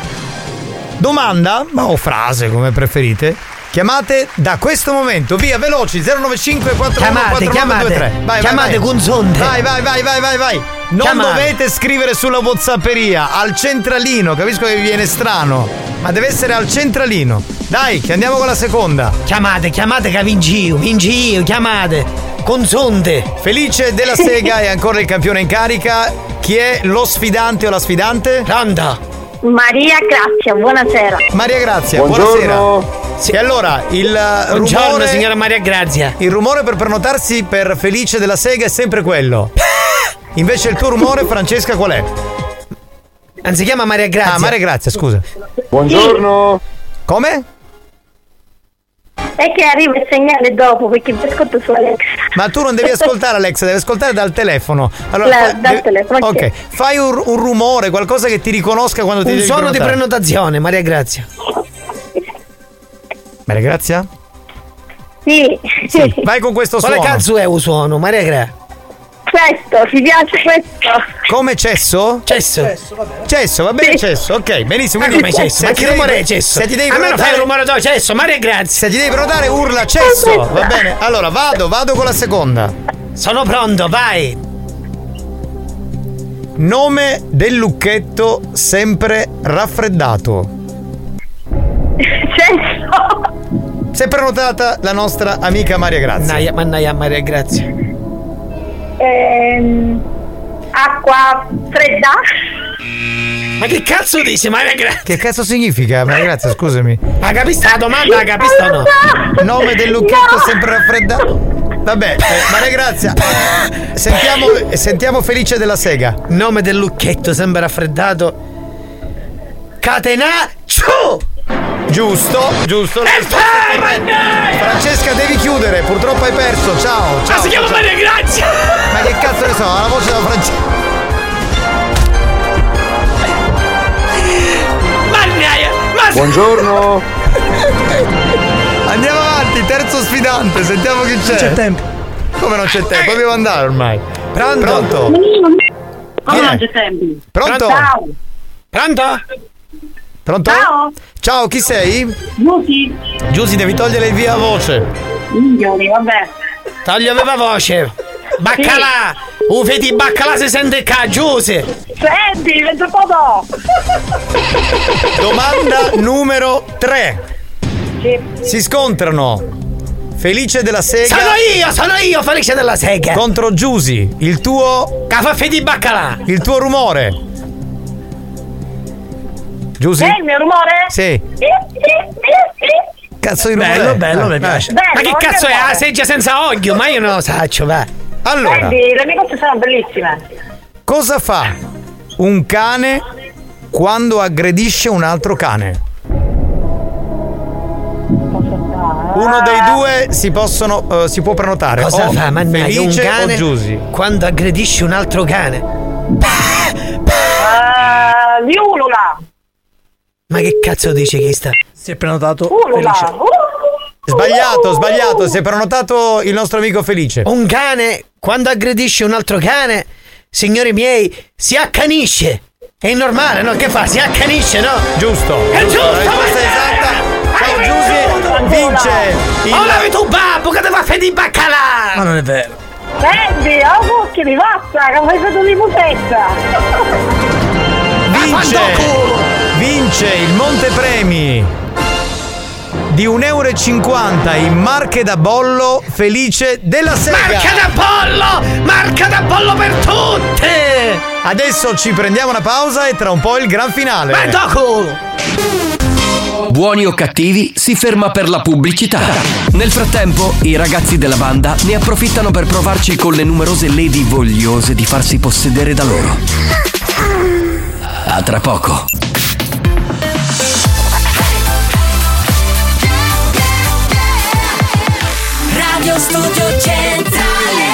domanda ma o frase come preferite. Chiamate da questo momento, via veloci 095 Chiamate, 414923. chiamate. Vai, Chiamate con zonde. Vai, vai, vai, vai, vai, vai. Non Chiamate. dovete scrivere sulla Whatsapperia, al centralino, capisco che vi viene strano, ma deve essere al centralino. Dai, che andiamo con la seconda. Chiamate, chiamate che vinci io, vinci io, chiamate. Con zonde. Felice della Sega è ancora il campione in carica. Chi è lo sfidante o la sfidante? Randa. Maria Grazia, buonasera. Maria Grazia, Buongiorno. buonasera. E allora, il uh, Buongiorno, rumore signora Maria Grazia. Il rumore per prenotarsi per Felice della Sega è sempre quello. Invece il tuo rumore, Francesca, qual è? Si chiama Maria Grazia. Ah, Maria Grazia, scusa. Buongiorno. Come? È che arriva il segnale dopo perché vi ascolto su Alexa. Ma tu non devi ascoltare Alexa, devi ascoltare dal telefono. Allora, La- fai- dal devi- telefono, ok. Fai un, un rumore, qualcosa che ti riconosca quando ti Un devi suono di prenotare. prenotazione, Maria Grazia. Maria Grazia? Sì. Sì, vai con questo Quale suono. cazzo è un suono, Maria Gra? Questo, ti piace questo? Come cesso? Cesso. Cesso, va bene cesso, ok, benissimo. Ma quindi come cesso? se Ma ti che devi- rumore è cesso? Se ti devi A me lo prenotare- fai il rumore do cesso, Maria grazie. Se ti devi prenotare urla cesso, va bene? Allora vado, vado con la seconda. Sono pronto, vai. Nome del lucchetto sempre raffreddato. Cesso. Si è prenotata la nostra amica Maria Grazia. Naia, mannaia Maria grazie. Ehm, acqua fredda. Ma che cazzo dici Maria grazie? Che cazzo significa Maria Grazia, scusami? Ha capito la domanda? Ha capito o no? Nome del lucchetto sempre raffreddato. Vabbè, eh, Maria Grazia, eh, sentiamo, sentiamo Felice della Sega. Nome del lucchetto sempre raffreddato. Catenaccio! Giusto, giusto. Francesca, devi chiudere, purtroppo hai perso. Ciao, ciao. Ma si chiama ciao. Maria Grazia! Ma che cazzo ne so, ha la voce da Francesca. Mannaia! Ma Buongiorno. Andiamo avanti, terzo sfidante, sentiamo chi c'è. C'è tempo. Come non c'è tempo? Dobbiamo andare ormai. Pronto? Pronto? Come non c'è tempo? Pronto? Ciao. Pronto? Pronto? Ciao. Ciao, chi sei? Giussi. Giusy, devi togliere il via voce. Migliori, vabbè. Togli aveva voce. Baccalà! Un feti baccalà si sente qua, Giuse! Senti, diventa un po' do. Domanda numero 3. Si scontrano Felice della Sega. Sono io, sono io, Felice della Sega! Contro Giusy, il tuo. Caffè di baccalà! Il tuo rumore. Giusy? Eh, il mio rumore? Sì. Cazzo di rumore. Bello, bello, Ah, mi ah. piace. Bello, Ma che cazzo è? La seggia senza occhio? Ma io non lo saccio, va. Allora, Senti, le mie cose sono bellissime. cosa fa un cane quando aggredisce un altro cane? Uno dei due si possono eh, si può prenotare. Cosa o fa, mannaia, un Felice cane o Giusy. quando aggredisce un altro cane? Uh, ulula. Ma che cazzo dice che sta? Si è prenotato. Felice. Sbagliato, sbagliato, si è prenotato il nostro amico Felice. Un cane quando aggredisce un altro cane, signori miei, si accanisce. È normale, no? Che fa? Si accanisce, no? Giusto. È giusto, La risposta è esatta. Ciao Giusy, vince il Oh, la tu babbo che ti fa fare di baccalà! Ma non è vero. Senti, oh, cucchi di pazza, che mi hai fatto di putezza. vince vince il montepremi di 1,50 euro in marche da bollo felice della sega Marca da pollo! Marca da pollo per tutte! adesso ci prendiamo una pausa e tra un po' il gran finale dopo! Buoni o cattivi si ferma per la pubblicità. Nel frattempo, i ragazzi della banda ne approfittano per provarci con le numerose lady vogliose di farsi possedere da loro. A tra poco. Radio Studio Centrale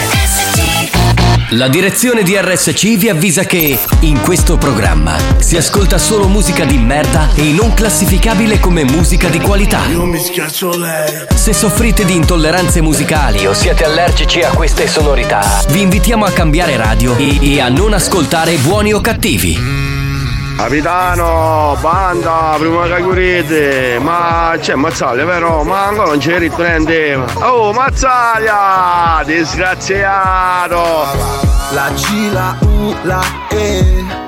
RSC La direzione di RSC vi avvisa che in questo programma si ascolta solo musica di merda e non classificabile come musica di qualità. Io mi schiaccio lei. Se soffrite di intolleranze musicali o siete allergici a queste sonorità, vi invitiamo a cambiare radio e, e a non ascoltare buoni o cattivi. Capitano, banda, prima chiudete, ma c'è Mazzaglia vero? Ma ancora non c'è riprendeva. Oh Mazzaglia, disgraziato! La G, la U, la E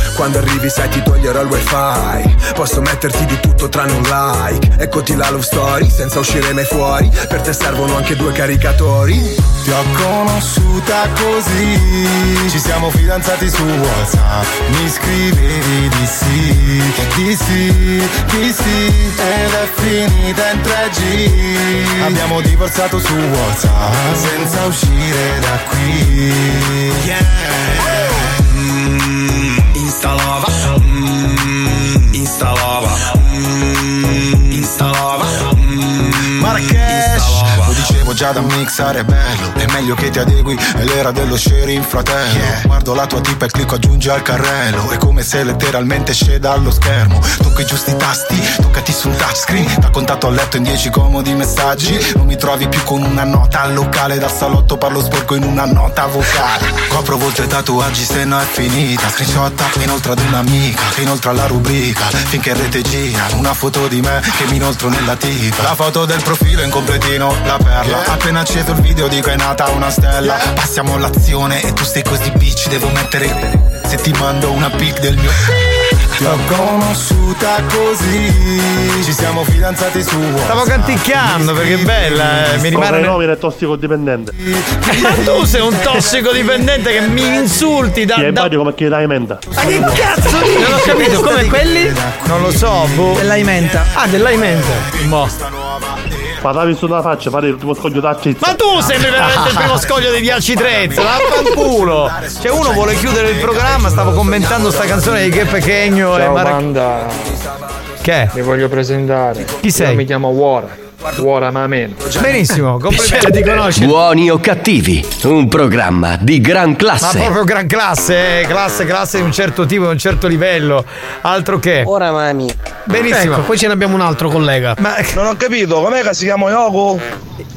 quando arrivi sai ti toglierò il wifi. Posso metterti di tutto tranne un like. Eccoti la love story senza uscire mai fuori. Per te servono anche due caricatori. Ti ho conosciuta così. Ci siamo fidanzati su Whatsapp. Mi scrivevi di sì, di sì, di sì. Ed è finita in 3G Abbiamo divorziato su WhatsApp. Senza uscire da qui. Mm, Instalava, mm, instalava, mm, instalava, mm, Marrakesh Dicevo già da mixare è bello È meglio che ti adegui È l'era dello sharing fratello. Guardo la tua tipa e clicco aggiungi al carrello È come se letteralmente esce dallo schermo. Tocco i giusti tasti Toccati sul touchscreen Da contatto a letto in 10 comodi messaggi. Non mi trovi più con una nota al locale Dal salotto parlo sporco in una nota vocale. Copro volte tatuaggi se no è finita Screenshotta inoltre ad un'amica inoltre alla rubrica Finché in rete gira Una foto di me che mi inoltro nella tipa. La foto del profilo in completino La perla Appena acceso il video dico è nata una stella Passiamo all'azione e tu sei così bitch Devo mettere se ti mando una pic del mio Ti ho conosciuta così Ci siamo fidanzati su WhatsApp Stavo canticchiando perché è bella, eh, mi rimane. nel- nomina è tossicodipendente. Ma tu sei un tossicodipendente che mi insulti da. Ti da... vario come chi dai menta. Ma che cazzo di Non ho capito, come quelli? Non lo so, boh. Dell'aimenta. Ah, dell'aimenta. Mo. Parlavi sulla faccia, fare l'ultimo scoglio da. Ma tu sembri veramente il primo scoglio di Diaci Trezza, vaffanculo! Cioè uno vuole chiudere il programma, stavo commentando sta canzone di Che Pechegno e Ciao Mara... banda, Che? mi voglio presentare. Chi sei? Io mi chiamo Wara. Wara Mamen. Benissimo, complimenti. Piacere di conoscerti. Buoni o cattivi, un programma di gran Ma classe. proprio gran classe, eh, classe, classe di un certo tipo, di un certo livello. Altro che. Ora mami. Benissimo. Ecco, poi ce ne abbiamo un altro collega. Ma Non ho capito, com'è che si chiama Yoko?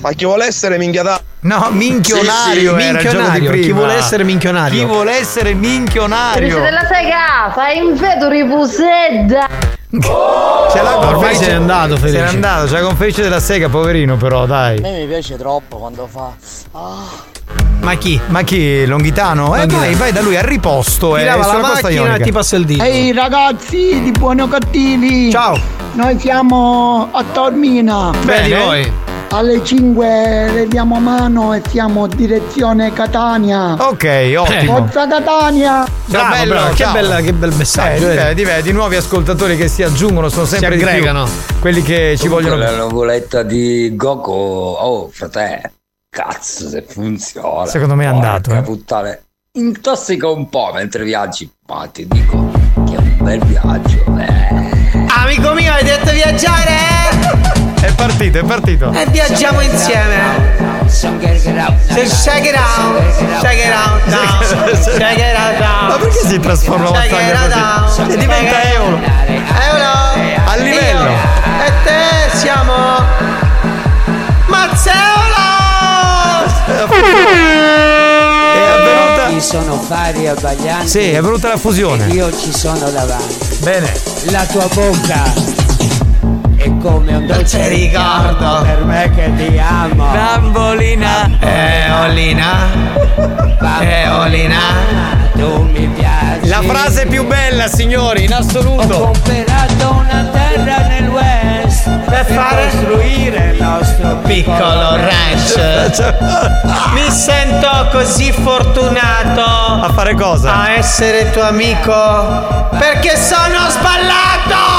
Ma chi vuole essere minchiata? No, minchionario Sì, sì, minchionario. Chi vuole essere minchionario? Chi vuole essere minchionario? della sega, fai in vedo ripusedda. Ce l'ha Ormai se n'è andato, Felice. Se n'è andato, c'è con Felice della Sega, poverino però, dai. A me mi piace troppo quando fa. Ma chi? Ma chi? Longhitano? Eh, vai, vai da lui, a riposto. Ti eh, lava la macchina ionica. ti passa il dito. Ehi ragazzi di buoni o cattivi Ciao Noi siamo a Tormina Bene, voi. Alle 5 le diamo mano e siamo direzione Catania Ok, ottimo. Forza Catania Ciao, Bravo, bello, bravo, che, bella- che bel messaggio. Eh, vedi? vedi, vedi, nuovi ascoltatori che si aggiungono, sono sempre Si di più. aggregano. Quelli che ci vogliono La nuvoletta di Goku, oh frate, cazzo se funziona. Secondo me è andato, eh. puttana. Intossica un po' mentre viaggi, ma ti dico che è un bel viaggio, eh. Amico mio, hai detto viaggiare? È partito, è partito. E viaggiamo insieme. Shake it out. Shake it out. Shake it out. down. Shake it out. Ma perché si trasforma out, down. così? E diventa it Eolo. A livello. E te siamo. Sono fari abbaglianti. Sì, è venuta la fusione. Io ci sono davanti. Bene. La tua bocca è come un dolce ricordo per me che ti amo. Bambolina. Eolina. Eolina. Tu mi piaci. La frase più bella, signori, in Ho assoluto. comprato una terra nel West Per fare? costruire il nostro Piccolo ranch. Mi sento così fortunato A fare cosa? a essere tuo amico perché sono sballato!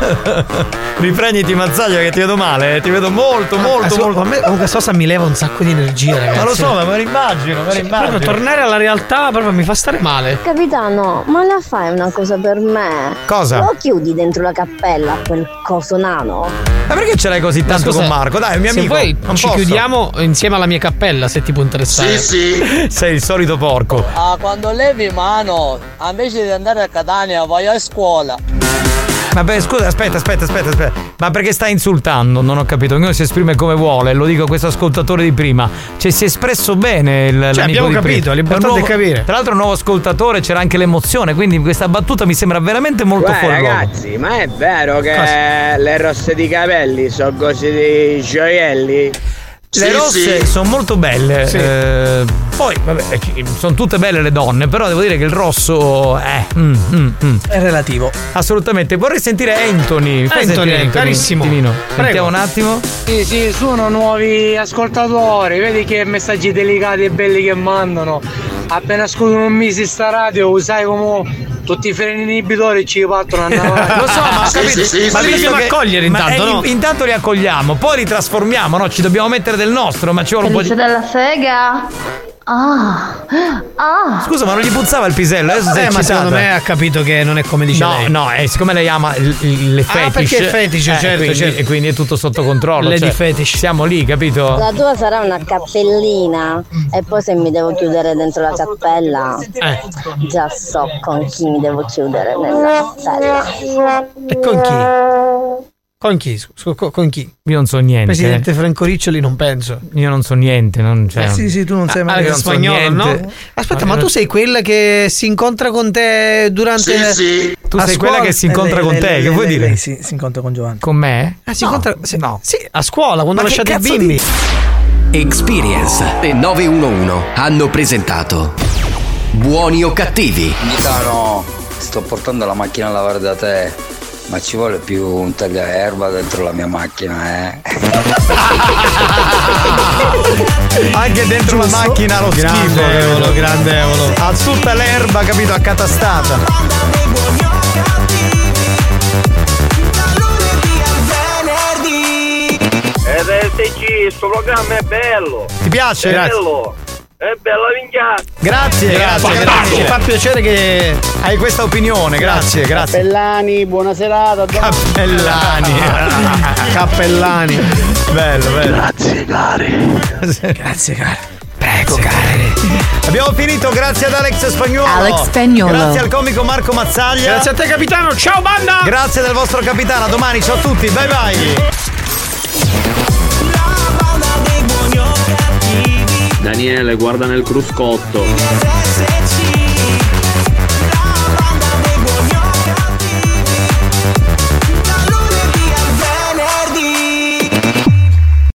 Riprenditi Mazzaglia che ti vedo male, eh, ti vedo molto, molto, Adesso, molto. a me comunque Sosa mi leva un sacco di energia, ragazzi. Ma lo so, ma me lo immagino, me lo Sì, immagino. proprio tornare alla realtà proprio mi fa stare male. Capitano, ma la fai una cosa per me? Cosa? Lo chiudi dentro la cappella, quel coso nano? Ma perché ce l'hai così tanto Scusa, con Marco? Dai, è un mio amico. non ci posso. chiudiamo insieme alla mia cappella se ti può interessare. Sei il solito porco. Ah, quando levi mano, invece di andare a Catania, vai a scuola. Ma beh, scusa, aspetta, aspetta, aspetta, aspetta. Ma perché stai insultando? Non ho capito. Ognuno si esprime come vuole, lo dico a questo ascoltatore di prima. Cioè, si è espresso bene il l'amico abbiamo di capito, prima. l'importante è capire. Tra l'altro, un nuovo ascoltatore, c'era anche l'emozione. Quindi questa battuta mi sembra veramente molto Uè, fuori luogo. ragazzi, ma è vero che le rosse di capelli sono così di gioielli? Le rosse sono molto belle. eh, poi, vabbè, ci- sono tutte belle le donne, però devo dire che il rosso è. mm, mm, mm. È relativo. Assolutamente. Vorrei sentire Anthony. Fai Anthony, sentire carissimo. un attimino. Prego. Sentiamo un attimo. Sì, sì, sono nuovi ascoltatori, vedi che messaggi delicati e belli che mandano. appena scudono un mese sta radio, sai come tutti i freni inibitori ci partono andare avanti. Lo so, ma ho capito. ma li dobbiamo accogliere intanto, eh, no? Intanto li accogliamo, poi li trasformiamo, no? Ci dobbiamo mettere del nostro, ma ci vuole un po' di. Felice della sega. Ah. Ah. Scusa, ma non gli puzzava il pisello? Adesso sei Eh, ma secondo me ha capito che non è come dice no, lei. no, eh, siccome lei ama il- il- le Ah, fetish perché è fetish, eh, certo, quindi, certo. E quindi è tutto sotto controllo Lady cioè, fetish. Siamo lì, capito? La tua sarà una cappellina e poi se mi devo chiudere dentro la cappella Eh. già so con chi mi devo chiudere nella cappella. E con chi? Con chi? Con chi? Io non so niente. Presidente Franco Riccioli non penso. Io non so niente, non cioè, Eh sì, sì, tu non Ah, mai che non so spagnolo, niente. no? Aspetta, ma tu sei quella che si incontra con te durante. Tu a sei scuola? quella che si Eh, incontra lei- con lei- te, lei- che vuoi lei- dire? lei si, si incontra con Giovanni. Con me? Ah, si incontra. sì, sì, a scuola quando Ma lasciate i bimbi. Experience e 911 hanno presentato Buoni o cattivi? Gaetano, sto portando la macchina a lavare da te, ma ci vuole più un tagliaerba dentro la mia macchina, eh? Anche dentro la macchina lo Grande schifo. Evolo, capito? grande Evolo. Ha tutta l'erba, capito, accatastata. Ed SG, sto programma è bello. Ti piace? È bello. È bella minchiata. Grazie, grazie, grazie. Ci fa piacere che hai questa opinione, grazie, grazie. Cappellani, buona serata. Cappellani. Cappellani. Bello, bello. Grazie cari. Grazie, cari. Prego, cari. Abbiamo finito, grazie ad Alex Spagnuolo. Alex Spagnuolo. Grazie al comico Marco Mazzaglia. Grazie a te capitano, ciao banda! Grazie del vostro capitano, a domani, ciao a tutti, bye bye. Daniele, guarda nel cruscotto.